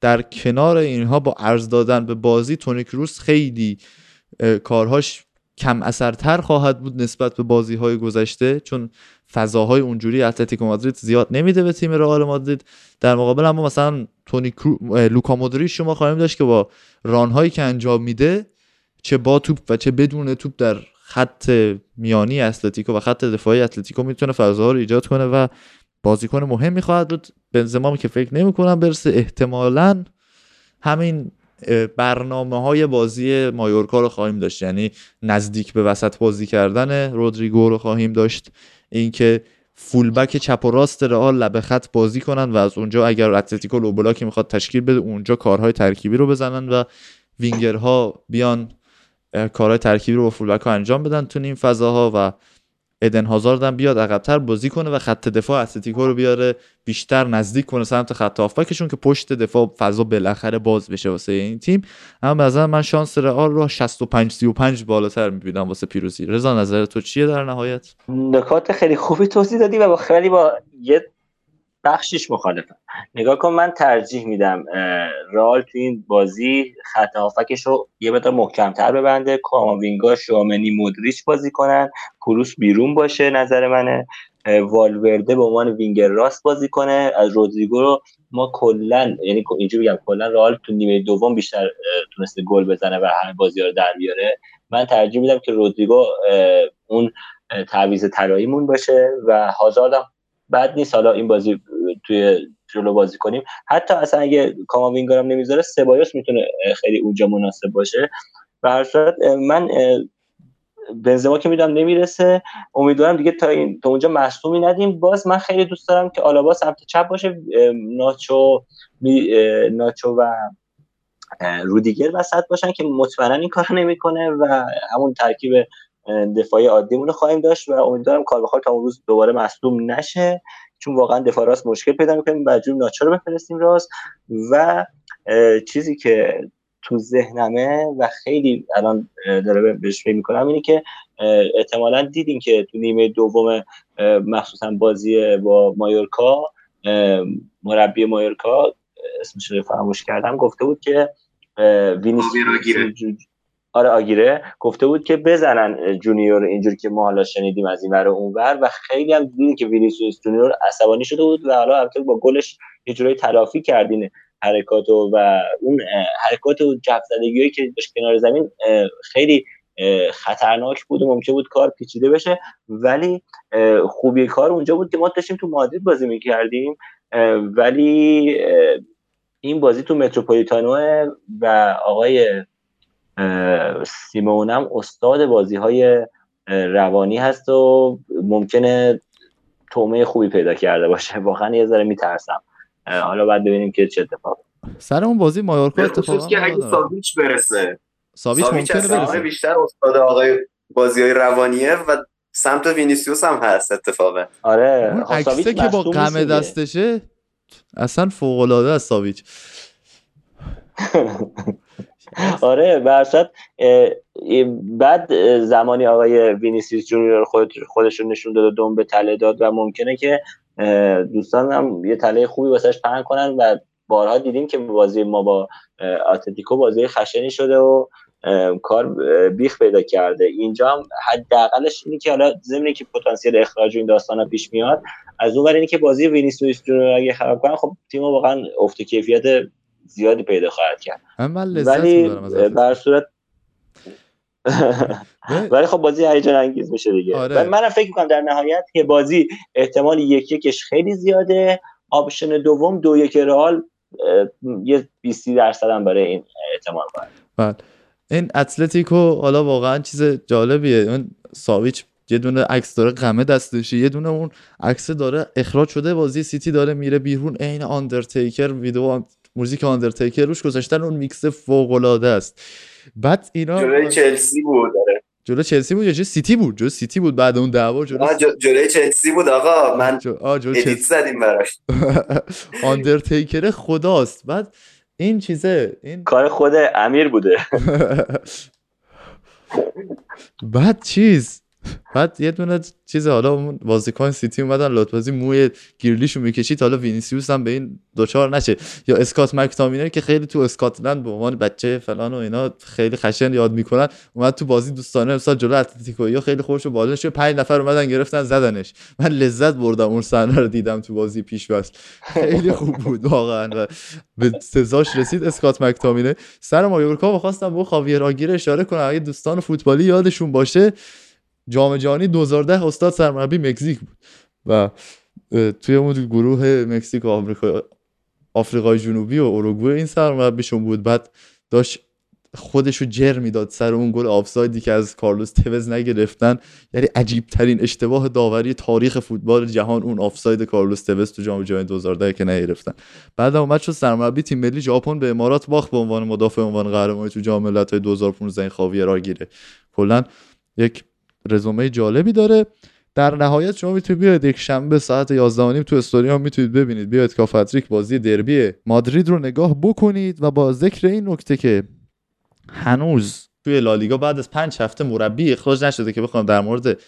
در کنار اینها با ارز دادن به بازی تونی کروس خیلی کارهاش کم اثرتر خواهد بود نسبت به بازی های گذشته چون فضاهای اونجوری اتلتیکو مادرید زیاد نمیده به تیم رئال مادرید. در مقابل اما مثلا تونی کرو... لوکا مودریچ شما خواهیم داشت که با رانهایی که انجام میده چه با توپ و چه بدون توپ در خط میانی اتلتیکو و خط دفاعی اتلتیکو می‌تونه فضاها رو ایجاد کنه و بازیکن مهمی خواهد بود. بنزما که فکر نمی‌کنم برسه احتمالا همین برنامه های بازی مایورکا رو خواهیم داشت. یعنی نزدیک به وسط بازی کردن رودریگو رو خواهیم داشت. اینکه فولبک چپ و راست رئال لبه خط بازی کنن و از اونجا اگر اتلتیکو low block ی می‌خواد تشکیل بده اونجا کارهای ترکیبی رو بزنن و وینگرها بیان کارهای ترکیبی رو با فولبک ها انجام بدن تو این فضاها و هازارد هم بیاد عقبتر بازی کنه و خط دفاع اتلتیکو رو بیاره بیشتر نزدیک کنه سمت خط هافبکشون که پشت دفاع فضا بالاخره باز بشه واسه این تیم. اما مثلا من شانس رئال رو 65 35 بالاتر می‌بینم واسه پیروزی. رضا نظر تو چیه در نهایت؟
نکات خیلی خوبی توضیح دادی و با خیلی با یه بخشش مخالفم. نگاه کن من ترجیح میدم رال تو این بازی خط هافکش رو یه مقدار محکمتر ببنده. کاماوینگا شوامنی مودریچ بازی کنن. کروس بیرون باشه نظر منه. والورده به عنوان وینگر راست بازی کنه. از رودریگو رو ما کلا یعنی اینجوری بگم کلا رئال تو نیمه دوم بیشتر تونسته گل بزنه و همه بازی رو در بیاره. من ترجیح میدم که رودریگو اون تعویض طلاییمون باشه و هازارد بعد نیست. حالا این بازی توی جلو بازی کنیم. حتی اصلا اگه کاماوینگر هم نمی‌ذاره سبایوس می‌تونه خیلی اونجا مناسب باشه. و هر صورت من بنزما که می‌دونم نمی‌رسه. امیدوارم دیگه تا این تا اونجا مصومی ندیم. باز من خیلی دوست دارم که آلابا سمت چپ باشه. ناچو ناچو و رودیگر وسط باشن که مطمئنا این کار نمی‌کنه و همون ترکیب دفاعی عادیمون رو خواهیم داشت و امیدوارم کارواخال تا اون روز دوباره مصدوم نشه چون واقعا دفاع راست مشکل پیدا می‌کنیم بعد ناچو رو بفرستیم راست. و چیزی که تو ذهنمه و خیلی الان داره بهش فکر می‌کنم اینه که احتمالا دیدیم که تو نیمه دوم مخصوصا بازی با مایورکا مربی مایورکا اسمش رو فراموش کردم گفته بود که وینیسیوس آره آگیره. گفته بود که بزنن جونیور اینجوری که ما حالا شنیدیم از این ور اونور و خیلی هم دیدیم که وینیسیوس جونیور عصبانی شده بود و حالا البته با گلش یه جورایی تلافی کردین حرکات و اون حرکات و جف که داشت کنار زمین خیلی خطرناک بود و ممکن بود کار پیچیده بشه. ولی خوبی کار اونجا بود که ما داشتیم تو مادرید بازی می‌کردیم ولی این بازی تو متروپولیتانو و آقای سیمونم استاد بازی های روانی هست و ممکنه تومه خوبی پیدا کرده باشه. [laughs] واقعا یه ذره میترسم. حالا بعد ببینیم که چه اتفاق
سر اون بازی مایورکا اتفاقا
که اگه ساویچ برسه.
ساویچ ممکنه برسه.
بیشتر استاد آقای بازی های روانیه و سمت وینیسیوس هم هست اتفاا
آره
اون عکسه که با قمه دستشه اصلا فوق العاده است ساویچ. [laughs] [laughs]
آره برصد بعد زمانی آقای وینیسیوس جونیور خود خودشون نشون داد و دوم به تله داد و ممکنه که دوستان هم یه تله خوبی واسش پهن کنن و بارها دیدیم که بازی ما با اتلتیکو بازی خشنی شده و کار بیخ پیدا کرده. اینجا هم حداقلش اینه که حالا زمینی که پتانسیل اخراج این داستان پیش میاد از اون اینه که بازی وینیسیوس جونیور اگه خراب کنن خب تیم واقعا افت کیفیت زیادی پیدا خواهد کرد. ولی به هر صورت ولی خب بازی هیجان انگیز میشه دیگه. آره. منم فکر می‌کنم در نهایت که بازی احتمال یک یکش خیلی زیاده. option دوم دو یک رئال یه 20 درصد هم برای این احتمال خواهد.
بله. این اتلتیکو حالا واقعا چیز جالبیه. اون ساویچ یه دونه عکس داره قمه دستشه یه دونه اون عکس داره اخراج شده. بازی سیتی داره میره بیرون. عین آندرتیکر ویدیو موزیک آندرتیکر روش گذاشتن اون میکس فوق العاده است. بعد اینا
جلوی چلسی بود داره
جلو چلسی بود یا جلو سیتی بود؟ جلو سیتی بود بعد اون دعوا
جلو جلوی چلسی بود آقا. من آ جلو چلسی زدیم براش. [laughs]
آندرتیکر خداست. بعد این چیزه این
کار خود امیر بوده. [laughs]
بعد چیز؟ بعد یه دونه چیز حالا بازیکن سیتی اومدن لاتبازی موی گریلیشو می‌کشید. حالا وینیسیوس هم به این دچار نشه. یا اسکات مک‌تامینی که خیلی تو اسکاتلند به عنوان بچه فلان و اینا خیلی خشن یاد می‌کنن اومد تو بازی دوستانه امسال جلو اتلتیکو یا خیلی خوش و بالا پنج نفر اومدن گرفتن زدنش. من لذت بردم اون صحنه رو دیدم تو بازی پیش فصل خیلی خوب بود واقعا. و به سزاش رسید اسکات مکتامینه سر مایورکا می‌خواستم با خاویر آگیر اشاره کنم اگه دوستان فوتبالی یادشون باشه جام جهانی 2010 استاد سرمربی مکزیک بود و توی اون گروه مکزیک و آمریکا آفریقای جنوبی و اروگوئه این سرمربیشون بود. بعد داشت خودش رو جر می‌داد سر اون گل آفسایدی که از کارلوس توز نگرفتن. یعنی عجیب ترین اشتباه داوری تاریخ فوتبال جهان اون آفساید کارلوس توز تو جام جهانی 2010 که نگرفتن. بعد اومد شد سرمربی تیم ملی ژاپن به امارات باخت به عنوان مدافع عنوان قهرمانی تو جام ملت‌های 2015 این خاویر گیره. کلا یک رزومه جالبی داره. در نهایت شما می‌تونید بیاید یک شنبه ساعت 11 تو استوری هم می‌تونید ببینید. بیاید کافتریک بازی دربی مادرید رو نگاه بکنید و با ذکر این نکته که هنوز توی لالیگا بعد از پنج هفته مربی اخراج نشده که بخوام در مورد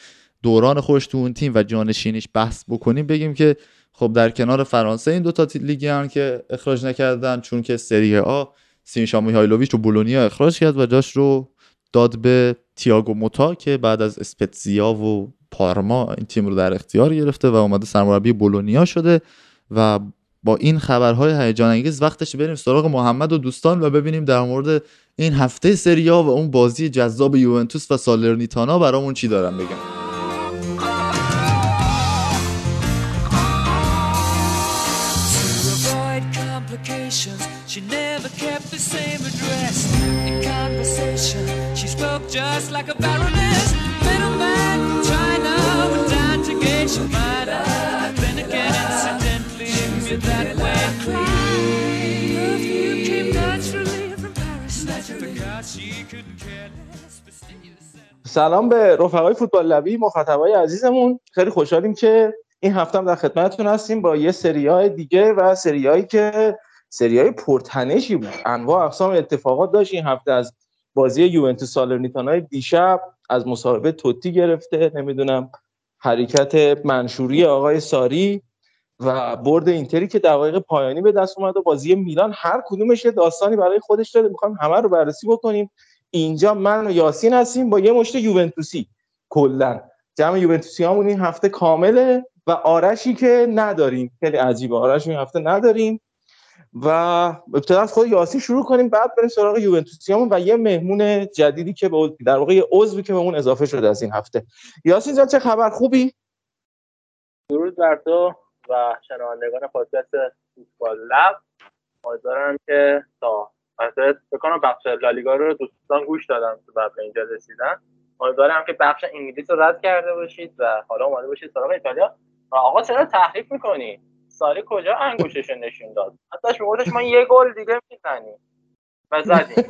دوران خوش تو اون تیم و جانشینیش بحث بکنیم بگیم که خب در کنار فرانسه این دو تا لیگی هم که اخراج نکردن چون که سری آ سینشا میهایلوویچ و بولونیا اخراج کرد و جاش رو داد به تیاگو موتا که بعد از اسپتزیا و پارما این تیم رو در اختیار گرفته و اومده سرمربی بولونیا شده و با این خبرهای هیجان انگیز وقتش بریم سراغ محمد و دوستان و ببینیم در مورد این هفته سریا و اون بازی جذاب یوونتوس و سالرنیتانا برامون چی دارن بگم like a baroness. Middleman from China went down to mind up. Then again, incidentally, you're that way. Perfume came naturally from Paris. Because she couldn't care less. سلام به رفقای فوتبال لبی مخاطبای عزیزمون خیلی خوشحالیم که این هفته هم در خدمتتون هستیم با یه سریای دیگه و سریایی که سریای پرتنشی بود انواع اقسام اتفاقات داشت این هفته از بازی یوونتوس سالرنیتانا دیشب از مصاحبه توتی گرفته نمی‌دونم حرکت منشوری آقای ساری و برد اینتری که دقایق پایانی به دست اومد و بازی میلان هر کدومش یه داستانی برای خودش داره. می‌خوایم همه رو بررسی بکنیم. اینجا من و یاسین هستیم با یه مشت یوونتوسی. کلا جمع یوونتوسی همون این هفته کامله و آرشی که نداریم. خیلی عجیبه. آرش این هفته نداریم. و ابتدا از خود یاسین شروع کنیم بعد بریم سراغ یوونتوسیامون و یه مهمون جدیدی که به در واقع یه عضوی که به اون اضافه شده از این هفته. یاسین جان چه خبر؟ خوبی؟
درود بر تو و شنوندگان پادکست فوتبال لب. امیدوارم که تا مثلا بکنم بخش لالیگا رو دوستان گوش دادن تو بعد اینجا رسیدن. امیدوارم که بخش انگلیس رو رد کرده باشید و حالا اومده باشید سراغ ایتالیا. و آقا چرا تحریف می‌کنی؟ ساری کجا انگوشش نشون داد؟ حتی شما ما یه گل دیگه می‌زنیم. و زدیم.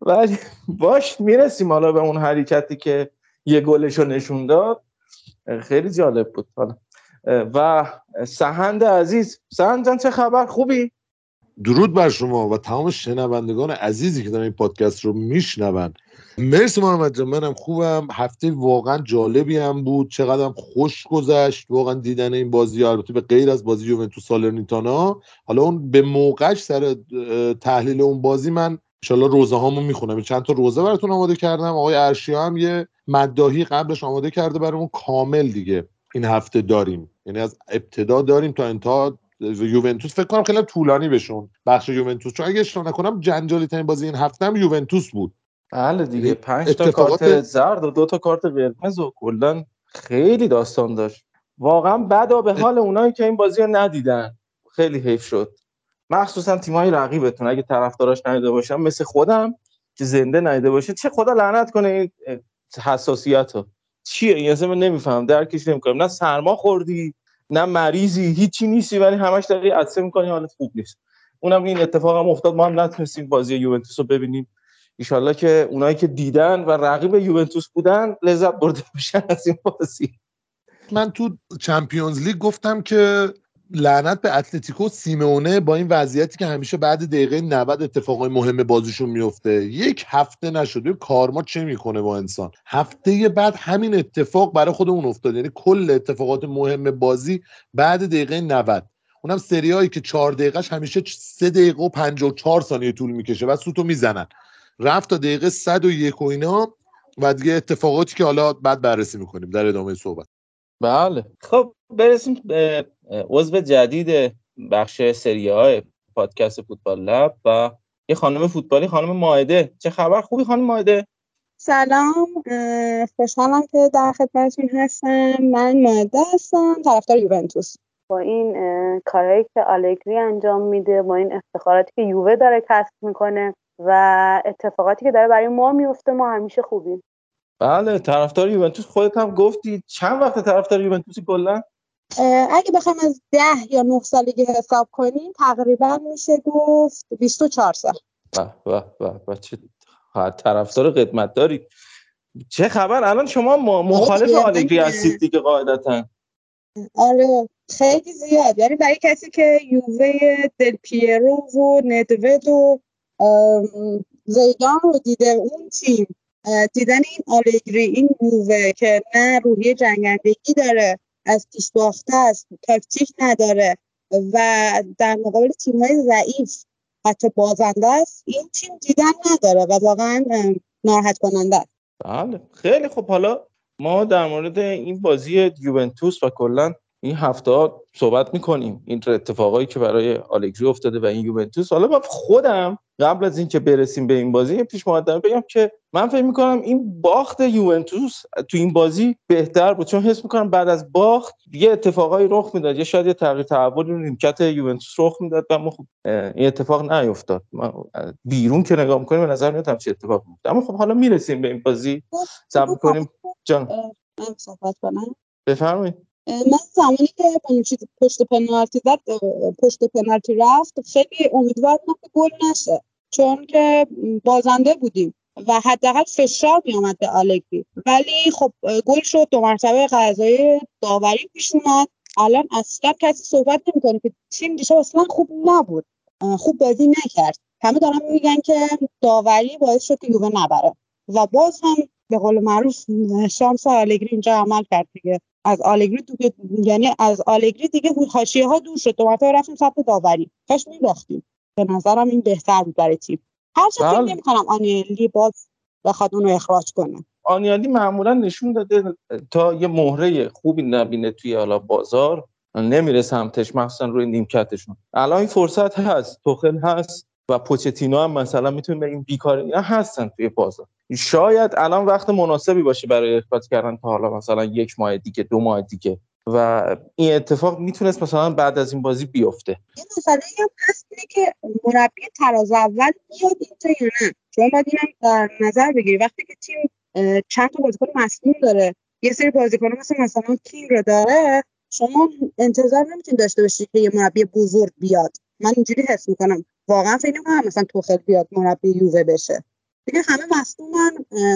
[laughs]
ولی باش می‌رسیم حالا به اون حرکتی که یه گلش رو نشون داد. خیلی جالب بود. حالا و سهند عزیز سهند جان چه خبر؟ خوبی؟
درود بر شما و تمام شنوندگان عزیزی که دارن این پادکست رو میشنون. مرسی محمد جان منم خوبم. هفته واقعا جالبی هم بود. چقدر خوش گذشت. واقعا دیدن این بازی البته به غیر از بازی یوونتوس سالرنیتانا. حالا اون به موقعش سر تحلیل اون بازی من انشالله روزه هامو می‌خونم. چند تا روزه براتون آماده کردم. آقای ارشیا هم یه مداهی قبلش آماده کرده برامون کامل دیگه. این هفته داریم. یعنی از ابتدا داریم تا انتها یوونتوس. فکر کنم خیلی طولانی بشون بخش یوونتوس. چون اگه اشتباه نکنم جنجالی ترین بازی این هفته هم یوونتوس بود.
بله دیگه پنج تا کارت زرد و دو تا کارت قرمز و کلا خیلی داستان داشت. واقعا بدا به حال اونایی که این بازی رو ندیدن. خیلی حیف شد. مخصوصا تیمای رقیبتون اگه طرفداراش ندیده باشن مثل خودم که زنده ندیده باشه چه خدا لعنت کنه این حساسیت ها چیه؟ این اصلا من نمیفهم درکش نمی‌کنم. نه سرما خوردی نه مریضی هیچی نیستی ولی همش داری عطسه می‌کنی. حالت خوب نیست. اونم این اتفاق هم افتاد. ما هم نتونستیم بازی یوونتوس رو ببینیم. ایشالله که اونایی که دیدن و رقیب یوونتوس بودن لذت برده باشن از این بازی.
من تو چمپیونز لیگ گفتم که لعنت به اتلتیکو سیمونه با این وضعیتی که همیشه بعد دقیقه 90 اتفاقای مهم بازیشون میفته. یک هفته نشده کارما چه می‌کنه با انسان؟ هفته بعد همین اتفاق برای خودمون افتاد. یعنی کل اتفاقات مهم بازی بعد دقیقه 90 اونم سریایی که چهار دقیقهش همیشه سه دقیقه و 54 ثانیه طول می‌کشه و سوتو می‌زنن. رفت تا دقیقه 101 و اینا و دیگه اتفاقاتی که حالا بعد بررسی می‌کنیم در ادامه صحبت.
بله. خب برسیم به عضو جدید بخش سریه های پادکست فوتبال لب و یه خانم فوتبالی خانم ماهده. چه خبر؟ خوبی خانم ماهده؟
سلام خوشحالم که در خدمتتون هستم. من ماهده هستم طرفدار یوونتوس. با این کارهایی که آلگری انجام میده با این افتخاراتی که یووه داره کسب می‌کنه و اتفاقاتی که داره برای ما میفته ما همیشه خوبیم.
بله طرفدار یوونتوس. خودت هم گفتی چند وقت طرفدار یوونتوسی کلا؟
اگه بخوام از ده یا نه سالگی حساب کنیم تقریبا میشه گفت 24 سال.
به به به چه طرفدار قدمت داری چه خبر؟ الان شما مخالف آلگری هستید دیگه قاعدتا.
آره خیلی زیاد. یعنی برای کسی که یووه دل پیرو و ندوید و زیدان رو دیده اون تیم. دیدن این آلگری این یووه که نه روحی جنگندگی داره از پیش باخته است تاکتیک نداره و در مقابل تیم های ضعیف حتی بازنده است این تیم دیدن نداره و واقعا ناراحت کننده است.
بله خیلی خب حالا ما در مورد این بازی یوونتوس و کلا این هفته صحبت می‌کنیم. این اتفاقایی که برای آلگری افتاده و این یوونتوس. حالا من خودم قبل از اینکه برسیم به این بازی پیش مقدمه بگم که من فکر می‌کنم این باخت یوونتوس تو این بازی بهتر بود. چون حس می‌کنم بعد از باخت یه اتفاقایی رخ می‌داد. یا شاید یه تغییر تحول رو نیمکت یوونتوس رخ می‌داد و خب این اتفاق نیفتاد. بیرون که نگاه می‌کنیم به نظر میاد همچین اتفاق میفته اما خب حالا می‌رسیم به این بازی. صبر کنیم جان.
صحبت کنم.
بفرمایید.
من زمانی که پشت پنالتی زد پشت پنالتی رفت. خیلی امیدوار بودم که گل نشه چون که بازنده بودیم و حداقل فشار میامد به آلگری. ولی خب گل شد دو مرتبه قضای داوری پیش اومد. الان اصلا کسی صحبت نمی‌کنه که تیم دیشب اصلا خوب نبود. خوب بازی نکرد. همه دارن میگن که داوری باعث شد که یووه نبره. و باز هم به قول معروف شانس آلگری اینجا عمل کرد دیگه. از آلگری دیگه یعنی از آلگری دیگه حاشیه ها دور شد. دو مرتبه رفتیم سمت داوری. کاش میباختیم. به نظرم این بهتر بود برای تیم. هرچه فکر
بله.
نمی‌کنم آنیلی باز بخواد اونو اخراج کنه.
آنیالی معمولا نشون داده تا یه مهره خوبی نبینه توی حالا بازار. نمیره سمتش مخصوصا روی نیمکتشون. الان این فرصت هست. توخل هست. و پوچتینو هم مثلا می‌تونه این بیکاری هستن توی بازار. شاید الان وقت مناسبی باشه برای اخراج کردن تا حالا مثلا یک ماه دیگه دو ماه دیگه. و این اتفاق می‌تونست مثلا بعد از این بازی بیفته.
یه مسئله هم هست اینه که مربی تراز اول میاد اینجا یا نه؟ شما باید اینم در نظر بگیری. وقتی که تیم چند تا بازیکن مصدوم داره یه سری بازیکن مثل مثلا کینگ رو داره شما انتظار نمی‌تونید داشته باشید که یه مربی بزرگ بیاد. من اینجوری حس می‌کنم. واقعا فکر نمی‌کنم مثلا توخل بیاد مربی یووه بشه. دیگه همه مصدومن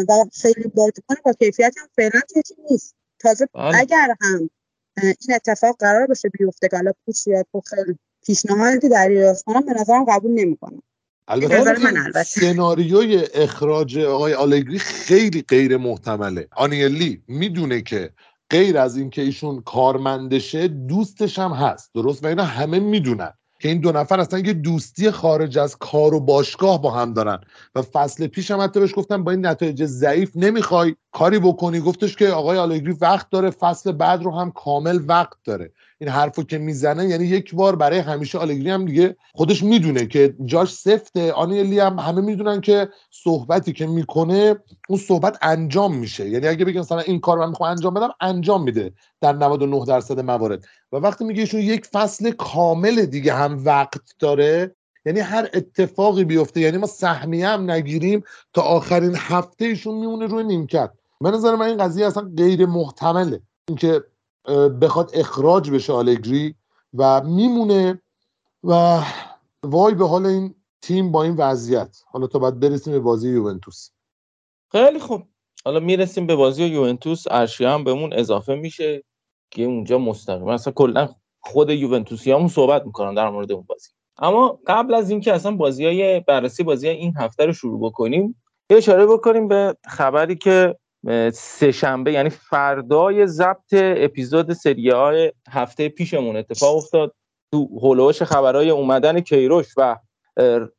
و خیلی بازیکن با کیفیت هم فعلا توی تیم نیست. تازه
بله.
اگر هم این اتفاق قرار باشه بیفته که حالا پوش یا توخل پیشنهادی دریافت کنم به نظرم قبول نمی‌کنم.
البته. سناریوی اخراج آقای آلگری خیلی غیر محتمله. آنیلی می‌دونه که غیر از اینکه ایشون کارمندشه دوستش هم هست. درست؟ و اینا همه می‌دونن. که این دو نفر اصلا یه دوستی خارج از کار و باشگاه با هم دارن. و فصل پیش هم حتی بهش گفتم با این نتایج ضعیف نمی‌خوای کاری بکنی. گفتش که آقای آلگری وقت داره فصل بعد رو هم کامل وقت داره. این حرفو که می‌زنه یعنی یک بار برای همیشه آلگری هم دیگه خودش می‌دونه که جاش سفته. آنیلی هم همه می‌دونن که صحبتی که می‌کنه اون صحبت انجام میشه. یعنی اگه بگم مثلا این کار من می‌خوام انجام بدم انجام میده در 99 درصد موارد. و وقتی میگه ایشون یک فصل کامل دیگه هم وقت داره یعنی هر اتفاقی بیفته یعنی ما سهمیه هم نگیریم تا آخرین هفته ایشون میمونه روی نیمکت. به نظر من این قضیه اصلا غیر محتمله. اینکه بخواد اخراج بشه آلگری و میمونه و وای به حال این تیم با این وضعیت. حالا تا بعد برسیم به بازی یوونتوس.
خیلی خوب. حالا می‌رسیم به بازی یوونتوس. ارشیا هم بهمون اضافه میشه که اونجا مستقیم. اصلا کلا خود یوونتوسیامون صحبت می‌کنن در مورد اون بازی. اما قبل از اینکه اصلا بازی های بررسی بازی این هفته رو شروع بکنیم اشاره بکنیم به خبری که سه شنبه یعنی فردای ضبط اپیزود سری های هفته پیشمون اتفاق افتاد. تو هولوش خبرهای اومدن کیروش و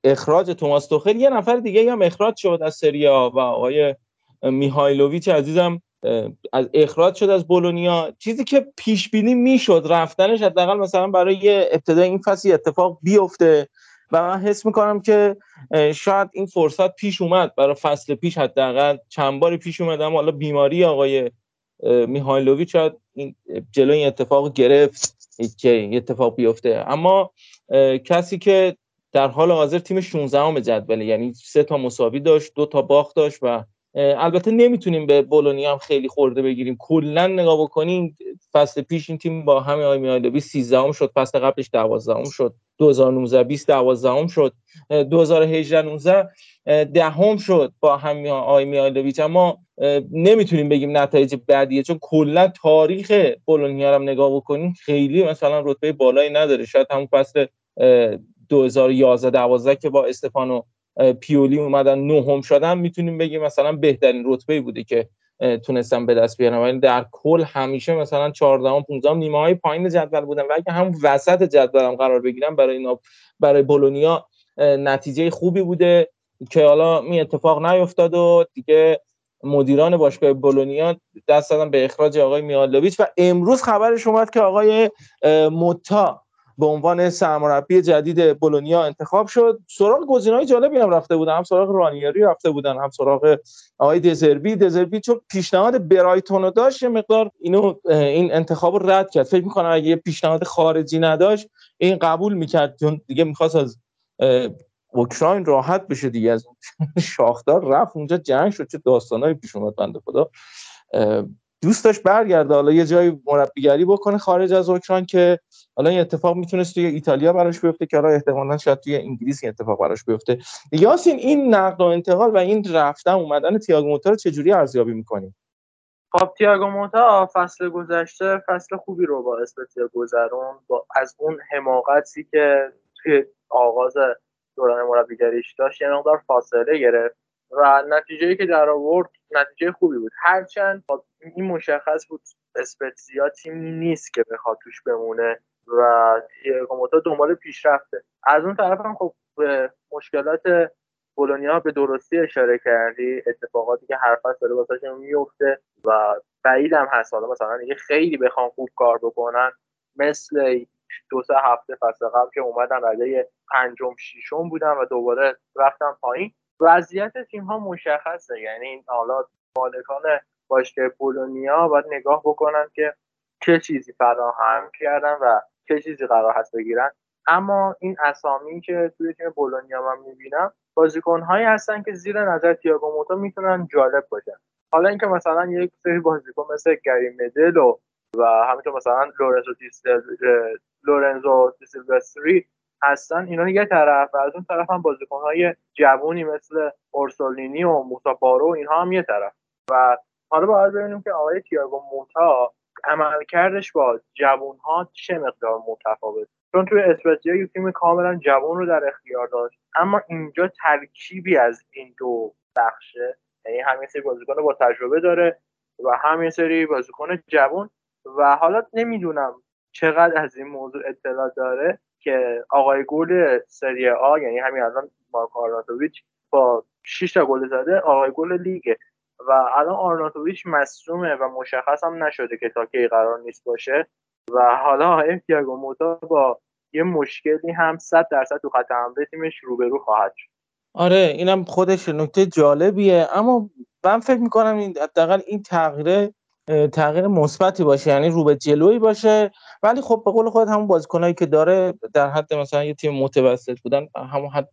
اخراج توماس توخل یه نفر دیگه هم اخراج شد از سری ها و آقای میهایلوویچ عزیزم از اخراج شد از بولونیا. چیزی که پیش بینی می‌شد رفتنش حداقل مثلا برای ابتدای این فصل اتفاق بیفته. و من حس می‌کنم که شاید این فرصت پیش اومد برای فصل پیش حداقل. چند باری پیش اومد اما حالا بیماری آقای میهایلوویچ شاید این جلوی این اتفاق گرفت که اتفاق بیفته. اما کسی که در حال حاضر تیم 16 ام جدوله یعنی سه تا مساوی داشت دو تا باخت داشت و البته نمی‌تونیم به بولونیا هم خیلی خورده بگیریم. کلا نگاه بکنیم فصل پیش این تیم با همه آقای میایلوی 13 ام شد فصل قبلش 12 ام شد 2019 20 12 ام شد. 2018 19 دهم شد با همین آقای میایلوویچ اما نمی‌تونیم بگیم نتایج بعدیه چون کلا تاریخ بولونیا رو نگاه بکنیم خیلی مثلا رتبه بالایی نداره. شاید همون فصل 2011 12 که با استفانو پیولی اومدن نهم شدن می‌تونیم بگیم مثلا بهترین رتبه بوده که تونستن به دست بیارن. ولی در کل همیشه مثلا 14 15 نیمه های پایین جدول بودن. و اگه هم وسط جدول هم قرار بگیرن برای اینا برای بولونیا نتیجه خوبی بوده که حالا می اتفاق نیفتاد و دیگه مدیران باشگاه بولونیا دست دادن به اخراج آقای میالوویچ و امروز خبرش اومد که آقای موتا به عنوان سرمربی جدید بولونیا انتخاب شد. سراغ گزینه‌های جالبی هم رفته بودن. هم سراغ رانیری رفته بودن هم سراغ آقای دزربی. دزربی چون پیشنهاد برایتون رو داشت مقدار اینو این انتخاب رد کرد. فکر می‌کنم اگه پیشنهاد خارجی نداشت این قبول می‌کرد. چون دیگه می‌خواست از اوکراین راحت بشه دیگه. از [laughs] شاخدار رفت اونجا جنگ شد. چه داستانایی پیش اومد بنده خدا. دوست داشت برگرده. حالا یه جای مربیگری بکنه خارج از اوکراین که حالا این اتفاق می‌تونست توی ایتالیا براش بیفته که حالا احتمالاً شاید توی انگلیس این اتفاق براش بیفته. یاسین این نقد و انتقال و این رفتن اومدن تییاگو موتا رو چجوری ارزیابی می‌کنیم
خب تییاگو موتا فصل گذشته فصل خوبی رو با اسپتزیا گذرون با از اون حماقتی که توی آغاز دوران مربیگریش داشت یه مقدار فاصله گرفت. و نتیجه که در آورد نتیجه خوبی بود. هرچند این مشخص بود اسپتزیا تیمی نیست که بخواد توش بمونه و موتا دنبال پیشرفته. از اون طرف هم خب به مشکلات بولونیا به درستی اشاره کردی. اتفاقاتی که هر فصل داره واسه میفته و بعید هم هست. حالا مثلا دیگه خیلی بخوام خوب کار بکنن مثل دو سه هفته فصل قبل که اومدن رده پنجم ششم بودن و دوباره رفتن پایین وضعیت تیم ها مشخصه. یعنی حالا مالکان باشگاه بولونیا باید نگاه بکنن که چه چیزی فراهم کردن و چه چیزی قرار هست بگیرن. اما این اسامی که توی تیم بولونیا من می‌بینم بازیکنهایی هستن که زیر نظر تییاگو موتا می‌تونن جالب باشن. حالا اینکه مثلا یک سری بازیکن مثل گری مدلو و همینطور مثلا لورنزو لورنزو سیلوستری هستن اینا یه طرف و از اون طرف هم بازیکنهای جوونی مثل اورسولینی و موسا بارو اینها هم یه طرف. و حالا باید ببینیم که آقای تییاگو موتا عملکردش با جوون ها چه مقدار متفاوت. چون توی اسپتزیا یک تیم کاملا جوان رو در اختیار داشت اما اینجا ترکیبی از این دو بخشه. یعنی همین سری بازیکن با تجربه داره و همین سری بازیکن جوان و حالا نمی‌دونم چقدر از این موضوع اطلاع داره. که آقای گل سری آ یعنی همین الان مارکو آرناتوویچ با 6 تا گل زده آقای گل لیگه و الان آرناتوویچ مصدومه و مشخص هم نشده که تا کی قرار نیست باشه. و حالا تییاگو موتا با یه مشکلی هم 100 درصد تو خط حمله تیمش روبرو خواهد شد.
آره اینم خودش نکته جالبیه. اما من فکر می‌کنم این حداقل این تغییر تغییر مثبتی باشه یعنی رو به جلوی باشه. ولی خب به قول خودت همون بازیکنایی که داره در حد مثلا یه تیم متوسط بودن همون حد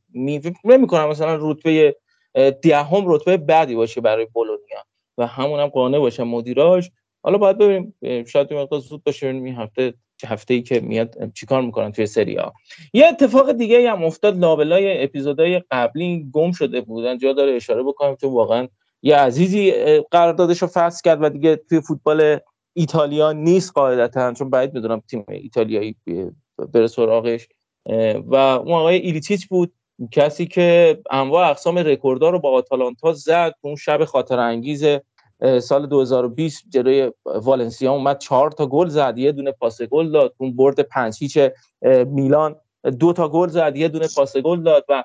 نمی‌کنم مثلا رتبه دهم رتبه بعدی باشه برای بولونیا. و همون هم قانع باشه مدیراش. حالا باید ببینیم شاید مقدار زود باشه این هفته هفته ای که میاد چیکار می‌کنن توی سری ها یه اتفاق دیگه هم افتاد لابلای اپیزودهای قبلی گم شده بودن جا داره اشاره بکنم که واقعا یه عزیزی قراردادش رو فصل کرد و دیگه توی فوتبال ایتالیا نیست قاعدتا چون بعید می‌دونم تیم ایتالیایی بره سراغش. و اون آقای ایلیچیچ بود کسی که انواع اقسام رکوردها رو با آتالانتا زد اون شب خاطر انگیز سال 2020 جلوی والنسیا اومد چهار تا گل زد یه دونه پاس گل داد اون برد پنج هیچ میلان دو تا گل زد یه دونه پاس گل داد و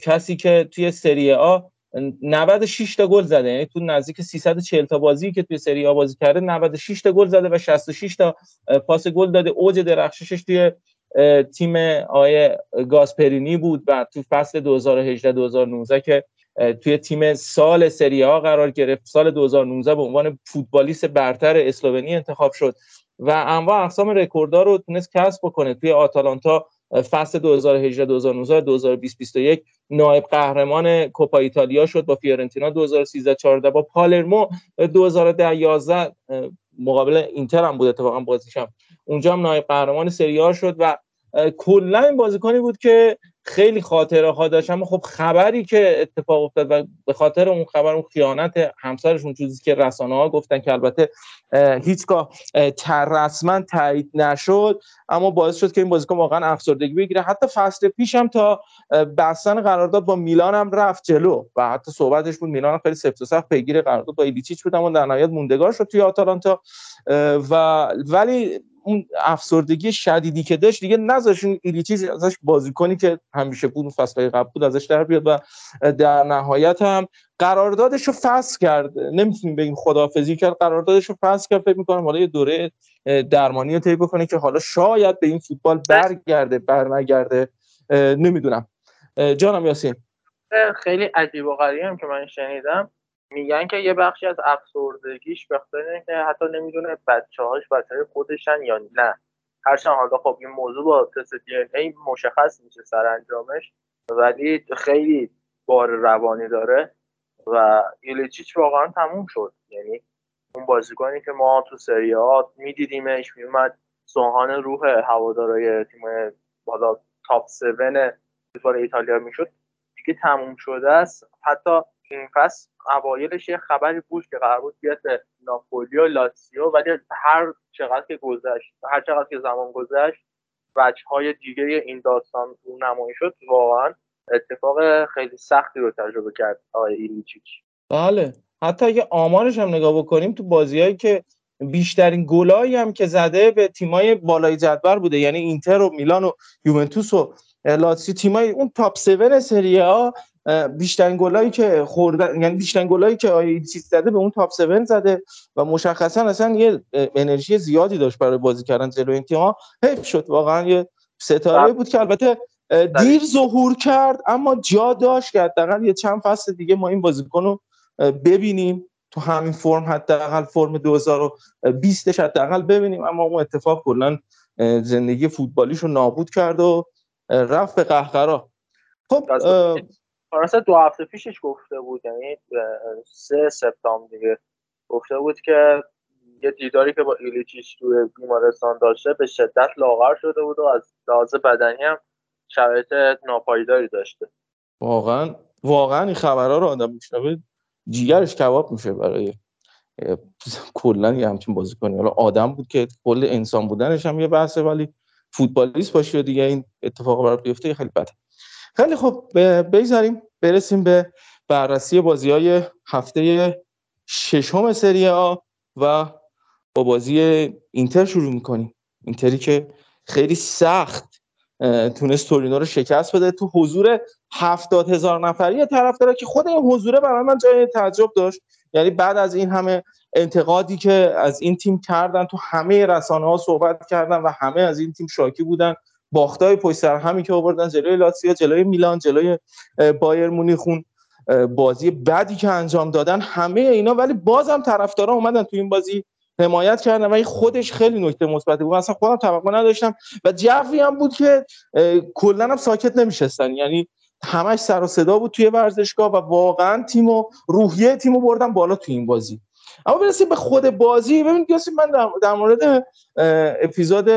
کسی که توی سری آ 96 تا گل زده. یعنی تو نزدیک 340 تا بازی که توی سری آ بازی کرده 96 تا گل زده و 66 تا پاس گل داده. اوج درخششش توی تیم آقای گاسپرینی بود و تو فصل 2018 2019 که توی تیم سال سری آ قرار گرفت. سال 2019 به عنوان فوتبالیست برتر اسلوونی انتخاب شد و انواع اقسام رکوردها رو تونست کسب بکنه. توی آتالانتا فصل 2018 2019 2021 نایب قهرمان کوپا ایتالیا شد با فیورنتینا 2013 14 با پالرمو 2010 11 مقابل اینتر هم بود اتفاقا بازیشم اونجا هم نایب قهرمان سری شد و کلا این بازیکنی بود که خیلی خاطره ها داشت اما خب خبری که اتفاق افتاد و به خاطر اون خبر اون خیانت همسرشون چیزی که رسانه ها گفتن که البته هیچگاه رسما تایید نشد اما باعث شد که این بازیکن واقعا افسردگی بگیره. حتی فصل پیش هم تا بستن قرارداد با میلان هم رفت جلو و حتی صحبتش بود میلان خیلی سفت و سخت پیگیر قرارداد با ایلیچیچ بود اما در نهایت موندگار شد توی آتالانتا. و ولی اون افسردگی شدیدی که داشت دیگه نذاش اون ایلیچیز ازش بازیکنی که همیشه بود اون فصل قبل بود ازش در بیاد و در نهایت هم قراردادش رو فصل کرد نمی‌تونیم بگیم خدافزی کرد قراردادش رو فصل کرد. فکر می‌کنم حالا یه دوره درمانی رو طی بکنه که حالا شاید به این فوتبال برگرده برنگرده. نمی‌دونم. جانم یاسین.
خیلی عجیب و غریبه که من شنیدم. میگن که یه بخشی از افسردگیش به که حتی نمی‌دونه بچه هاش بچه خودشن یا نه. هرچند حالا خب این موضوع با تست دی ای مشخص میشه سرانجامش ولی خیلی بار روانی داره و ایلیچیچ واقعا تموم شد. یعنی اون بازیکنی که ما تو سری ها میدیدیمش میومد سوهان روح هوادارای تیم بالا تاپ 7 فوتبال ایتالیا می‌شد. دیگه تموم شده است. حتی این فصل اوایلش یه خبری بود که قرار بود بیاد به ناپولی و لاتسیو ولی هر چقدر که گذشت هر چقدر که زمان گذشت وجه های دیگه این داستان نمایی شد. واقعا اتفاق خیلی سختی رو تجربه کرد آقای ایلیچیچ.
بله. حتی اگه آمارش هم نگاه بکنیم تو بازیهایی که بیشترین گلایی هم که زده به تیمای بالای جدول بوده. یعنی اینتر و میلان و یوونتوس و لاتسیو تیمای اون top 7 سری ها بیشترین گلایی که خوردن یعنی بیشترین گلایی که آی چیز زده به اون top 7 زده و مشخصا اصلا یه انرژی زیادی داشت برای بازی کردن جلوی این تیم‌ها. حیف شد. واقعا یه ستاره بود که البته دیر ظهور کرد اما جا داشت که حداقل یه چند فصل دیگه ما این بازیکن رو ببینیم. تو همین فرم حداقل فرم 2020 حداقل ببینیم. اما اون اتفاق کلا زندگی فوتبالیش رو نابود کرد و رفت به قهقرا. خب
فرانسه دو هفته پیشش گفته بود یعنی سه سپتامبر دیگه گفته بود که یه دیداری که با ایلیچیش توی بیمارستان داشته به شدت لاغر شده بود و از لحاظ بدنی هم شرایط ناپایداری داشته.
واقعا واقعا این خبرها رو آدم میشنوه. جیگرش کباب میشه برای کلا یه همچین بازیکنی. حالا آدم بود که کل انسان بودنش هم یه بحثه ولی فوتبالیست باشی و دیگه این اتفاق برات بیفته خیلی بده. خیلی خب بگذاریم برسیم به بررسی بازی های هفته ششم سری آ و با بازی اینتر شروع می‌کنیم. اینتری که خیلی سخت تونست تورینو رو شکست بده. تو حضور هفتاد هزار نفری طرف داره که خود این حضوره برای من جای تعجب داشت. یعنی بعد از این همه انتقادی که از این تیم کردن تو همه رسانه ها صحبت کردن و همه از این تیم شاکی بودن. باختای پشت سر همی که آوردن جلوی لاتسیا جلوی میلان جلوی بایر مونیخون بازی بعدی که انجام دادن. همه اینا ولی بازم طرفدارا اومدن تو این بازی حمایت کردن و خودش خیلی نکته مثبتی بود. اصلا خودم توقع نداشتم و جوی هم بود که کلا هم ساکت نمیشستن. یعنی همش سر و صدا بود توی ورزشگاه و واقعا تیم و روحیه تیم رو بردن بالا توی این بازی. اما برسیم به خود بازی. ببینید من در مورد اپیزود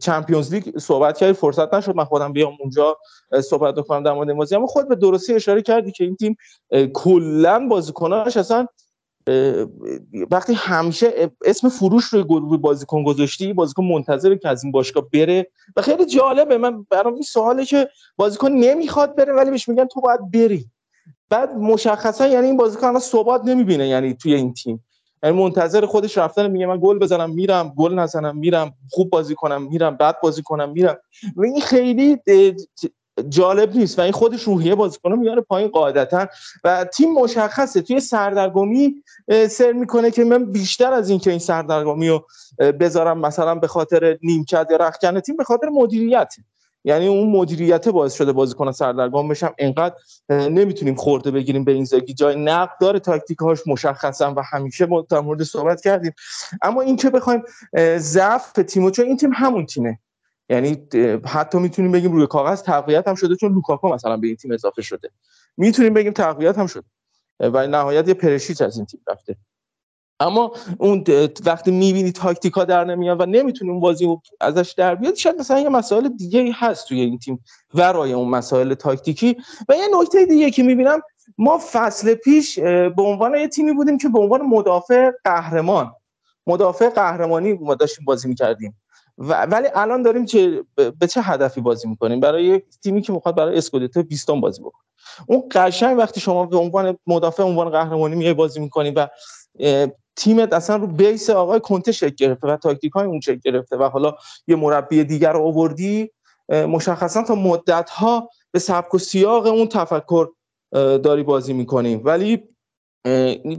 چمپیونز لیگ صحبت کردی. فرصت نشد من خودم بیام اونجا صحبت بکنم در مورد بازی. اما خود به درستی اشاره کردی که این تیم کلا بازیکناش اصلا وقتی همیشه اسم فروش روی گروه بازیکن گذاشتی بازیکن منتظره که از این باشگاه بره و خیلی جالبه. من برام این سواله که بازیکن نمی‌خواد بره ولی بهش میگن تو باید بری. بعد مشخصا یعنی این بازیکن الان ثبات نمی‌بینه یعنی توی این تیم. یعنی منتظر خودش رفتن میگه من گل بزنم میرم گل نزنم میرم خوب بازی کنم میرم بد بازی کنم میرم. و این خیلی جالب نیست و این خودش روحیه بازیکن میاره پایین قاعدتا. و تیم مشخصه. توی سردرگمی سر می‌کنه که من بیشتر از اینکه این سردرگمی رو بذارم مثلا به خاطر نیمکت یا رخکن تیم به خاطر مدیریت. یعنی اون مدیریت باعث شده بازیکن سردرگم بشم. انقدر نمی‌تونیم خورده بگیریم به این زاگی. جای نقد داره تاکتیکاش مشخصا و همیشه در مورد صحبت کردیم. اما این که بخوایم ضعف تیمو چون این تیم همون تیمه. یعنی حتی می‌تونیم بگیم روی کاغذ تقویت هم شده چون لوکاکو مثلا به این تیم اضافه شده. می‌تونیم بگیم تقویت هم شده. و نهایت یه پرشیچ از این تیم رفته. اما اون وقتی می‌بینی تاکتیکا در نمیاد و نمی‌تونی اون بازی ازش در بیاد شاید مثلا یه مسائل دیگه هست توی این تیم ورای اون مسائل تاکتیکی. و یه نکته دیگه که می‌بینم ما فصل پیش به عنوان یه تیمی بودیم که به عنوان مدافع قهرمان مدافع قهرمانی ما داشتیم بازی می‌کردیم. ولی الان داریم چه به چه هدفی بازی می‌کنیم؟ برای تیمی که می‌خواد برای اسکودتو 20 بازی بکنه. اون قشنگ وقتی شما به عنوان مدافع عنوان قهرمانی میای بازی می‌کنی و تیمت اصلا رو بیس آقای کنته شکل گرفته و تاکتیک های اون شکل گرفته و حالا یه مربی دیگر رو آوردی مشخصا تا مدت ها به سبک و سیاق اون تفکر داری بازی می‌کنیم ولی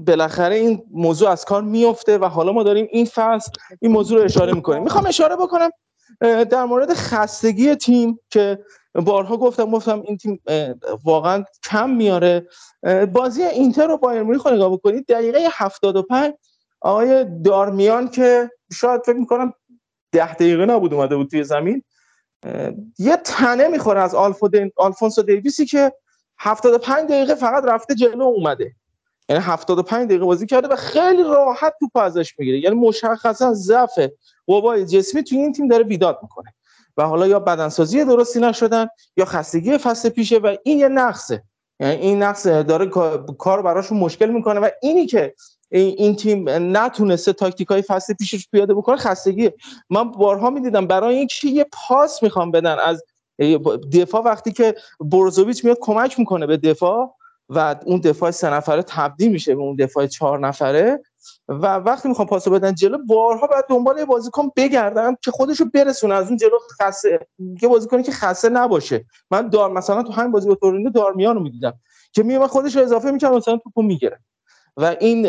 بالاخره این موضوع از کار میفته و حالا ما داریم این فصل این موضوع رو اشاره می‌کنیم. می‌خوام اشاره بکنم در مورد خستگی تیم که بارها گفتم گفتم این تیم واقعا کم میاره بازی اینتر رو بایر مونیخ نگاه بکنید دقیقه 75 آقای دارمیان که شاید فکر می‌کنم ده دقیقه نبود اومده بود توی زمین یه تنه می‌خوره از آلفونسو دیویسی که 75 دقیقه فقط رفته جلو اومده. یعنی 75 دقیقه بازی کرده و خیلی راحت توپ ازش می‌گیره. یعنی مشخصا ضعف قوای جسمی توی این تیم داره بیداد می‌کنه. و حالا یا بدنسازی درستی نشدن یا خستگی فصل پیشه و این یه نقصه. یعنی این نقص داره کار براشون مشکل می‌کنه و اینی که این تیم نتونسته تاکتیک های فصل پیشش پیاده بکنه خستگی من بارها می‌دیدم برای اینکه یه پاس می‌خوام بدن از دفاع وقتی که بروزوویچ میاد کمک می‌کنه به دفاع. و اون دفاع سه نفره تبدیل میشه به اون دفاع چهار نفره. و وقتی می‌خوام پاسو بدن جلو بارها باید دنبال یه بازیکن بگردن که خودشو برسونه. از اون جلو خسته یه بازیکنی که خسته نباشه. من دار مثلا تو همین بازی با تورینو دارمیانو می‌دیدم که میومد خودش رو اضافه می‌کرد مثلا توپو می‌گیره. و این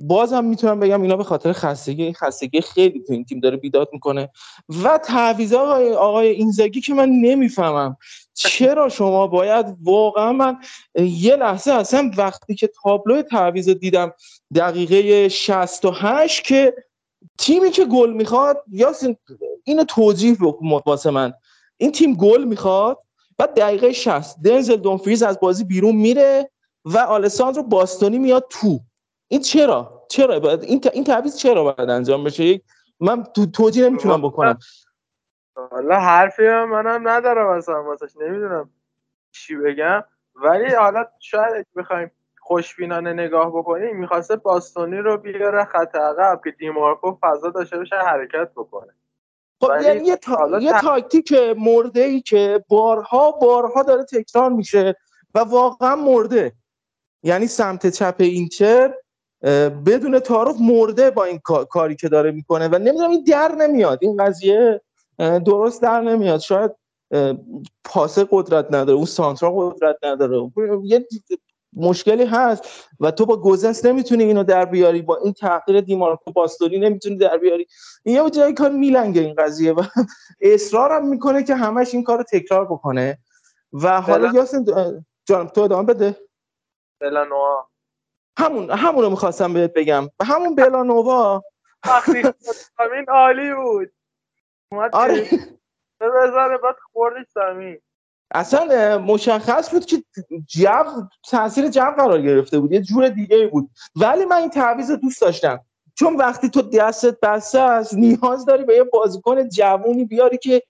باز هم می‌تونم بگم اینا به خاطر خستگی این خستگی خیلی تو این تیم داره بیداد می‌کنه. و تعویض آقای آقای اینزاگی که من نمی‌فهمم چرا شما باید واقعا من یه لحظه اصلا وقتی که تابلو تعویض دیدم دقیقه 68 که تیمی که گل می‌خواد یا اینو توضیح واسه من. این تیم گل می‌خواد بعد دقیقه 60 دنزل دونفریز از بازی بیرون میره و آلساندرو باستونی میاد تو. این چرا؟ چرا؟ این این تعویض چرا باید انجام بشه؟ من تو توجیه نمی‌تونم بکنم.
حالا حرفی منم ندارم اصلا واسش نمی‌دونم چی بگم. ولی حالا شاید بخوایم خوشبینانه نگاه بکنیم می‌خواسته باستونی رو بیاره خط عقب که دیمارکو فضا داشته باشه حرکت بکنه.
خب یعنی یه, تا... یه تاکتیک مرده ای که بارها بارها داره تکرار میشه و واقعا مرده. یعنی سمت چپ اینتر بدون تعارف مرده با این کاری که داره می‌کنه. و نمی‌دونم این در نمیاد. این قضیه درست در نمیاد. شاید پاس قدرت نداره اون سانترا قدرت نداره. یه مشکلی هست و تو با گزنس نمی‌تونی اینو در بیاری با این تغییر دیمارکو باستوری نمی‌تونی در بیاری. یه جایی کار میلنگه این قضیه و [laughs] اصرارم می‌کنه که همش این کار تکرار بکنه. و حالا یاسین جانم تو ادامه بده.
بلانووا
همون همون رو می‌خواستم بهت بگم. همون بلانووا
همین [laughs] عالی بود. آره. بزنه بعد خوردش زمین
اصلا مشخص بود که جو تاثیر جو قرار گرفته بود. یه جور دیگه بود. ولی من این تعویض دوست داشتم. چون وقتی تو دستت بسته است نیاز داری به یه بازیکن جوونی بیاری که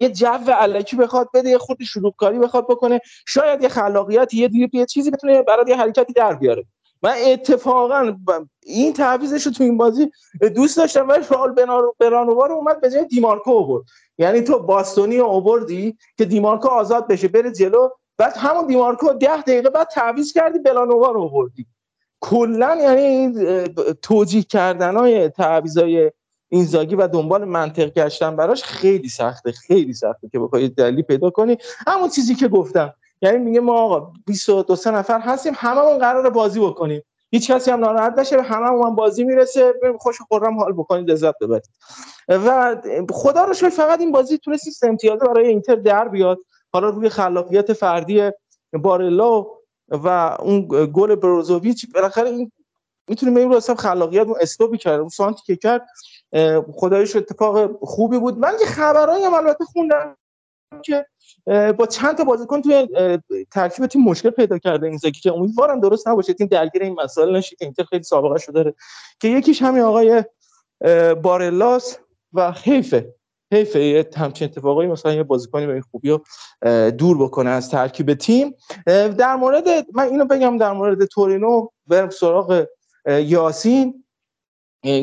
یه جو علکی بخواد بده یه خود شروع کاری بخواد بکنه. شاید یه خلاقیت یه دیگه یه چیزی بتونه برای یه حرکتی در بیاره. من اتفاقا این تعویزش رو تو این بازی دوست داشتم ولی رال برانووا اومد به جای دیمارکو آورد. یعنی تو باستونی رو آوردی که دیمارکو آزاد بشه بره جلو. بعد همون دیمارکو ده دقیقه بعد تعویض کردی بلانووا رو آوردی. کلا یعنی این توجیه کردن های تعویضای اینزاگی و دنبال منطق گشتن براش خیلی سخته خیلی سخته که بخوای دلیل پیدا کنی. همون چیزی که گفتم. یعنی میگه ما آقا 22 سه نفر هستیم هممون قرار بازی بکنیم. هیچ کسی هم ناراحت نشه همه هم بازی می‌رسه خوش خورم حال بکنید لذت ببرید و خدا رو شکر فقط این بازی تونست سیستم امتیازه برای اینتر در بیاد. حالا روی خلاقیت فردی بارلا و اون گل بروزوویچ بالاخره این می‌تونیم این رو حساب خلاقیت اون استوپی کرد اون سانتی که کرد خدایش اتفاق خوبی بود. من یه خبرایی هم البته خوندم که با چند تا بازیکن توی ترکیب تیم مشکل پیدا کرده این زکی که امیدوارم درست نباشه تیم درگیر این مسائل نشه که اینتر خیلی سابقه شده داره. که یکیش همین آقای بارلاس و حیفه. حیفه یه همچین اتفاقایی مثلا یه بازیکنی به این خوبی رو دور بکنه از ترکیب تیم. در مورد من اینو بگم در مورد تورینو برم سراغ یاسین.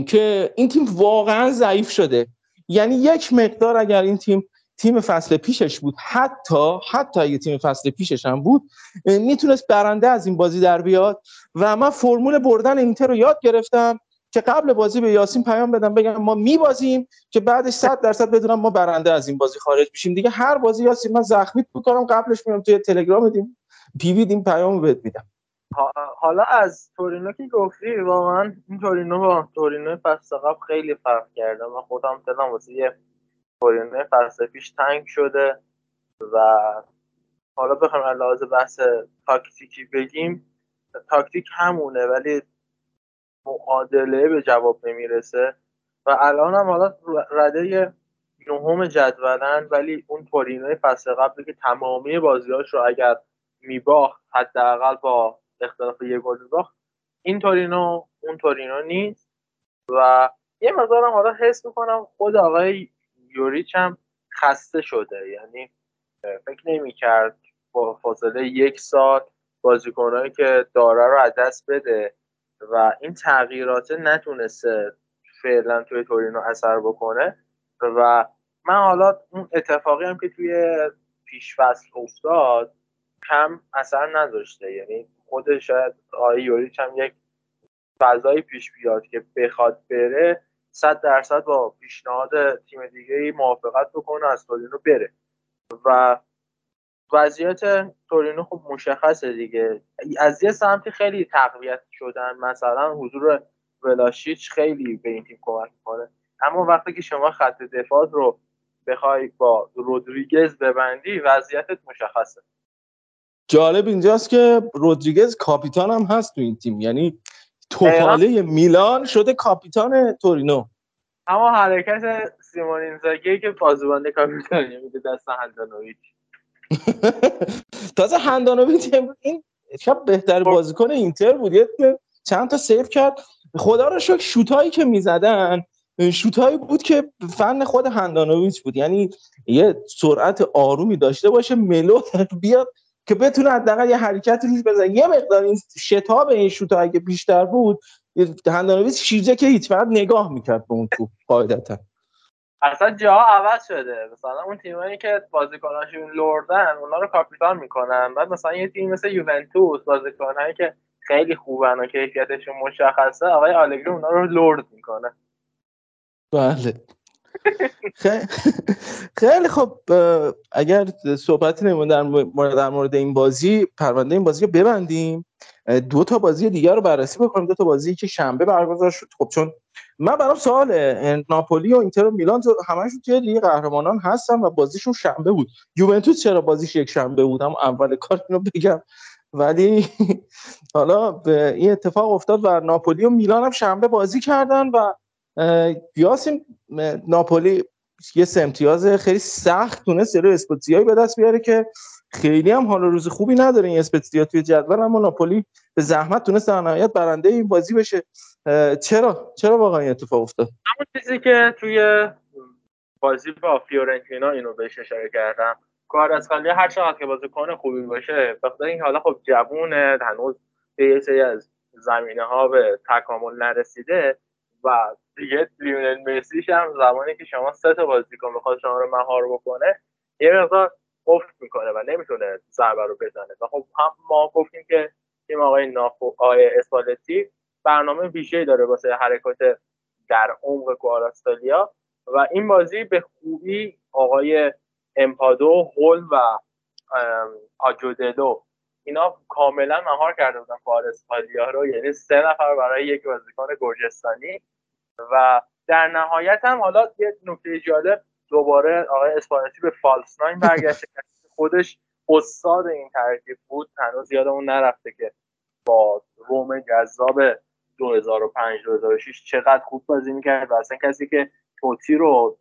که این تیم واقعا ضعیف شده. یعنی یک مقدار اگر این تیم تیم فصل پیشش بود. حتی حتی اگه تیم فصل پیشش هم بود می‌تونست برنده از این بازی در بیاد. و من فرمول بردن اینتر رو یاد گرفتم که قبل بازی به یاسین پیام بدم بگم ما میبازیم که بعدش 100 درصد بدونم ما برنده از این بازی خارج میشیم. دیگه هر بازی یاسین من زخمی می‌کنم قبلش میام توی تلگرام دیم پی وی دیم پیامو بهت میدم.
حالا از تورینو که گفتی واقعا این تورینو با تورینو فصل قبل خیلی فرق کرده. من خودم دلم واسه تورینو فصل پیش تنگ شده و حالا بخوایم لحاظ بحث تاکتیکی بگیم تاکتیک همونه ولی معادله به جواب نمی‌رسه و الان هم حالا رده نهم جدولن ولی اون تورینوی فصل قبل که تمامی بازیاش رو اگر میباخت حداقل با اختلاف یه گل میباخت این تورینو اون تورینو نیست و یه مقدارم حالا حس می‌کنم خود آقای یوریچ هم خسته شده. یعنی فکر نمی‌کرد با فاصله یک سال بازیکنهایی که داره رو دست بده و این تغییرات نتونسته فعلا توی تورینو اثر بکنه. و من حالا اون اتفاقی هم که توی پیشفصل افتاد کم اثر نداشته یعنی خود شاید آقای یوریچ هم یک فضایی پیش بیاد که بخواد بره. صد درصد با پیشنهاد تیم دیگه موافقت بکنه از تورینو بره. و وضعیت تورینو خب مشخصه دیگه. از یه سمتی خیلی تقویت شدن. مثلا حضور ولاشیچ خیلی به این تیم کمک می‌کنه. اما وقتی که شما خط دفاع رو بخوای با رودریگز ببندی وضعیتت مشخصه.
جالب اینجاست که رودریگز کاپیتان هم هست تو این تیم. یعنی توپاله میلان شده کاپیتان تورینو.
اما حرکت سیمون اینزاگی که بازوبند کاپیتانی میده دست هندانویچ. [laughs]
تازه هندانویچ این شب بهتر بازیکن اینتر بود. چند تا سیو کرد. خدا رو شکر شوتایی که می‌زدن شوتایی بود که فن خود هندانویچ بود. یعنی یه سرعت آرومی داشته باشه ملو [laughs] بیاد که بتونه حداقل یه حرکتی روش بزنه. یه مقدار این شتاب این شوتایی که بیشتر بود هندانویچ شیرجه که هیچ فقط نگاه می‌کرد به اون تو قاعدتا.
اصلا جا عوض شده. مثلا اون تیمایی که بازیکناشون لردن اونا رو کاپیتان می‌کنن. بعد مثلا یه تیم مثل یوونتوس بازیکنایی که خیلی خوبن و کیفیتشون مشخصه آقای آلگری اونا رو لرد می‌کنه.
بله. خیلی خب اگر صحبتی نمون در مورد این بازی پرونده این بازی رو ببندیم. دو تا بازی دیگر رو بررسی بکنیم. دو تا بازی که شنبه برگزار شد. خب چون من برام سوال ناپولی و اینتر و میلان همشون توی لیگ قهرمانان هستن و بازیشون شنبه بود. یوونتوس چرا بازیش یک شنبه بود؟ هم اول کار اینو بگم. ولی [laughs] حالا به این اتفاق افتاد و ناپولی و میلان هم شنبه بازی کردن و یاسین ناپولی یه امتیاز خیلی سخت تونست سری اسپتزیایی به دست بیاره که خیلی هم حال روز خوبی نداره این اسپتزیا توی جدول اما ناپولی به زحمت تونست در نهایت برنده این بازی بشه. چرا؟ چرا واقعا این اتفاق افتاد؟
همون چیزی که توی بازی با فیورنتینا اینو بهش اشاره کردم کار از خالی هر چقدر که بازیکن خوبی باشه بخاطر این حالا خب جوونه هنوز به یه سری از زمینه ها به تکامل نرسیده و دیگه لیونل مسیش هم زمانی که شما سه تا بازیکن می‌خواد شما رو مهار بکنه یه مقدار افت می‌کنه و نمی‌تونه ضربه رو بزنه. و خب هم ما گفتیم که تیم آقای نافو آقای اسپالتی برنامه ویژه‌ای داره واسه حرکات در عمق گواراستالیا و این بازی به خوبی آقای امپادو هول و آجودلو اینا کاملا مهار کرده بودن فارسپالیا رو. یعنی سه نفر برای یک بازیکن گرجستانی. و در نهایت هم حالا یه نکته جالب دوباره آقای اسپانتی به فالس ناین برگشته [laughs] خودش استاد این ترکیب بود. هنوز یادمون نرفته که با روم جذاب 2005 2006 چقدر خوب بازی می‌کرد و اصلا کسی که توتی رو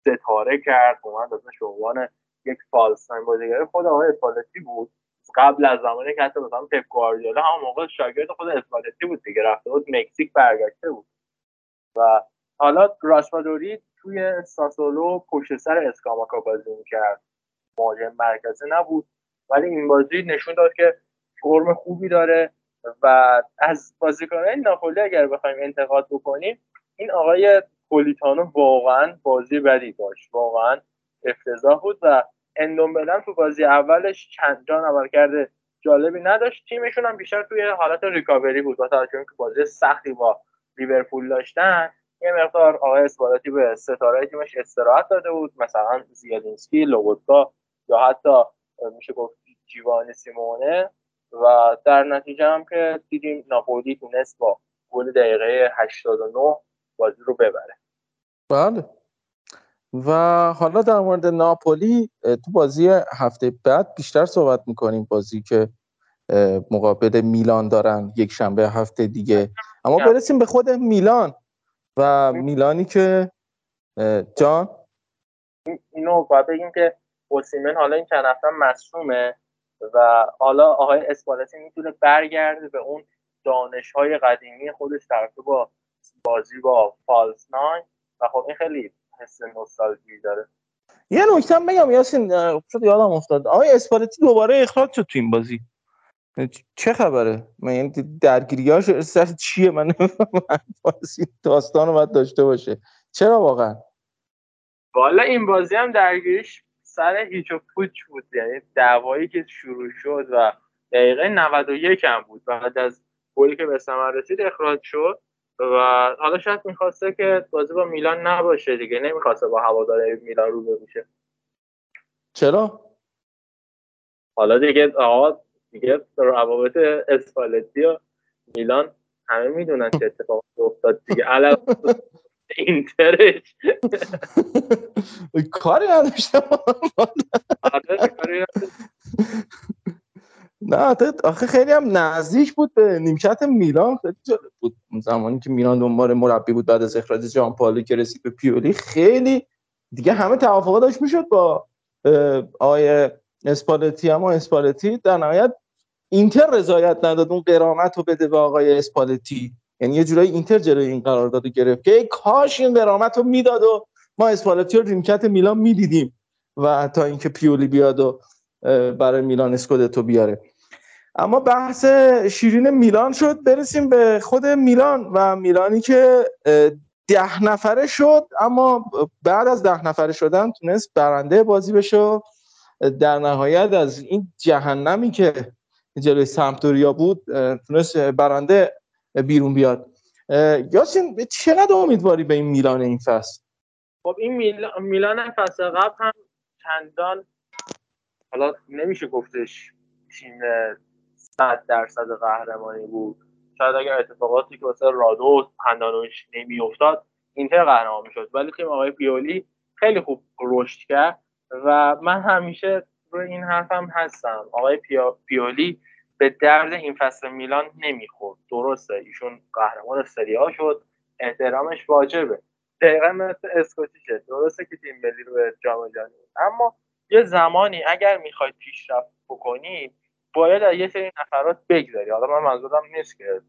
ستاره کرد اومد اصلا شوان یک فالس ناین بازیگر. خود آقای اسپالتی بود. قبل از زمانی که حتی مثلا پپ گواردیولا همون موقع شاگرد خود اسپالتی بود دیگه. رفته بود مکزیک برگشته بود. و حالا راسپادوری توی ساسولو پشت سر اسکاماکا بازی می‌کرد. مهاجم مرکزی نبود ولی این بازی نشون داد که فرم خوبی داره و از بازیکنان ناپولی اگر بخوایم انتقاد بکنیم این آقای پولیتانو واقعا بازی بدی داشت. واقعا افتضاح بود و اندومبلن تو بازی اولش چند جان عمل کرده جالبی نداشت. تیمشون هم بیشتر توی حالت ریکاوری بود با توجه که بازی سختی با لیورپول داشتن یه مقدار آقای اسپالاتی به ستاره تیمش استراحت داده بود مثلا زیادینسکی لوبوتکا یا حتی میشه گفت جیوانی سیمونه و در نتیجه هم که دیدیم ناپولی تونست با گل دقیقه 89 بازی رو ببره.
بله. و حالا در مورد ناپولی تو بازی هفته بعد بیشتر صحبت می‌کنیم بازی که مقابل میلان دارن یک شنبه هفته دیگه. اما برسیم به خود میلان. و میلانی که جان؟
اینو باید بگیم که اوسیمن حالا این چند هفته مصومه و حالا آقای اسپالتی می‌تونه برگرده به اون دانش های قدیمی خودش در با بازی با فالس ناین. و خب این خیلی حس نوستالژی داره.
یه نکته بگم یاسین شد یادم افتاد. آقای اسپالتی دوباره اخراج شد تو این بازی. چه خبره؟ من یعنی درگیریاش سر چیه؟ من [laughs] بازی داستان رو باید داشته باشه. چرا واقعا؟
والا این بازی هم درگیریش سر هیچ و پوچ بود. یعنی دعوایی که شروع شد و دقیقه 91 هم بود. بعد از گلی که به ثمر رسید اخراج شد و حالا شاید می‌خواسته که بازی با میلان نباشه دیگه. نمی‌خواسته با هواداره میلان رو بشه
چرا؟
حالا دیگه آقا دیگه روابط اسپالتی و میلان همه می‌دونن چه اتفاقی افتاد دیگه. علاوه اینترش. [laughs]
کاری نداشته نه آخه خیلی هم نزدیک بود به نیمکت میلان. خیلی جالب بود. زمانی که میلان دنبال مربی بود بعد از اخراج جان پالی که رسید به پیولی خیلی دیگه همه توافقات داشت می‌شد با آقای اسپالتی. اما اسپالتی در نهایت اینتر رضایت نداد اون قرامت رو بده به آقای اسپالتی. یعنی یه جورایی اینتر جلوی این قرارداد گرفت که کاش این قرامت رو می‌داد و ما اسپالتی رو نیمکت میلان می‌دیدیم و تا اینکه پیولی بیاد و برای میلان اسکودتو بیاره. اما بحث شیرین میلان شد برسیم به خود میلان و میلانی که ده نفره شد اما بعد از ده نفره شدن تونست برنده بازی بشه در نهایت از این جهنمی که جلوی سمتوریا بود تونست برنده بیرون بیاد. یاسین چقدر امیدواری به این میلان این فصل؟
خب این میلان, فصل قبل هم چندان حالا نمیشه گفتش تیم صد درصد قهرمانی بود. شاید اگر اتفاقاتی که واسه رادو پندانوش نمیافتاد اینتر قهرمان می‌شد. ولی تیم آقای پیولی خیلی خوب رشد کرد و من همیشه روی این حرفم هستم. آقای پیولی به درد این فصل میلان نمی‌خورد. درسته ایشون قهرمان سری ها شد. احترامش واجبه. دقیقا مثل اسکوتیشه درسته که تیم ملی رو جام جهانی اما یه زمانی اگر می‌خواید پیشرفت بکنید باید از یه سری نفرات بگذاری حالا من منظورم نیست که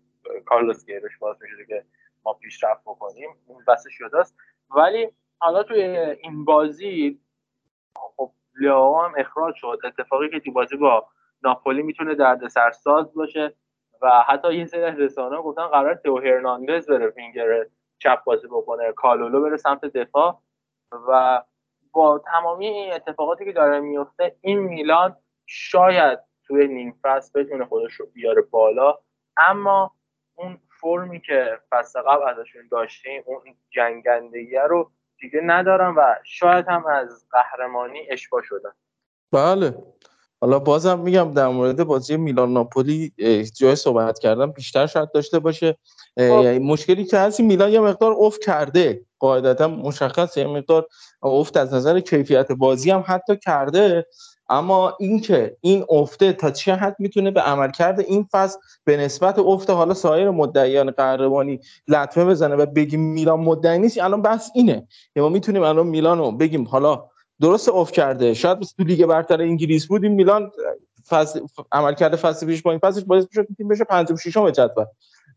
کارلوس گیروش باز میشه که ما پیشرفت بکنیم. اون بس شده است. ولی حالا توی این بازی لیاو هم اخراج شد. اتفاقی که تو بازی با ناپولی می‌تونه درد سرساز باشه و حتی یه سری از گفتن قرار تو هرناندز بره فینگر چپ بازی بکنه کالولو بره سمت دفاع و با تمامی این اتفاقاتی که داره میفته این میلان شاید توی نیم فصل بتونه خودش رو بیاره بالا. اما اون فرمی که فصل قبل ازشون داشتیم اون جنگندگی رو دیگه ندارم و شاید هم از قهرمانی اشبا شدن
بله. حالا بازم میگم در مورد بازی میلان ناپولی جای صحبت کردم بیشتر شاید داشته باشه. مشکلی که هستی میلان یه مقدار افت کرده. قاعدتا مشخصه یه مقدار افت از نظر کیفیت بازی هم حتی کرده. اما اینکه این افته تا چه حد می‌تونه به عملکرد این فصل به نسبت افت حالا سایر مدعیان قهرمانی لطمه بزنه و بگیم میلان مدعی نیست الان بحث اینه. ما می‌تونیم الان میلان رو بگیم حالا درست افت کرده. شاید تو لیگ برتر انگلیس بود این میلان فصل عملکرد فصل پیش با این فصلش باعث میشه تیم بشه 56 ام جدول.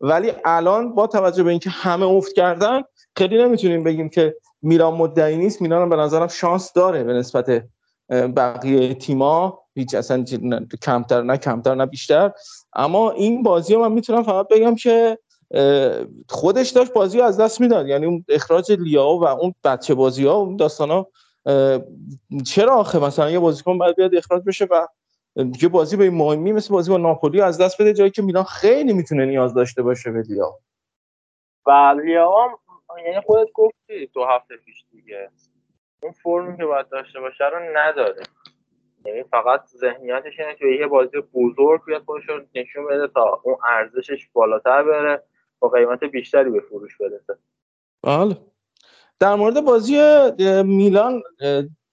ولی الان با توجه به اینکه همه افت کردن خیلی نمی‌تونیم بگیم که میلان مدعی نیست. میلان به نظرم شانس داره به نسبت بقیه تیما هیچ اصلا کمتر نه کمتر نه بیشتر. اما این بازی رو من می‌تونم فقط بگم که خودش داشت بازی از دست می‌داد. یعنی اون اخراج لیاو و اون بچه بازی ها اون داستان ها چرا آخه؟ مثلا یه بازیکن باید بیاد اخراج بشه و یه بازی به این مهمی مثل بازی با ناپولی از دست بده جایی که میلان خیلی می‌تونه نیاز داشته باشه به لیا
و لیا یعنی خودت گفتی دو هفته پیش دیگه. اون فرمی که باید داشته باشه رو نداره. یعنی فقط ذهنیتش اینه که یه بازی بزرگ بیاد خودش رو نشون بده تا اون ارزشش بالاتر بره با قیمت بیشتری به فروش برسه.
بله. در مورد بازی میلان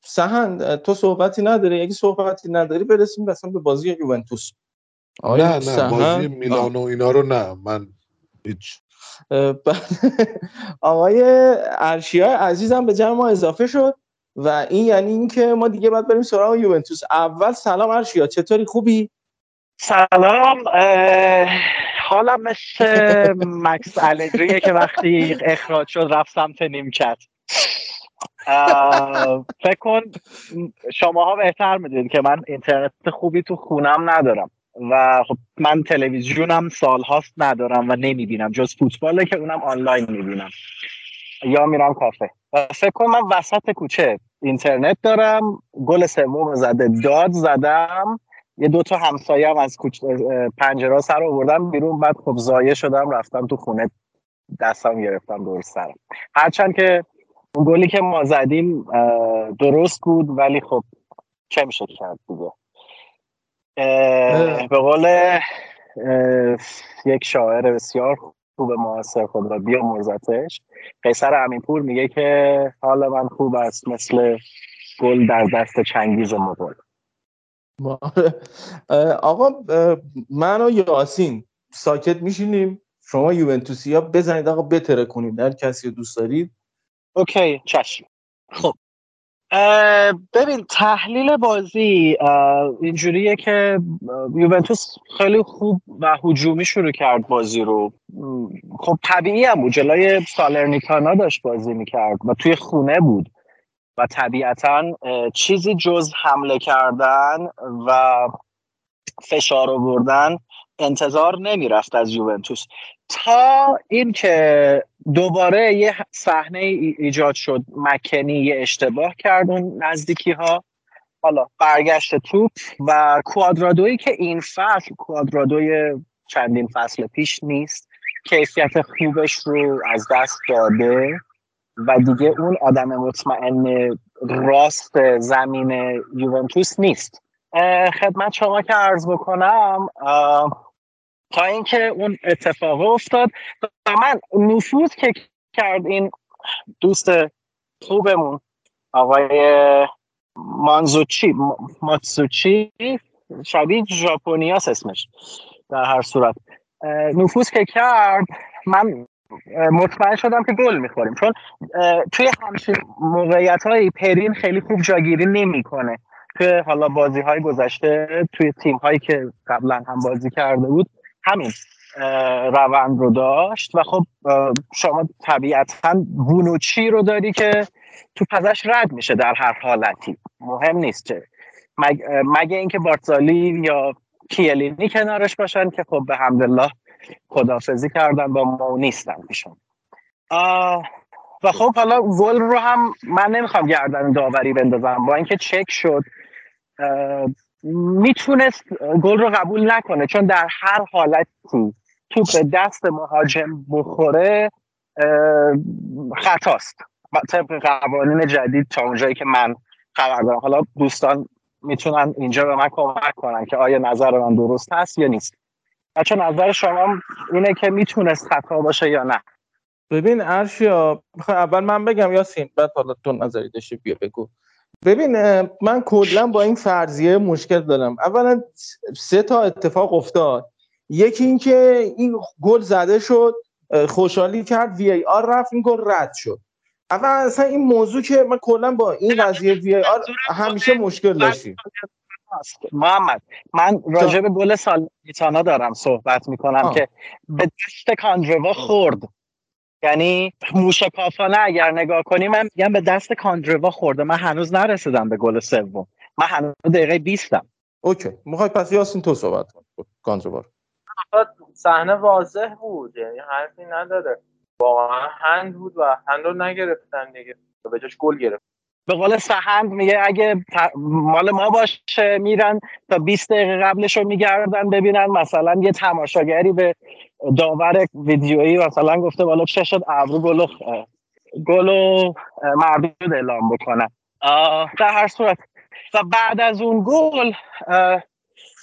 سهن تو صحبتی نداری؟ اگه صحبتی نداری برسیم مثلا به بازی یوونتوس.
نه نه بازی میلان و اینا رو نه من هیچ. [laughs]
آقای ارشیا عزیزم به جمع ما اضافه شد و این یعنی اینکه ما دیگه باید بریم سراغ یوونتوس. اول سلام ارشیا چطوری؟ خوبی؟
سلام حالا مثل مکس الگریه که وقتی اخراج شد رفت سمت نیمکت. فکر کن شماها بهتر می‌دونید که من اینترنت خوبی تو خونم ندارم و خب من تلویزیونم سالهاست ندارم و نمی‌بینم جز فوتباله که اونم آنلاین می‌بینم. یا میرم کافه. و فکر کن من وسط کوچه اینترنت دارم گل سوم زده داد زدم. یه دو تا همسایه هم از پنجره سر آوردم بیرون. بعد خب زایه شدم رفتم تو خونه دستم گرفتم دور سرم. هرچند که اون گلی که ما زدیم درست بود ولی خب چه میشه کرد دیگه؟ به قول یک شاعر بسیار خوب معاصر خود را بیا مرزتش قیصر امینپور میگه که حال من خوب است مثل گل در دست چنگیز مغول. [laughs]
آقا من و یاسین ساکت میشینیم. شما یوونتوسی ها بزنید آقا بتره کنید. هر کسی دوست دارید.
اوکی چشم. خب. ببین تحلیل بازی اینجوریه که یوونتوس خیلی خوب و هجومی شروع کرد بازی رو. خب طبیعی هم بود. جلوی سالرنیکانا داشت بازی می‌کرد و توی خونه بود. و طبیعتا چیزی جز حمله کردن و فشار آوردن انتظار نمی‌رفت از یوونتوس. تا اینکه دوباره یه صحنه ایجاد شد مکنی یه اشتباه کرد اون نزدیکی ها حالا برگشت توپ و کوادرادویی که این فصل کوادرادوی چندین فصل پیش نیست کیفیت خوبش رو از دست داده. و دیگه اون آدم مطمئن راست زمین یوونتوس نیست. خدمت شما که عرض بکنم تا اینکه اون اتفاق افتاد و من نفوذ که کرد این دوست خوبمون آقای مانزوچی ماتسوچی شبیه ژاپنیاس اسمش در هر صورت. نفوذ که کرد من مطمئن شدم که گل می‌خوریم. چون توی همچین موقعیت های پرین خیلی خوب جاگیری نمی‌کنه. که حالا بازی های گذشته توی تیم هایی که قبلا هم بازی کرده بود همین روند رو داشت. و خب شما طبیعتا بونوچی رو داری که تو پزش رد میشه در هر حالتی. مهم نیست چه مگه اینکه بارتزالی یا کیلینی کنارش باشن که خب به حمدالله خدافزی کردن با ما نیستن پیشون و خب حالا گل رو هم من نمی‌خوام گردن داوری بندازم. با اینکه چک شد می‌تونست گل رو قبول نکنه چون در هر حالتی توپ به دست مهاجم بخوره خطاست. طبق قوانین جدید تا اونجایی که من خبر دارم. حالا دوستان می‌تونن اینجا به من کمک کنن که آیا نظر من درست هست یا نیست. بچه نظر شما اینه که می‌تونست خطا باشه یا نه؟
ببین ارشیا می‌خوای اول من بگم یاسین بعد حالا تو نظری داشتی بیا بگو. ببین من کلا با این فرضیه مشکل دارم. اولا سه تا اتفاق افتاد. یکی اینکه این گل زده شد خوشحالی کرد وی ای آر رفت این گل رد شد. اول اصلا این موضوع که من کلا با این قضیه وی ای آر همیشه مشکل داشتیم.
محمد من راجع به گل سالمیتانا دارم صحبت می‌کنم آه. که به دست کاندروا خورد. یعنی موشکافانه اگر نگاه کنیم من میگم به دست کاندروا خورده من هنوز نرسیدم به گل سوم. من هنوز دقیقه 20
اوکی. می‌خوای پس یاسین تو صحبت کن. کاندروا
صحنه واضح بود. یعنی حرفی نداره. واقعا هند بود و هند رو نگرفتن دیگه. به جاش گل گرفت.
به قول سهند میگه اگه مال ما باشه میرن تا 20 دقیقه قبلش رو میگردن ببینن. مثلا یه تماشاگری به داور ویدیویی مثلا گفته بالا چه شد؟ ابرو گل گل مردود اعلام بکنن در هر صورت. و بعد از اون گل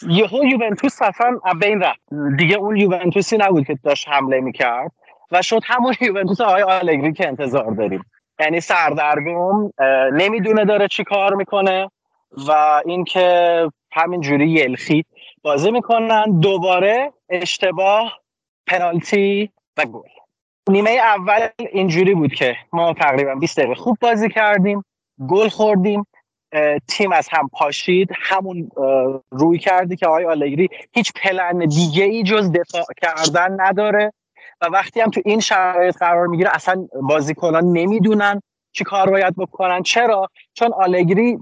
یهو یوونتوس اصلا بین رفت. دیگه اون یوونتوسی نبود که داشت حمله می‌کرد و شد همون یوونتوس آقای آلگری که انتظار داریم. یعنی سردرگم نمی‌دونه داره چی کار می‌کنه و اینکه همینجوری یلخی بازی می‌کنن. دوباره اشتباه پنالتی و گل. نیمه اول اینجوری بود که ما تقریبا 20 دقیقه خوب بازی کردیم گل خوردیم. تیم از هم پاشید همون روی کردی که آقای آلگری هیچ پلن دیگه ای جز دفاع کردن نداره. و وقتی هم تو این شرایط قرار می‌گیره اصلا بازیکنان نمی‌دونن چی کار باید بکنن. چرا؟ چون آلگری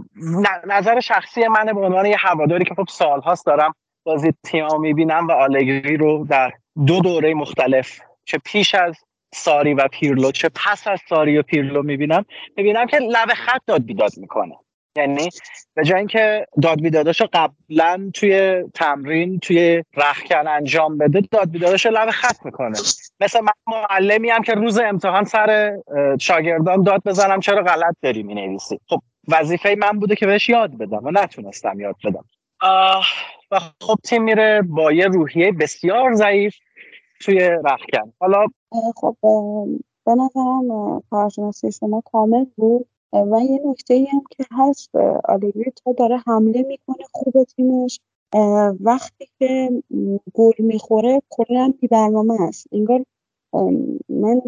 نظر شخصی منه به عنوان یه هواداری که خب سالهاست دارم بازی تیم می‌بینم و آلگری رو در دو دوره مختلف چه پیش از ساری و پیرلو چه پس از ساری و پیرلو می‌بینم. می‌بینم که لب خط داد بیداد می‌کنه. یعنی به جای اینکه داد بیداداشو قبلا توی تمرین توی رخکن انجام بده داد بیداداشو لب خط می‌کنه. مثل من معلمی هم که روز امتحان سر شاگردان داد بزنم چرا غلط داری می‌نویسی؟ خب وظیفه من بوده که بهش یاد بدم و نتونستم یاد بدم. و خب تیم میره با یه روحیه بسیار ضعیف توی رخکن حالا
خب به نظرم کارشناسی شما کامل بود. و یه نکته ای هم که هست آلگری تا داره حمله می‌کنه خوب تیمش وقتی که گل می‌خوره کلا بی برنامه است. انگار من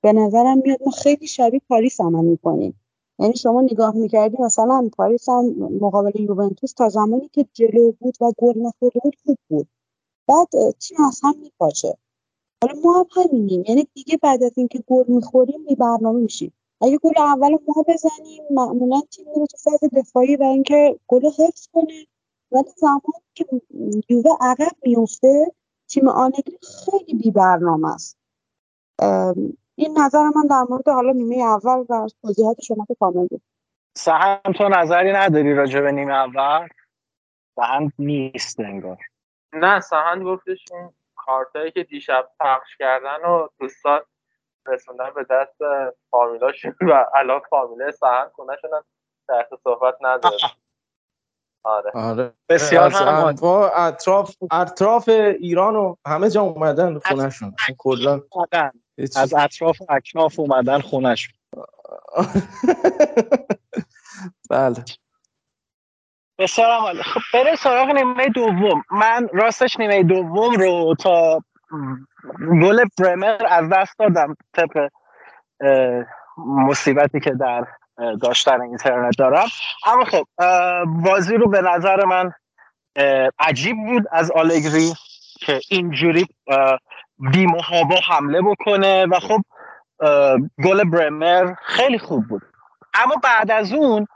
به نظرم میاد ما خیلی شبیه پاریس عمل می‌کنیم. یعنی شما نگاه می‌کردی مثلا پاریس هم مقابل یوونتوس تا زمانی که جلو بود و گل نخورده بود خوب بود. بعد تیم از هم میپاچه. حالا ما هم همینیم. یعنی دیگه بعد از اینکه گل می‌خوریم بی برنامه میشیم. اگه گل اول ما بزنیم معمولا تیم میره تو فاز دفاعی و اینکه گل حفظ کنه. ولی زمانی که یووه عقب میفته تیم آنگری خیلی بی برنامه است. این نظر من در مورد حالا نیمه اول و توضیحات شما که کامل بود.
سهم تو نظری نداری راجع به نیمه اول؟ سهم نیست انگار.
نه سهند گفتش اون کارتایی که دیشب پخش کردن و دوستان رسوندن به دست فامیلاشون [laughs] و الان فامیله سهن خونه شدن. تحت صحبت نداره [laughs] آره.
آره.
بسیار
از اطراف اطراف ایران و همه جا اومدن خونهشون کلا
از اطراف اکناف اومدن خونهشون [laughs]
بله.
بسیار عالی. خب بریم سراغ نیمه دوم. من راستش نیمه دوم رو تا گل برمر از دست دادم طبق مصیبتی که در داشتن اینترنت دارم. اما خب بازی رو به نظر من عجیب بود از آلگری که اینجوری بیمهابا حمله بکنه و خب گل برمر خیلی خوب بود. اما بعد از اون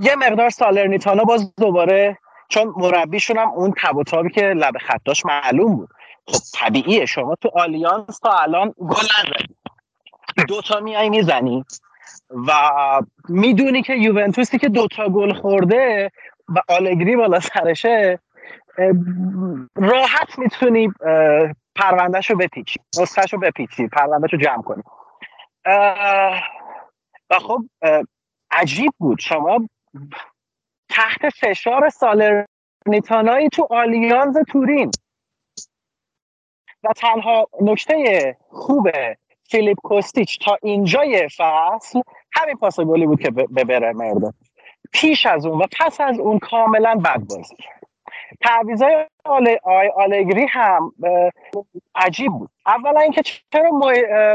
یه مقدار سالرنیتانا باز دوباره چون مربیشون هم اون تب و که لب خطاش معلوم بود. خب طبیعیه. شما تو آلیانس تا الان گل نزدی. دوتا میای می‌زنی و می‌دونی که یوونتوسی که دوتا گل خورده و آلگری بالا سرشه راحت می‌تونی پروندهشو بپیچی نسخهشو بپیچی پروندهشو جمع کنی. و خب عجیب بود. شما تحت فشار سالرنیتانایی تو آلیانز تورین. و تنها نکته خوب فیلیپ کوستیچ تا اینجای فصل همین پاس گلی بود که به بره مرده پیش از اون و پس از اون کاملا بد بازی تعویضای آل... آلگری هم عجیب بود. اولا اینکه چرا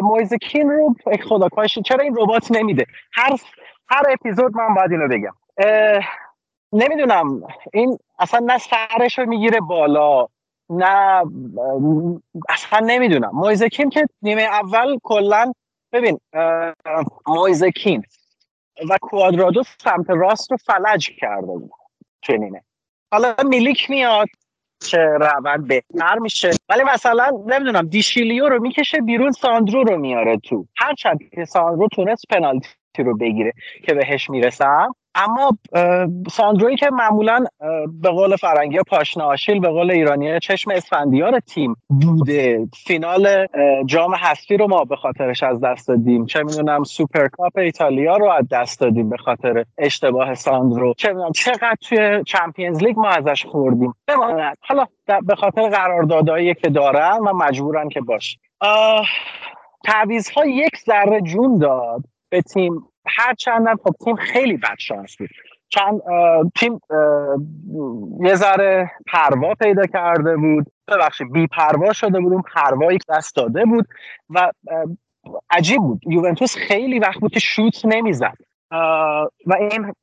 مویزکین رو خدا چرا این ربات نمیده؟ هر هر اپیزود من باید اینو بگم. نمی‌دونم. این اصلا نه سرش رو می‌گیره بالا نه اصلا نمی‌دونم. مویزکین که نیمه اول کلا ببین مویزکین و کوادرادو سمت راست رو فلج کرده بود چنینه حالا میلیک میاد که روند بهتر میشه. ولی مثلا نمی‌دونم دیشیلیو رو می‌کشه بیرون ساندرو رو میاره تو. هرچند که ساندرو تونست پنالتی رو بگیره که بهش می‌رسم. اما ساندروی که معمولا به قول فرنگی پاشنه آشیل به قول ایرانی چشم اسفندیار تیم بوده. فینال جام هستی رو ما به خاطرش از دست دادیم. چه می‌دونم سوپرکاپ ایتالیا رو از دست دادیم به خاطر اشتباه ساندرو. چه می‌دونم چقدر توی Champions League ما ازش خوردیم. بماند حالا به خاطر قراردادهایی که دارن و مجبورن که باش. تعویض ها یک ذره جون داد به تیم هر چندم خب تیم خیلی بد شانس بود چند تیم یه ذره پروا پیدا کرده بود. ببخشید بی پروا شده بود اون پروایی دست داده بود و عجیب بود. یوونتوس خیلی وقت بود که شوت نمی‌زد. و این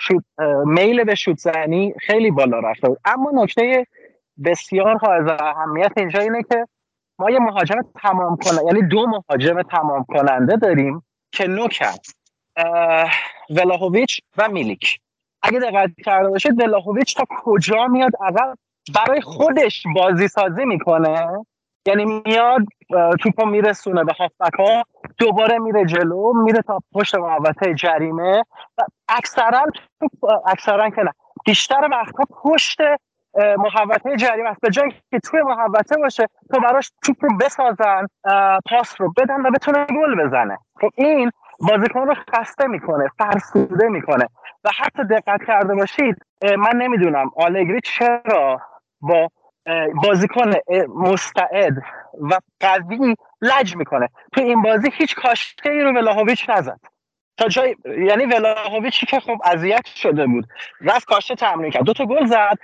شوت میل به شوت زنی خیلی بالا رفته بود. اما نکته بسیار حائز اهمیت اینجا اینه که ما یه مهاجم تمام کننده یعنی دو مهاجم تمام کننده داریم. که نوکن ولاهویچ و میلیک. اگه دقت کرده باشید ولاهویچ تا کجا میاد؟ اول برای خودش بازی سازی می‌کنه. یعنی میاد توپو میرسونه به هافبک ها دوباره میره جلو میره تا پشت محوطه جریمه. و اکثرا اکثرا که نه بیشتر وقتها پشت محوطه جریمه است. به جایی که توی محوطه باشه تو براش توپ رو بسازن پاس رو بدن و بتونه گل بزنه. خب این بازیکن رو خسته می‌کنه فرسوده می‌کنه. و حتی دقت کرده باشید من نمی‌دونم آلگری چرا با بازیکن مستعد و قوی لج می‌کنه. تو این بازی هیچ کاشته ای رو ولاهویچ نزد. تا جای یعنی ولاهویچی که خب اذیت شده بود. رفت کاشته تمرین کرد. دو تا گل زد.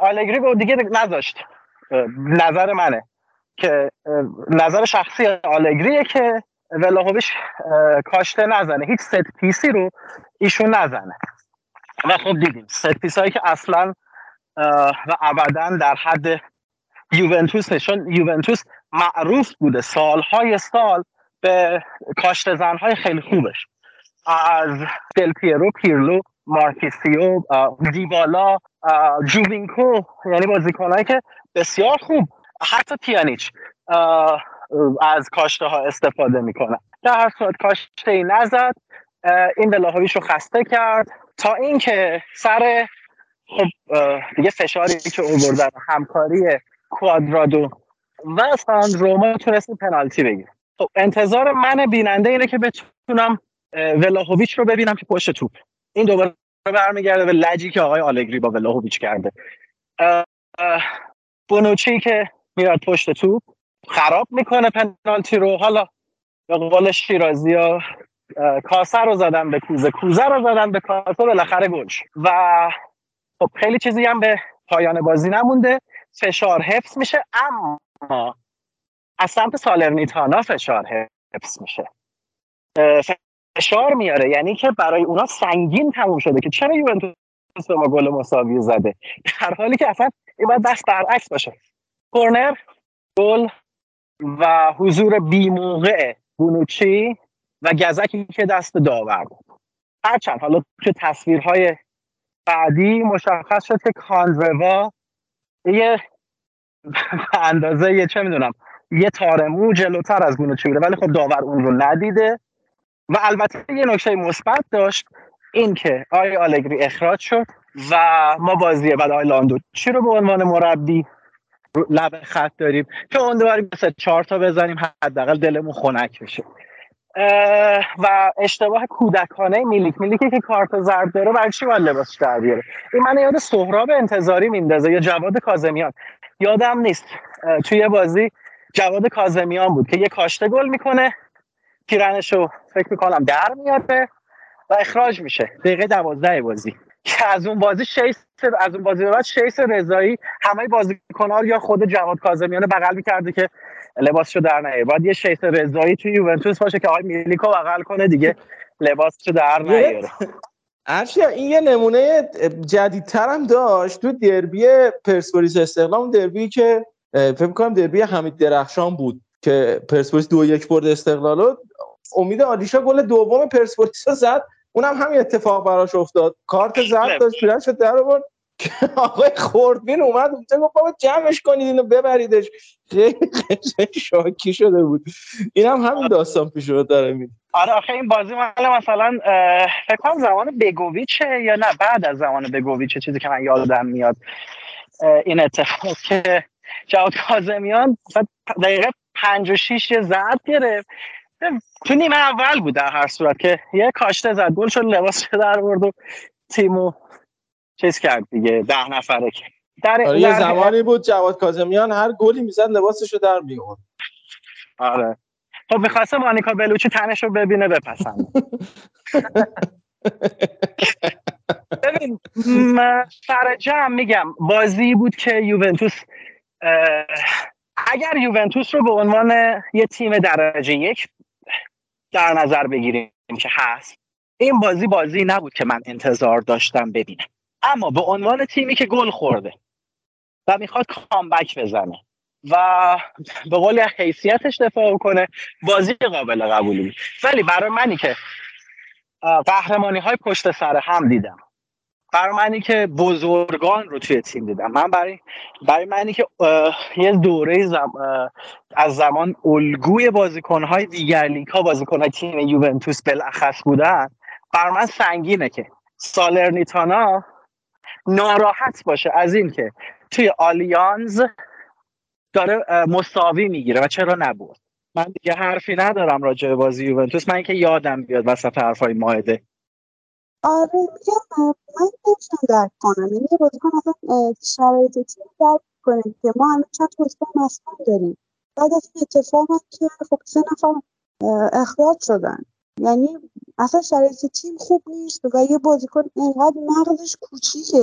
آلگری گفت دیگه نذاشت. نظر منه. که نظر شخصی آلگریه که ولاهویچ کاشته نزنه. هیچ set piece ی رو ایشون نزنه. و خب دیدیم. set piece هایی که اصلا و ابدا در حد یوونتوس چون یوونتوس معروف بوده. سالهای سال به کاشته زنهای خیلی خوبش. از دل پیرو پیرلو مارکیسیو دیبالا جووینکو یعنی بازیکنهایی که بسیار خوب حتی پیانیچ از کاشته ها استفاده می‌کنن در هر صورت کاشته ای نزد این ولاهوویچ رو خسته کرد تا اینکه سر خب دیگه فشاری که اووردن همکاری کوادرادو و ساندروما تونستیم پنالتی بگیر خب انتظار من بیننده اینه که بتونم ولاهویچ رو ببینم که پشت توپ. این دوباره برمیگرده به لجی که آقای آلگری با ولاهویچ کرده. بونوچی که میاد پشت توپ خراب می‌کنه پنالتی رو. حالا به قول شیرازی ها کاسه رو زدن به کوزه. کوزه رو زدن به کاسه بالاخره گل و خب خیلی چیزی هم به پایان بازی نمونده. فشار حفظ میشه اما از سمت سالرنیتانا فشار حفظ میشه. فشار میاره. یعنی که برای اونا سنگین تموم شده که چرا یوونتوس به ما گل مساوی زده؟ در حالی که اصلا این باید دست برعکس باشه. کورنر گل و حضور بیموقع بونوچی و گزکی که دست داور بود. هرچند حالا تو تصویرهای بعدی مشخص شد که کانروا یه [laughs] اندازه یه چه می‌دونم یه تارمو جلوتر از گونه بوده. ولی خب داور اون رو ندیده. و البته یه نکته مثبت داشت این که آی آلگری اخراج شد و ما بازی بعد لاندو چی رو به عنوان مربی لب خط داریم که اون دوباره مثل چهار تا بزنیم حداقل دلمون خنک بشه. و اشتباه کودکانه میلیک. میلیکی که کارت زرد داره برای چی باید لباسش در بیاره؟ این من یاد سهراب انتظاری میندازه یا جواد کازمیان. یادم نیست. توی بازی جواد کازمیان بود که یه کاشته گل می‌کنه. رو فکر می‌کنم در میاره و اخراج میشه. دقیقه دوازده بازی. که از اون بازی شیس از اون بازی بعد شیس رضایی همه بازیکن‌ها یا خود جواد کاظمیان بغل می‌کرده که لباسشو در نیاره. باید یه شیس رضایی توی یوونتوس باشه که آقای میلیکو بغل کنه دیگه لباسشو در نیاره.
ارشیا این یه نمونه جدیدتر هم داشت تو دربی پرسپولیس استقلال دربی که فکر کنم دربی حمید درخشان بود. که پرسپولیس دو یک برد استقلال امید آلیشا گل دوم پرسپولیس زد. اونم همین اتفاق براش افتاد. کارت زرد داشت پیرن شد در آورد. [laughs] آقای خوردبین اومد اونجا گفت بابا جمعش کنید اینو ببریدش. خیلی شاکی شده بود. این هم همین داستان پیش رو داره می
آره آخه این بازی مال مثلا فکر کنم زمان بگوویچه یا نه بعد از زمان بگوویچه چیزی که من یادم میاد این اتفاق که جواد کاظمیان دقیقه پنج و شیش زرد گرفت. تو نیمه اول بود در هر صورت که یه کاشته زد گل شد لباس در برد و تیمو چیز کرد دیگه ده نفره که.
در آره یه زمانی بود جواد کاظمیان هر گلی می‌زد لباسشو در میورد
آره. خب می‌خواسته مانیکا بلوچی تنش رو ببینه بپسند [laughs] ببین سر جمع میگم بازی بود که یوونتوس اگر یوونتوس رو به عنوان یه تیم درجه یک در نظر بگیریم که هست این بازی بازی نبود که من انتظار داشتم ببینم. اما به عنوان تیمی که گل خورده و می‌خواد کامبک بزنه و به قول حیثیتش دفاع کنه بازی قابل قبولی ولی برای منی که قهرمانی های پشت سر هم دیدم. برای منی که بزرگان رو توی تیم دیدم. من برای برای منی که یه دوره زم... از زمان الگوی بازیکنهای دیگر لیگ ها بازیکنهای تیم یوونتوس بالاخص بودن بر من سنگینه که سالرنیتانا ناراحت باشه از این که توی آلیانز داره مساوی می‌گیره و چرا نبود من دیگه حرفی ندارم راجع به بازی یوونتوس. من که یادم بیاد وسط حرفای ماهده.
آره میگم من نمیشم درک کنم. یعنی یه بازیکن اصلا شرایط تیم درک کنیم که ما همه چند بازیکن مصدوم داریم. بعد از این اتفاق که خب سه نفر اخراج شدن. یعنی اصلا شرایط تیم خوب نیست و یه بازیکن اینقدر مغزش کوچیکه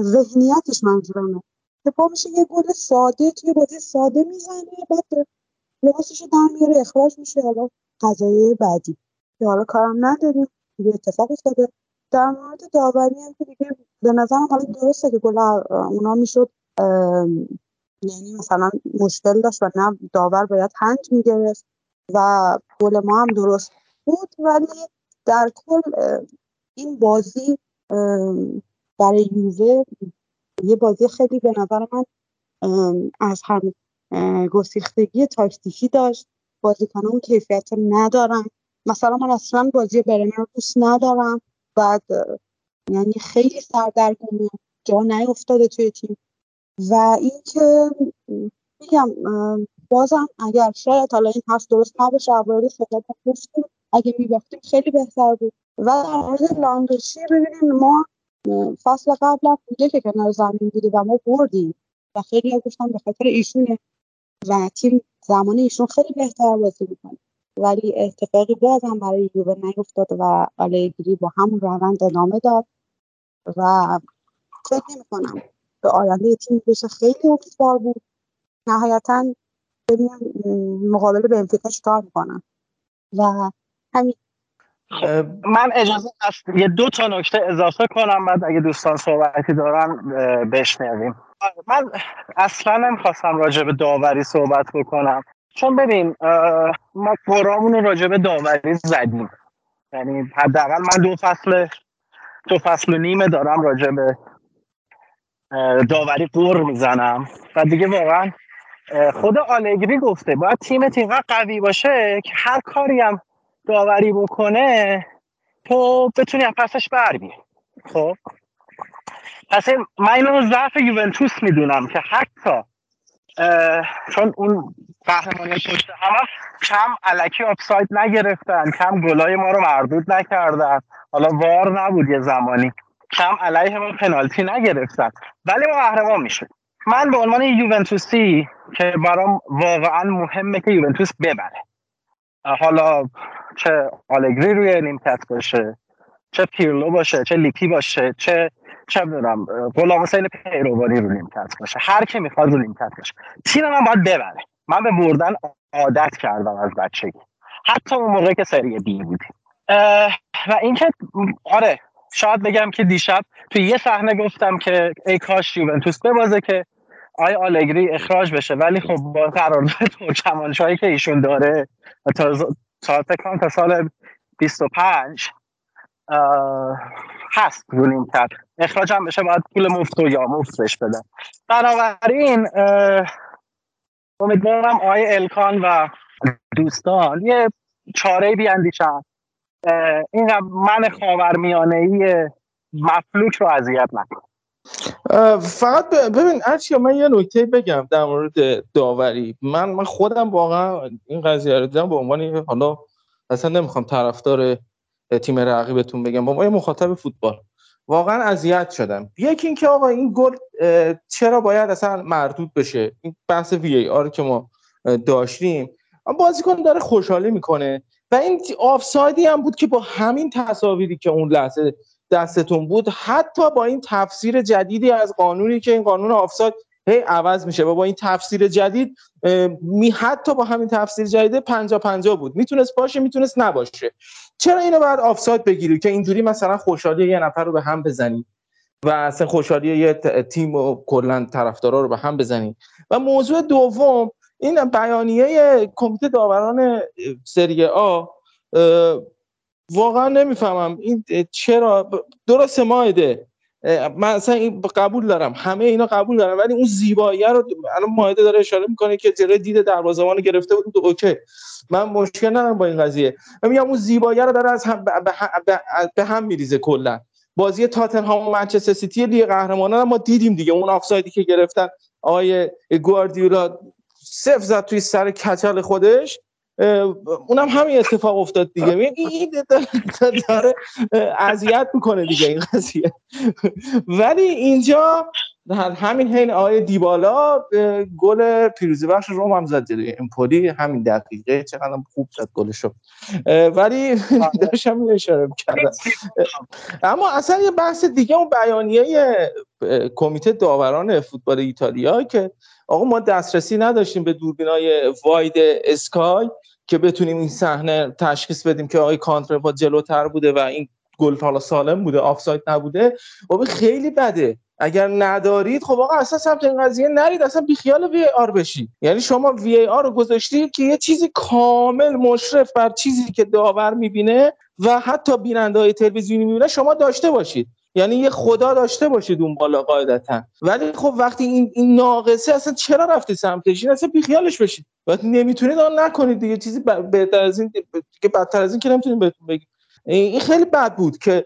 ذهنیتش منظورمه که پا میشه یه گل ساده توی بازی ساده می‌زنه بعد لباسش در میاره اخراج میشه حالا قضایه بعدی. که حالا کارم نداریم. دیگه اتفاق افتاده. در مورد داوری هم که دیگه به نظرم حالا درسته که گل اونا می‌شد یعنی مثلا مشکل داشت و نه داور باید پنج می‌گرفت و گل ما هم درست بود. ولی در کل این بازی برای یووه یه بازی خیلی به نظر من از هم گسیختگی تاکتیکی داشت. بازیکنان اون کیفیت ندارن. مثلا من اصلا بازی برنر رو دوست ندارم. بعد یعنی خیلی سردرگمه. جا نیفتاده توی تیم. و اینکه میگم بازم اگر شاید حالا این حرف درست نباشه اوارد صحبت گفتیم اگه میباختیم خیلی بهتر بود. و در مورد لاندوشی ببینیم ما فصل قبل هم بوده که کنار زمین بوده و ما بردیم. و خیلی گفتم به خاطر ایشونه. و تیم زمان ایشون خیلی بهتر بازی می‌کنه. ولی اتفاقی باز هم برای یووه نیفتاد و آلگری با همون روند ادامه داد و فکر نمی کنم به آینده تیم بشه. خیلی امیدوار بود. نهایتا ببینم مقابل بنفیکا چیکار می‌کنم و همین.
من اجازه هست یه دو تا نکته اضافه کنم بعد اگه دوستان صحبتی دارن بشنویم. من اصلا نمی‌خواستم راجع به داوری صحبت بکنم. چون ببین ما قرامون راجع به داوری زدیم. یعنی حداقل من دو فصل دو فصل و نیمه دارم راجع به داوری قور می‌زنم. و دیگه واقعا خود آلگری گفته باید تیم تیم قوی باشه که هر کاری هم داوری بکنه تو بتونی از پسش بر خب؟ پس من اینو ضعف یوونتوس می‌دونم که حتی چون اون قهرمانی پشت همه کم علکی آفساید نگرفتن کم گلای ما رو مردود نکردن. حالا وار نبود یه زمانی. کم علیه ما پنالتی نگرفتن. ولی ما قهرمان میشه من به عنوان یوونتوسی که برام واقعا مهمه که یوونتوس ببره. حالا چه آلگری روی نیمکت باشه چه پیرلو باشه چه لیپی باشه چه چه می‌دونم غلام حسین پیروانی رو نیمکت باشه. هر کی می‌خواد رو نیمکت باشه. تیم من باید ببره. من به بردن عادت کردم از بچگی. حتی اون موقع که سری بی بودیم. و اینکه آره شاید بگم که دیشب تو یه صحنه گفتم که ای کاش یوونتوس ببازه که آی آلگری اخراج بشه. ولی خب با قرارداد ترکمانچایی که ایشون داره. تا تا تا سال 25 هست رو کرد اخراج هم بشه باید پول مفت و یا مفت بش بدن بنابراین امیدوارم آقای الکان و دوستان یه چاره بیاندیشن. این من خاورمیانه ای مفلوک رو اذیت نکن
فقط ببین ارچیا من یه نکته بگم در مورد داوری. من من خودم واقعا این قضیه رو دیدم به عنوان حالا اصلا نمی‌خوام طرفدار تیم رقیبتون بگم. با ما یه مخاطب فوتبال. واقعا اذیت شدم. یکی اینکه آقا این گل چرا باید اصلا مردود بشه؟ این بحث وی ای آر که ما داشتیم. بازیکن داره خوشحالی می‌کنه. و این آفسایدی هم بود که با همین تصاویری که اون لحظه دستتون بود حتی با این تفسیر جدیدی از قانونی که این قانون آفساید هی عوض میشه. و با این تفسیر جدید می حتی با همین تفسیر جدید 50 50 بود. می‌تونست باشه می‌تونست نباشه. چرا اینو بعد آفساید بگیری که اینجوری مثلا خوشحالی یه نفر رو به هم بزنی و اصلا خوشحالی یه تیم و کلا طرفدارا رو به هم بزنی؟ و موضوع دوم این بیانیه کمیته داوران سری آ واقعا نمی‌فهمم. این چرا؟ درست مایده من اصلا این قبول دارم. همه اینا قبول دارم ولی اون زیبایی رو الان مایده داره اشاره می‌کنه که جلوی دید دروازه‌بان گرفته بود. okay. من مشکل ندارم با این قضیه. من میگم اون زیبایی رو داره از هم به هم میریزه کلا. بازی تاتنهام و منچستر سیتی لیگ قهرمانان ما دیدیم دیگه. اون آفسایدی که گرفتن آقای گواردیولا صفر زد توی سر کچل خودش. اونم همین اتفاق افتاد دیگه. این داره اذیت می‌کنه دیگه این قضیه. ولی اینجا همین حین آقای دیبالا گل پیروزی بخش روم هم زد جلوی امپولی. همین دقیقه چقدر خوب زد گلشو. ولی داشتم اشاره می‌کردم. اما اصلا یه بحث دیگه اون بیانیه کمیته داوران فوتبال ایتالیا که آقا ما دسترسی نداشتیم به دوربینای واید اسکای که بتونیم این صحنه تشخیص بدیم که آقای با جلوتر بوده و این گل حالا سالم بوده آفساید نبوده. و خیلی بده. اگر ندارید خب آقا اساس سمت این قضیه نرید. اصلا بی خیال وی آر بشید. یعنی شما وی آر رو گذاشتید که یه چیزی کامل مشرف بر چیزی که داور می‌بینه و حتی بیننده های تلویزیونی می‌بینه شما داشته باشید. یعنی یه خدا داشته باشید اون بالا قاعدتا. ولی خب وقتی این, ناقصه اصلا چرا رفتی سمتش این اصلا بیخیالش بشید وقتی نمی‌تونید آن نکنید دیگه. چیزی بهتر از این که بدتر از این که نمی‌تونید بهتون بگید این خیلی بد بود که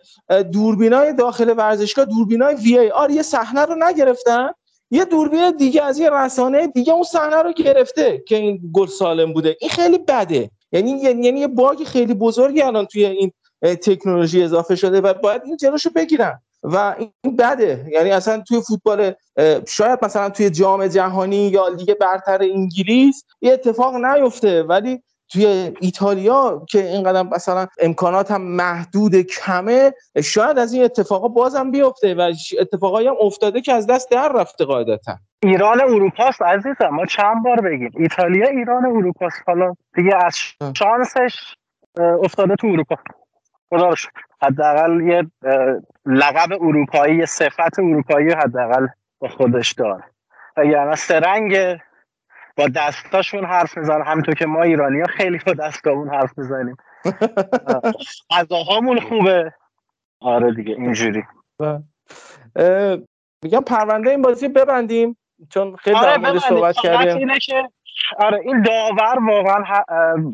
دوربینای داخل ورزشگاه دوربینای وی ای آر یه صحنه رو نگرفتن. یه دوربین دیگه از یه رسانه دیگه اون صحنه رو گرفته که این گل سالم بوده. این خیلی بده. یعنی یعنی یه باگ خیلی بزرگی الان توی این تکنولوژی اضافه شده و باید این جلوشو بگیرن. و این بده. یعنی اصلا توی فوتبال شاید مثلا توی جام جهانی یا لیگ برتر انگلیس یه اتفاق نیفته. ولی توی ایتالیا که اینقدر مثلا امکانات هم محدود کمه شاید از این اتفاقا بازم بیفته و اتفاقایی هم افتاده که از دست در رفته قاعدتا.
ایران اروپاست عزیزم. ما چند بار بگیم. ایتالیا ایران اروپاست. حالا دیگه از شانسش افتاده تو اروپا. خدا حداقل یه لقب اروپایی صفت اروپایی حداقل با خودش داره یعنی سرنگ با دستاشون حرف می‌زنن همینطور که ما ایرانی ها خیلی با دستامون حرف می‌زنیم. [laughs] غذاهامون خوبه. آره دیگه اینجوری.
میگم پرونده این بازی ببندیم چون خیلی در
آره ببندید.
صحبت کردیم.
آره این داور واقعا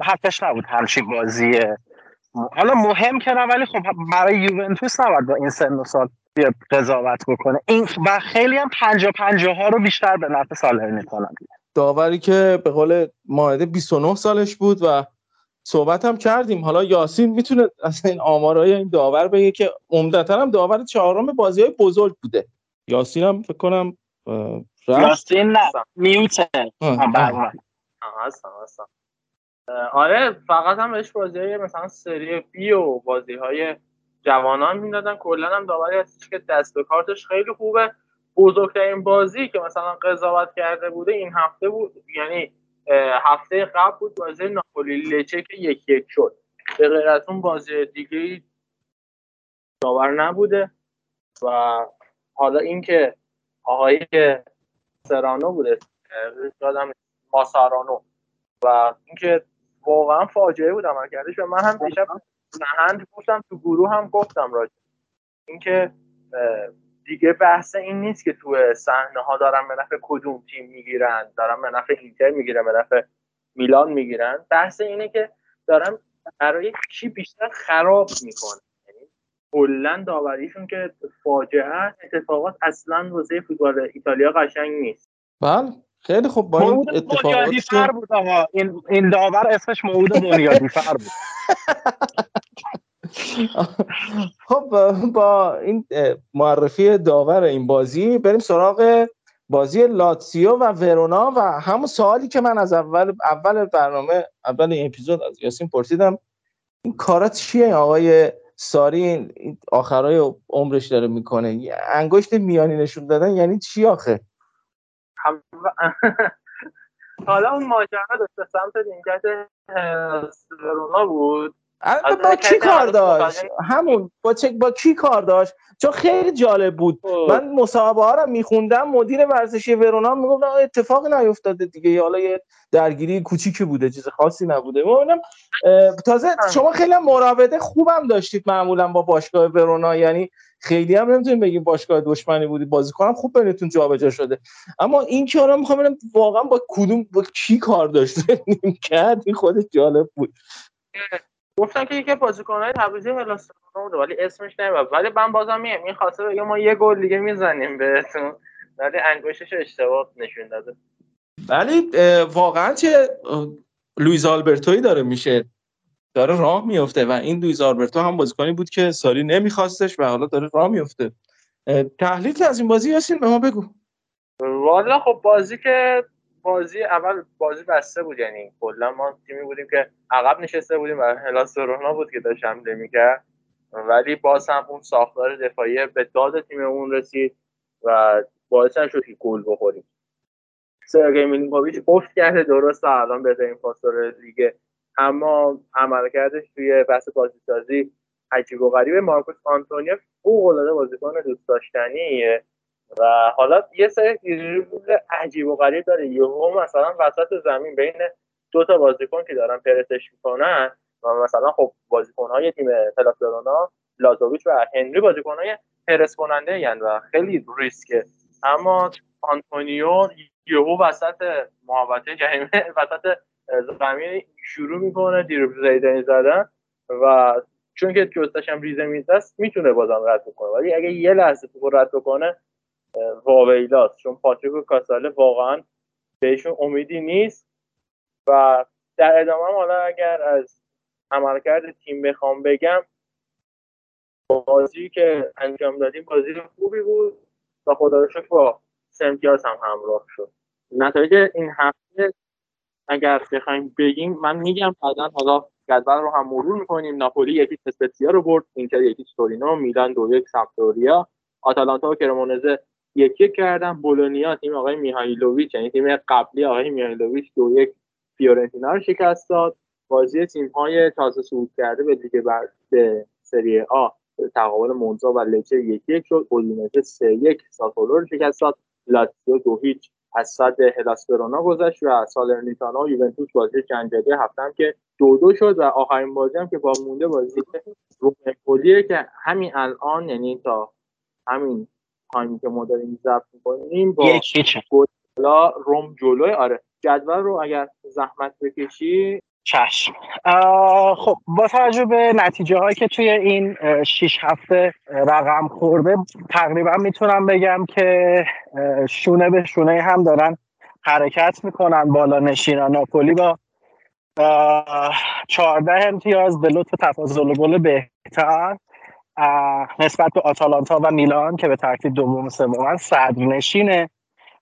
حقش نبود همچین بازیه. حالا مهم که نه ولی خب برای یوونتوس نباید با این سن و سال بیا قضاوت بکنه. این و خیلی هم پنجا پنجا ها رو بیشتر به نفع سالرنی کنن
داوری که به قول ماهده 29 سالش بود و صحبت هم کردیم. حالا یاسین می‌تونه از این آمارای این داور بگه که عمدتا هم داور چهارم بازی های بزرگ بوده. یاسین هم فکر کنم
یاسین نه میوته.
آه،
هستم هستم. آره فقط هم بهش بازی مثلا سری بی و بازی های جوانان می‌دادن. کلا هم داوری هستش که دست به کارتش خیلی خوبه. بزرگترین بازی که مثلا قضاوت کرده بوده این هفته بود. یعنی هفته قبل بود بازی ناپولی لچه که یک یک شد. به غیر از اون بازی دیگه داور نبوده. و حالا اینکه آقایی که سرانو بوده یادم ماسارانو. و اینکه واقعا فاجعه بود عمل کردش و من هم دیشب نهند گفتم تو گروه هم گفتم راجع اینکه دیگه بحث این نیست که تو صحنه ها دارن به نفع کدوم تیم می‌گیرن دارن به نفع اینتر می‌گیرن به نفع میلان می‌گیرن. بحث اینه که دارن برای کی بیشتر خراب می‌کنه یعنی کلا داوریشون که فاجعه است اتفاقات اصلا واسه فوتبال ایتالیا قشنگ نیست.
بله. خیلی خوب با این
فر بود آقا. این این داور اسمش موعود بنیادی فر بود. [laughs]
خب با این معرفی داور این بازی بریم سراغ بازی لاتسیو و ورونا و همون سوالی که من از اول اول برنامه اول این اپیزود از یاسین پرسیدم. این کارات چیه آقای ساری؟ این- آخرای عمرش داره می‌کنه. انگشت میانی نشون دادن یعنی چی آخه؟
هم- [laughs] حالا اون ماجرا داشته سمت نیمکت اه، سرونا بود؟ از
با کی کار داشت؟ همون با چه با کی کار داشت؟ چون خیلی جالب بود. من مصاحبه ها رو میخوندم مدیر ورزشی ورونا می‌گفت اتفاقی نیفتاده دیگه. حالا یه درگیری کوچیکی بوده چیز خاصی نبوده. ببینم تازه شما خیلی مراوده خوبم داشتید معمولا با باشگاه ورونا. یعنی خیلی هم نمی‌تونیم بگیم باشگاه دشمنی بودی بازیکنم خوب بینتون جابجا شده. اما این که حالا می‌خوام ببینم واقعا با کدوم با کی کار داشته کرد این خودش جالب بود.
گفتن که یکی بازیکن‌های تبریزی هلاستانا بوده ولی اسمش نمیاد ولی من بازم میگم این خواسته بگه ما یه گل دیگه می‌زنیم بهتون. ولی انگشتش اشتباه نشون داده.
ولی واقعا چه لویز آلبرتوی داره میشه. داره راه میفته و این لویز آلبرتو هم بازیکنی بود که ساری نمیخواستش و حالا داره راه میفته تحلیل از این بازی یاسین به ما بگو.
والا خب بازی که بازی اول بازی بسته بود یعنی کلا ما تیمی بودیم که عقب نشسته بودیم و هلاس ورونا بود که داشت حمله می‌کرد. ولی باز هم اون ساختار دفاعی به داد تیممون رسید و باعث شد که گل نخوریم. سرگی میلینکوویچ افت کرده درست الان بهترین پاسور لیگ اما عملکردش توی بحث بازیسازی عجیب و غریبه مارکوس آنتونیو فوق‌العاده بازیکن دوست داشتنیه و حالا یه سری دریبل عجیب و غریب داره. یهو مثلا وسط زمین بین دو تا بازیکن که دارن پرسش می‌کنن و مثلا خب بازیکن‌های تیم هلاس ورونا لازوویچ و هنری بازیکن‌های پرس کننده و خیلی ریسکه. اما آنتونیو یهو وسط محوطه جریمه [laughs] وسط زمین شروع می‌کنه دریبل زیدنی زدن و چون که جستش هم ریزه میز است می‌تونه بازم رد بکنه. ولی اگه یه لحظه تو رد بکنه واویلاست چون پاتریک و کاساله واقعا بهشون امیدی نیست و در ادامه هم حالا اگر از عملکرد تیم بخوام بگم بازی که انجام دادیم بازی خوبی بود و خدا رو شکر با سمتیاز هم همراه شد. نتایج این هفته اگر بخوایم بگیم من میگم بعدا حالا جدول رو هم مرور می‌کنیم. ناپولی یکی اسپتزیا رو برد اینتر یکی تورینو میلان دو یک سمپدوریا. آتالانتا و کرمونزه یک یک کردن. بولونیا تیم آقای میهایلوویچ یعنی تیم قبلی آقای میهایلوویچ دو یک فیورنتینا رو شکست داد. بازی تیم های تازه صعود کرده به لیگ بر به سری آ تقابل مونزا و لچه یک یک شد. اودینزه سه یک ساسولو رو شکست داد. لاتزیو دو هیچ. از صد هلاسپرونا گذشت و سالرنیتانا و یوونتوس بازی جنجالی هفتم که دو دو شد و آخرین بازی هم که با مونده بازی روم امپولیه که همین الان یعنی تا همین تایمی که ما داریم ضبط می‌کنیم با گلا روم جلوی آره جدول رو اگر زحمت بکشی
چشم. خب با توجه به نتیجه هایی که توی این شیش هفته رقم خورده تقریبا می‌تونم بگم که شونه به شونه هم دارن حرکت می‌کنن. بالا نشینان ناپولی با چهارده امتیاز به لطف تفاضل گل بهتر نسبت به آتالانتا و میلان که به ترتیب دوم سوم صدر نشینه.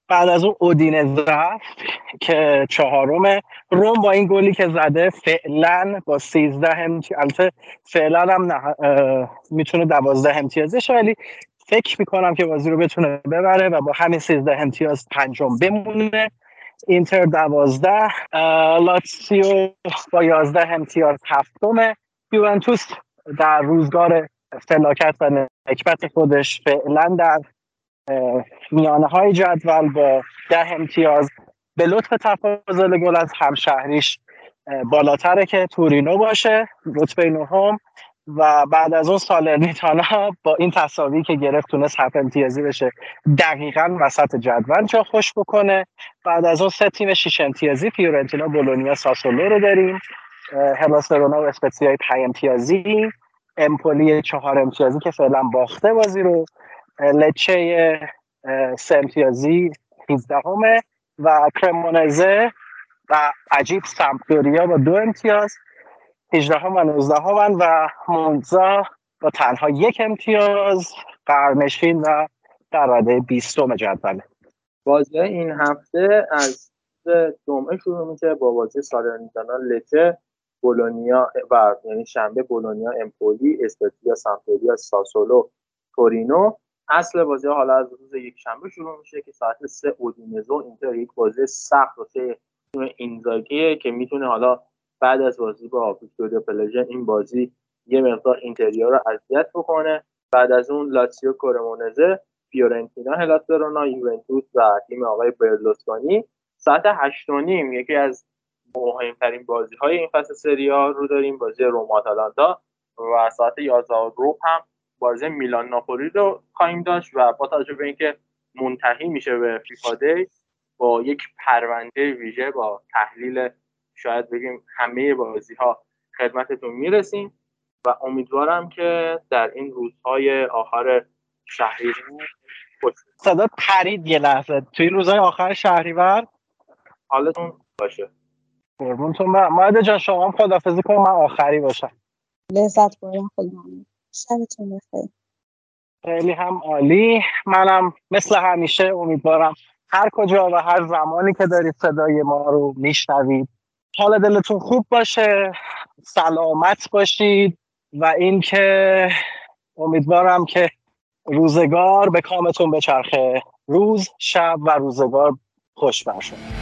بعد از اون اودینز رفت که چهارم. روم با این گلی که زده فعلا با 13 امتیاز فعلا هم می‌تونه دوازده امتیازش ولی فکر می‌کنم که بازی رو بتونه ببره و با همین 13 امتیاز پنجم بمونه. اینتر دوازده لاتسیو با یازده امتیاز هفتمه یوونتوس در روزگار فلاکت و نکبت خودش فعلا در میانه های جدول با ده امتیاز به لطف تفاضل گل از همشهریش بالاتره که تورینو باشه رتبه نهم. و بعد از اون سالرنیتانا با این تصاوی که گرفت تونست هفت امتیازی بشه دقیقا وسط جدول جا خوش بکنه. بعد از اون سه تیم شیش امتیازی فیورنتینا بولونیا ساسولو رو داریم. هلاسرونا و اسپتسیای پنج امتیازی. امپولی چهار امتیازی که فعلا باخته بازی رو. لچه سه امتیازی 17 همه و کرمونزه و عجیب سمپدوریا با دو امتیاز 18 هم و 19 هم و مونزا با تنها یک امتیاز قرنشین و در رده 20 جدوله
بازی این هفته از جمعه شروع میشه با بازی سالرنیتانا لچه بولونیا و یعنی شنبه بولونیا امپولی اسپتزیا سامپدوریا ساسولو تورینو. اصل بازی حالا از روز یک شنبه شروع میشه که ساعت سه اودینزو اینتر یک بازی سخت واسه اینزاگیه که می‌تونه حالا بعد از بازی با ویکتوریا پلژن این بازی یه مقدار اینتریا رو اذیت بکنه. بعد از اون لاتسیو کورمونزه فیورنتینا هلاس یوونتوس و تیم آقای برلوسکونی ساعت هشت و نیم یکی از مهمترین بازی های این فصل سریا رو داریم بازی روم آتالانتا و ساعت 11 رو هم بازی میلان ناپولی رو خواهیم داشت و با توجه به اینکه منتهی میشه به فیفا دی با یک پرونده ویژه با تحلیل شاید بگیم همه بازی ها خدمتتون می‌رسیم و امیدوارم که در این روزهای آخر شهریور
صدا پرید یه لحظه. توی این روزهای آخر شهریور؟
حالتون باشه.
قربونتون برم. ماید جان شما هم خدافزی کن من آخری باشم.
لذت بردم. خیلی شبتون بخیر.
خیلی هم عالی. منم مثل همیشه امیدوارم هر کجا و هر زمانی که دارید صدای ما رو میشنوید. حال دلتون خوب باشه سلامت باشید و اینکه امیدوارم که روزگار به کامتون بچرخه. روز شب و روزگار خوش برشون.